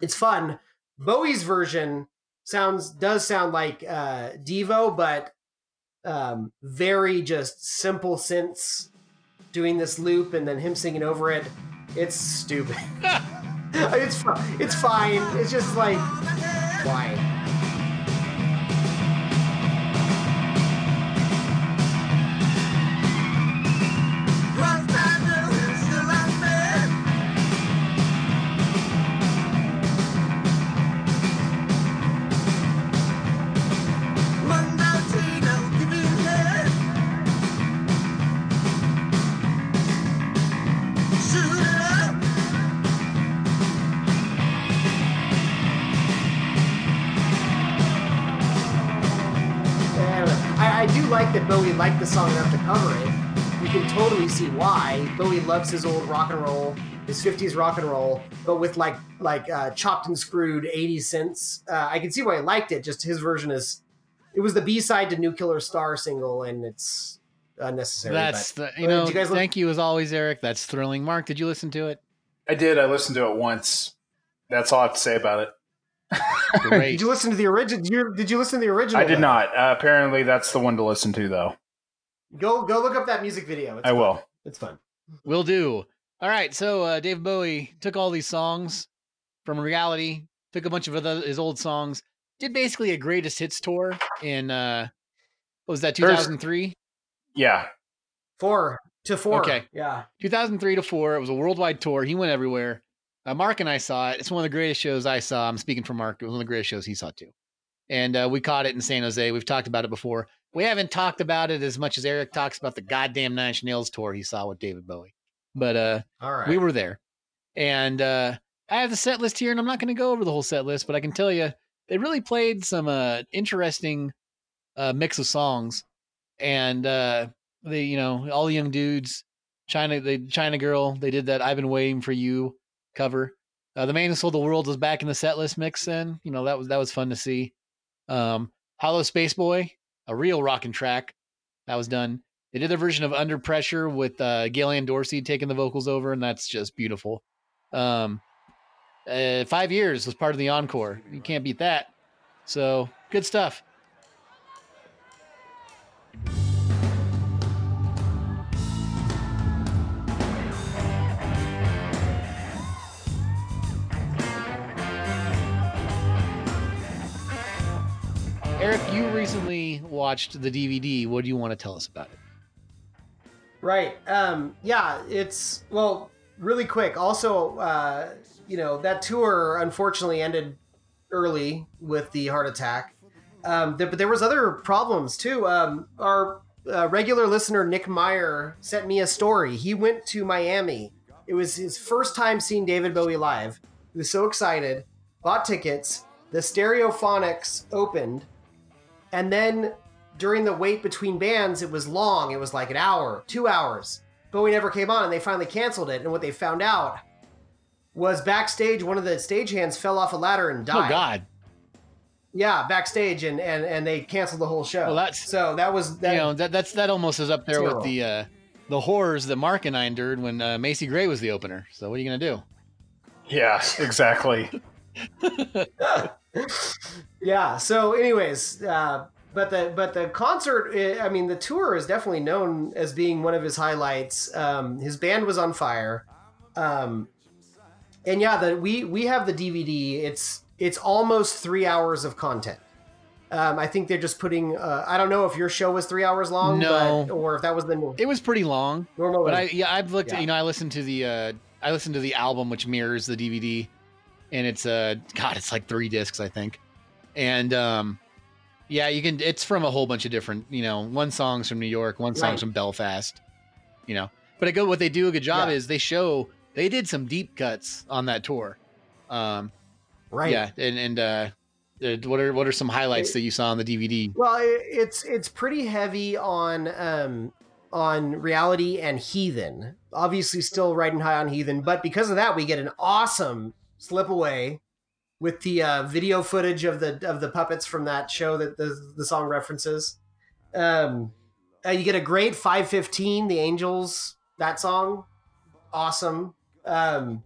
it's fun. Bowie's version sounds does sound like uh devo but um very just simple synths doing this loop and then him singing over it. It's stupid. It's it's fine. It's just like why song enough to cover it. You can totally see why Bowie loves his old rock and roll, his '50s rock and roll, but with like like uh, chopped and screwed '80s synths. Uh, I can see why he liked it. Just his version is, it was the B side to New Killer Star single, and it's unnecessary. That's but- the, you know. you guys look- thank you as always, Eric. That's thrilling. Mark, did you listen to it? I did. I listened to it once. That's all I have to say about it. Did you listen to the original? Did you, did you listen to the original? I did though? not. Uh, apparently, that's the one to listen to, though. Go go look up that music video. It's I fun. will. It's fun. We'll do. All right. So uh, Dave Bowie took all these songs from reality, took a bunch of other, his old songs, did basically a greatest hits tour in uh, what was that There's- 2003? Yeah. Four to four. Okay. Yeah. 2003 to four. It was a worldwide tour. He went everywhere. Uh, Mark and I saw it. It's one of the greatest shows I saw. I'm speaking for Mark. It was one of the greatest shows he saw too. And uh, we caught it in San Jose. We've talked about it before. We haven't talked about it as much as Eric talks about the goddamn Nine Inch Nails tour he saw with David Bowie. But uh, All right. we were there. And uh, I have the set list here, and I'm not going to go over the whole set list, but I can tell you they really played some uh, interesting uh, mix of songs. And uh, they, you know, all the young dudes, China, the China Girl, they did that "I've Been Waiting for You" cover. Uh, the man who sold the world was back in the set list mix. Then, you know, that was that was fun to see. Um, Hallo Spaceboy, a real rockin' track, that was done. They did their version of Under Pressure with uh, Gail Ann Dorsey taking the vocals over, and that's just beautiful. Um, uh, five years was part of the encore. You can't beat that. So good stuff. Eric, you recently watched the DVD. What do you want to tell us about it? Right. Um, yeah, it's well, really quick. Also, uh, you know, that tour unfortunately ended early with the heart attack. Um, but there was other problems too. Um, our uh, regular listener Nick Meyer sent me a story. He went to Miami. It was his first time seeing David Bowie live. He was so excited, bought tickets. The Stereophonics opened, and then during the wait between bands, it was long. It was like an hour, two hours. Bowie never came on, and they finally canceled it. And what they found out was backstage, one of the stagehands fell off a ladder and died. Oh God! Yeah, backstage, and and and they canceled the whole show. Well, that's so that was that. you know that that's that almost is up there Terrible. with the uh, the horrors that Mark and I endured when uh, Macy Gray was the opener. So what are you gonna do? Yeah, exactly. yeah. So, anyways, uh, but the but the concert, eh, I mean, the tour is definitely known as being one of his highlights. Um, his band was on fire, um, and yeah, the we we have the DVD. It's it's almost three hours of content. Um, I think they're just putting. Uh, I don't know if your show was three hours long, No. but, or if that was the It was pretty long. normal. But I yeah I've looked Yeah. you know I listened to the uh, I listened to the album which mirrors the DVD, and it's uh God it's like three discs I think, and um yeah you can it's from a whole bunch of different you know one song's from New York one song's Right. from Belfast, you know but I go what they do a good job Yeah. is they show they did some deep cuts on that tour, um Right. yeah and and uh uh, what are what are some highlights that you saw on the DVD? Well, it, it's it's pretty heavy on um, on reality and heathen. Obviously, still riding high on heathen, but because of that, we get an awesome slip away with the uh, video footage of the of the puppets from that show that the the song references. Um, uh, you get a great five fifteen, the Angels that song, awesome. Um,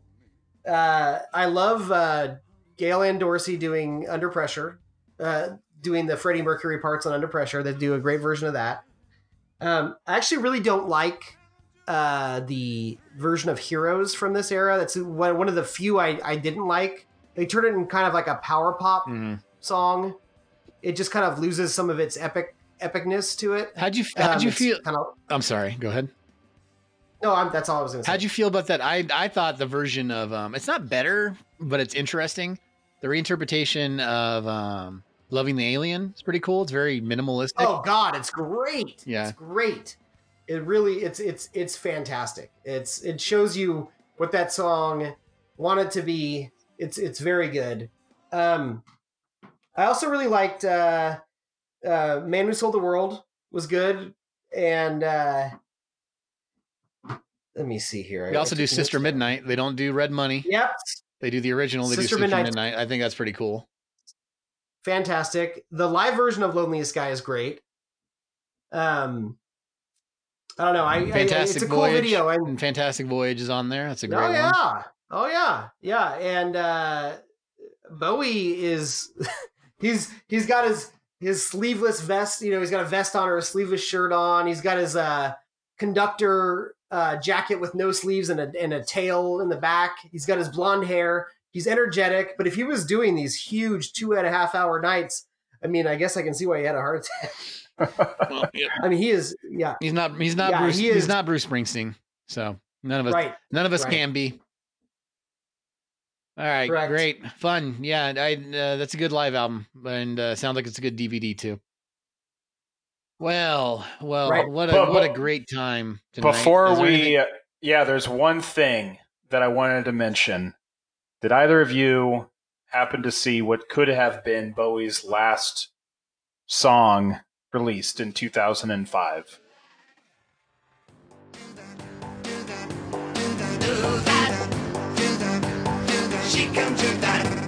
uh, I love uh, Gail Ann Dorsey doing Under Pressure uh, doing the Freddie Mercury parts on Under Pressure. They do a great version of that. Um, I actually really don't like uh, the version of Heroes from this era. That's one, one of the few I, I didn't like. They turn it in kind of like a power pop song. It just kind of loses some of its epic epicness to it. How'd you how'd Um, you feel? Kind of, I'm sorry. Go ahead. no, I'm, that's all I was going to say. How'd you feel about that? I I thought the version of um, it's not better, but it's interesting. The reinterpretation of um, "Loving the Alien" is pretty cool. It's very minimalistic. Oh God, it's great. Yeah. It's great. It really it's it's it's fantastic. It's it shows you what that song wanted to be. It's it's very good. Um I also really liked uh uh Man Who Sold the World was good and uh let me see here. They also do "Sister Midnight." They don't do "Red Money." Yep. They do the original. They Sister do "Sister Midnight's- Midnight." I think that's pretty cool. fantastic. The live version of Loneliest Guy is great. Um, I don't know. I, I Fantastic it's a cool Voyage video. And and Fantastic Voyage is on there. That's a great oh one. Yeah, oh yeah, yeah. And uh, Bowie is he's he's got his his sleeveless vest. You know, he's got a vest on or a sleeveless shirt on. He's got his uh, conductor uh, jacket with no sleeves and a and a tail in the back. He's got his blonde hair. He's energetic. But if he was doing these huge two and a half hour nights, I mean, I guess I can see why he had a heart attack. I mean, he is yeah. He's not. He's not Yeah, Bruce. he he's is- not Bruce Springsteen. So none of us. Right, None of us right. can be. All right. Correct. Great. Fun. Yeah. I. Uh, that's a good live album, and uh, sounds like it's a good DVD too. Well, well, Right. what a But- what a great time tonight. Before we, anything- yeah, there's one thing that I wanted to mention. Did either of you happen to see what could have been Bowie's last song released in 2005? She come to that.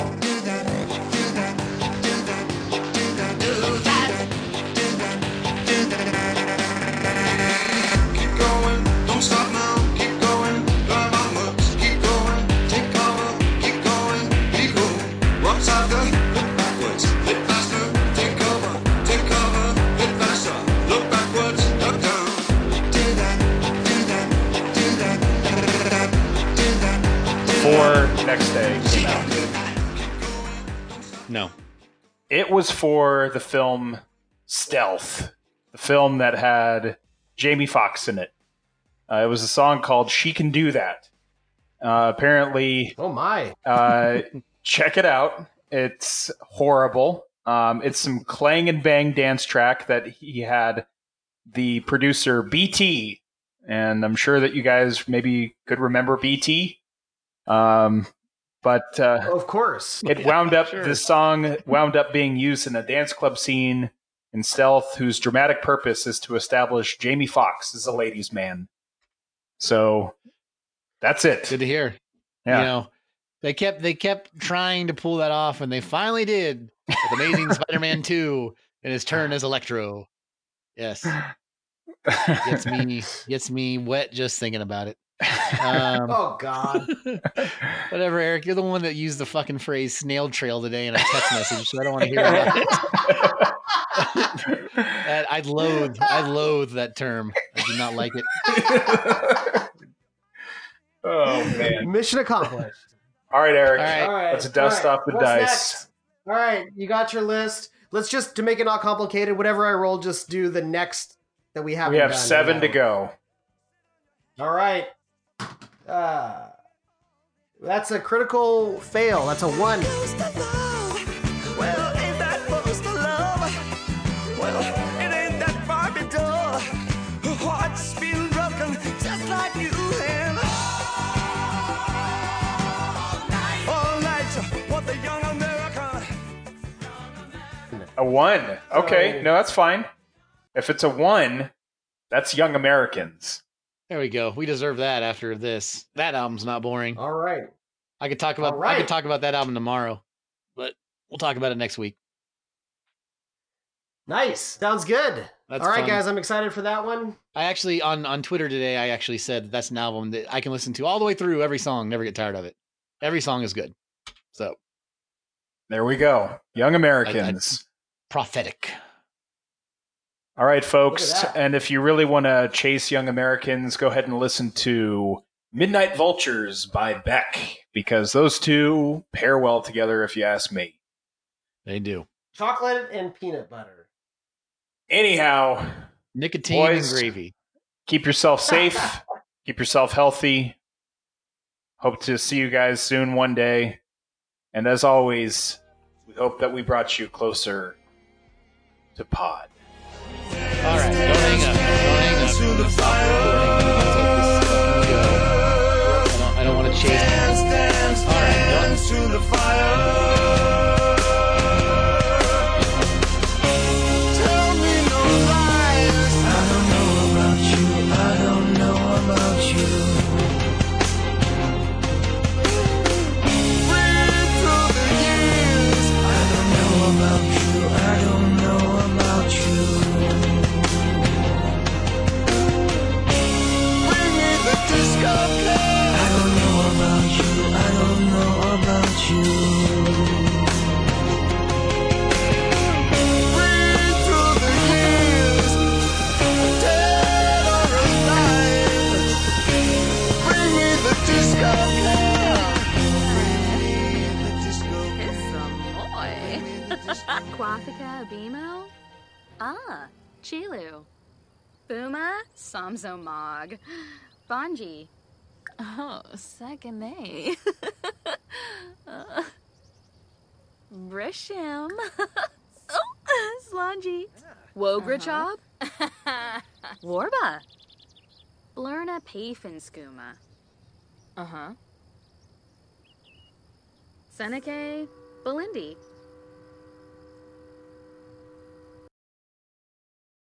Was for the film Stealth, the film that had Jamie Foxx in it. Uh, it was a song called "She Can Do That." Uh, apparently, oh my! uh, check it out. It's horrible. Um, it's some clang and bang dance track that he had the producer BT, and I'm sure that you guys maybe could remember BT. Um, but uh, Of course. it wound up the song wound up being used in a dance club scene in Stealth, whose dramatic purpose is to establish Jamie Foxx as a ladies' man. So that's it. Good to hear. Yeah. You know, they kept they kept trying to pull that off, and they finally did with Amazing Spider-Man Two and his turn as Electro. Yes, gets me gets me wet just thinking about it. Um, oh God! whatever, Eric. You're the one that used the fucking phrase "snail trail" today in a text message, so I don't want to hear about it. That- I loathe, I loathe that term. I do not like it. Oh man! Mission accomplished. All right, Eric. All right. All right. Let's dust all right. off the What's dice. next? All right, you got your list. Let's just to make it not complicated. Whatever I roll, just do the next that we have. We have seven to go. All right. Uh, that's a critical fail. That's a one. Well, ain't that supposed to love? Well, it ain't that far to do. Heart's been broken just like you have. All night, what the young American. A one. Okay, no, that's fine. If it's a one, that's Young Americans. There we go. We deserve that after this. That album's not boring. All right. I could talk about All I could talk about that album tomorrow, but we'll talk about it next week. Nice. Sounds good. That's All right, fun. guys. I'm excited for that one. I actually on on Twitter today I actually said that's an album that I can listen to all the way through every song, never get tired of it. Every song is good. So There we go. Young Americans. prophetic. All right, folks. Look at that. And if you really want to chase Young Americans, go ahead and listen to Midnight Vultures by Beck because those two pair well together, if you ask me. They do. Chocolate and peanut butter. Anyhow, Nicotine Boys. and gravy. keep yourself safe, keep yourself healthy. Hope to see you guys soon one day. And as always, we hope that we brought you closer to Pod. All right, don't hang up. Don't hang up. This fucking go. I don't, I don't want to chase. All right, done. Quathika Abimo? Ah, Chilu. Buma Samsomog. Bonji. Oh, second A. uh, Brisham. oh, Slanji. Wograjob. Warba. Blurna Pafinskuma. Uh huh. Seneca Belindi.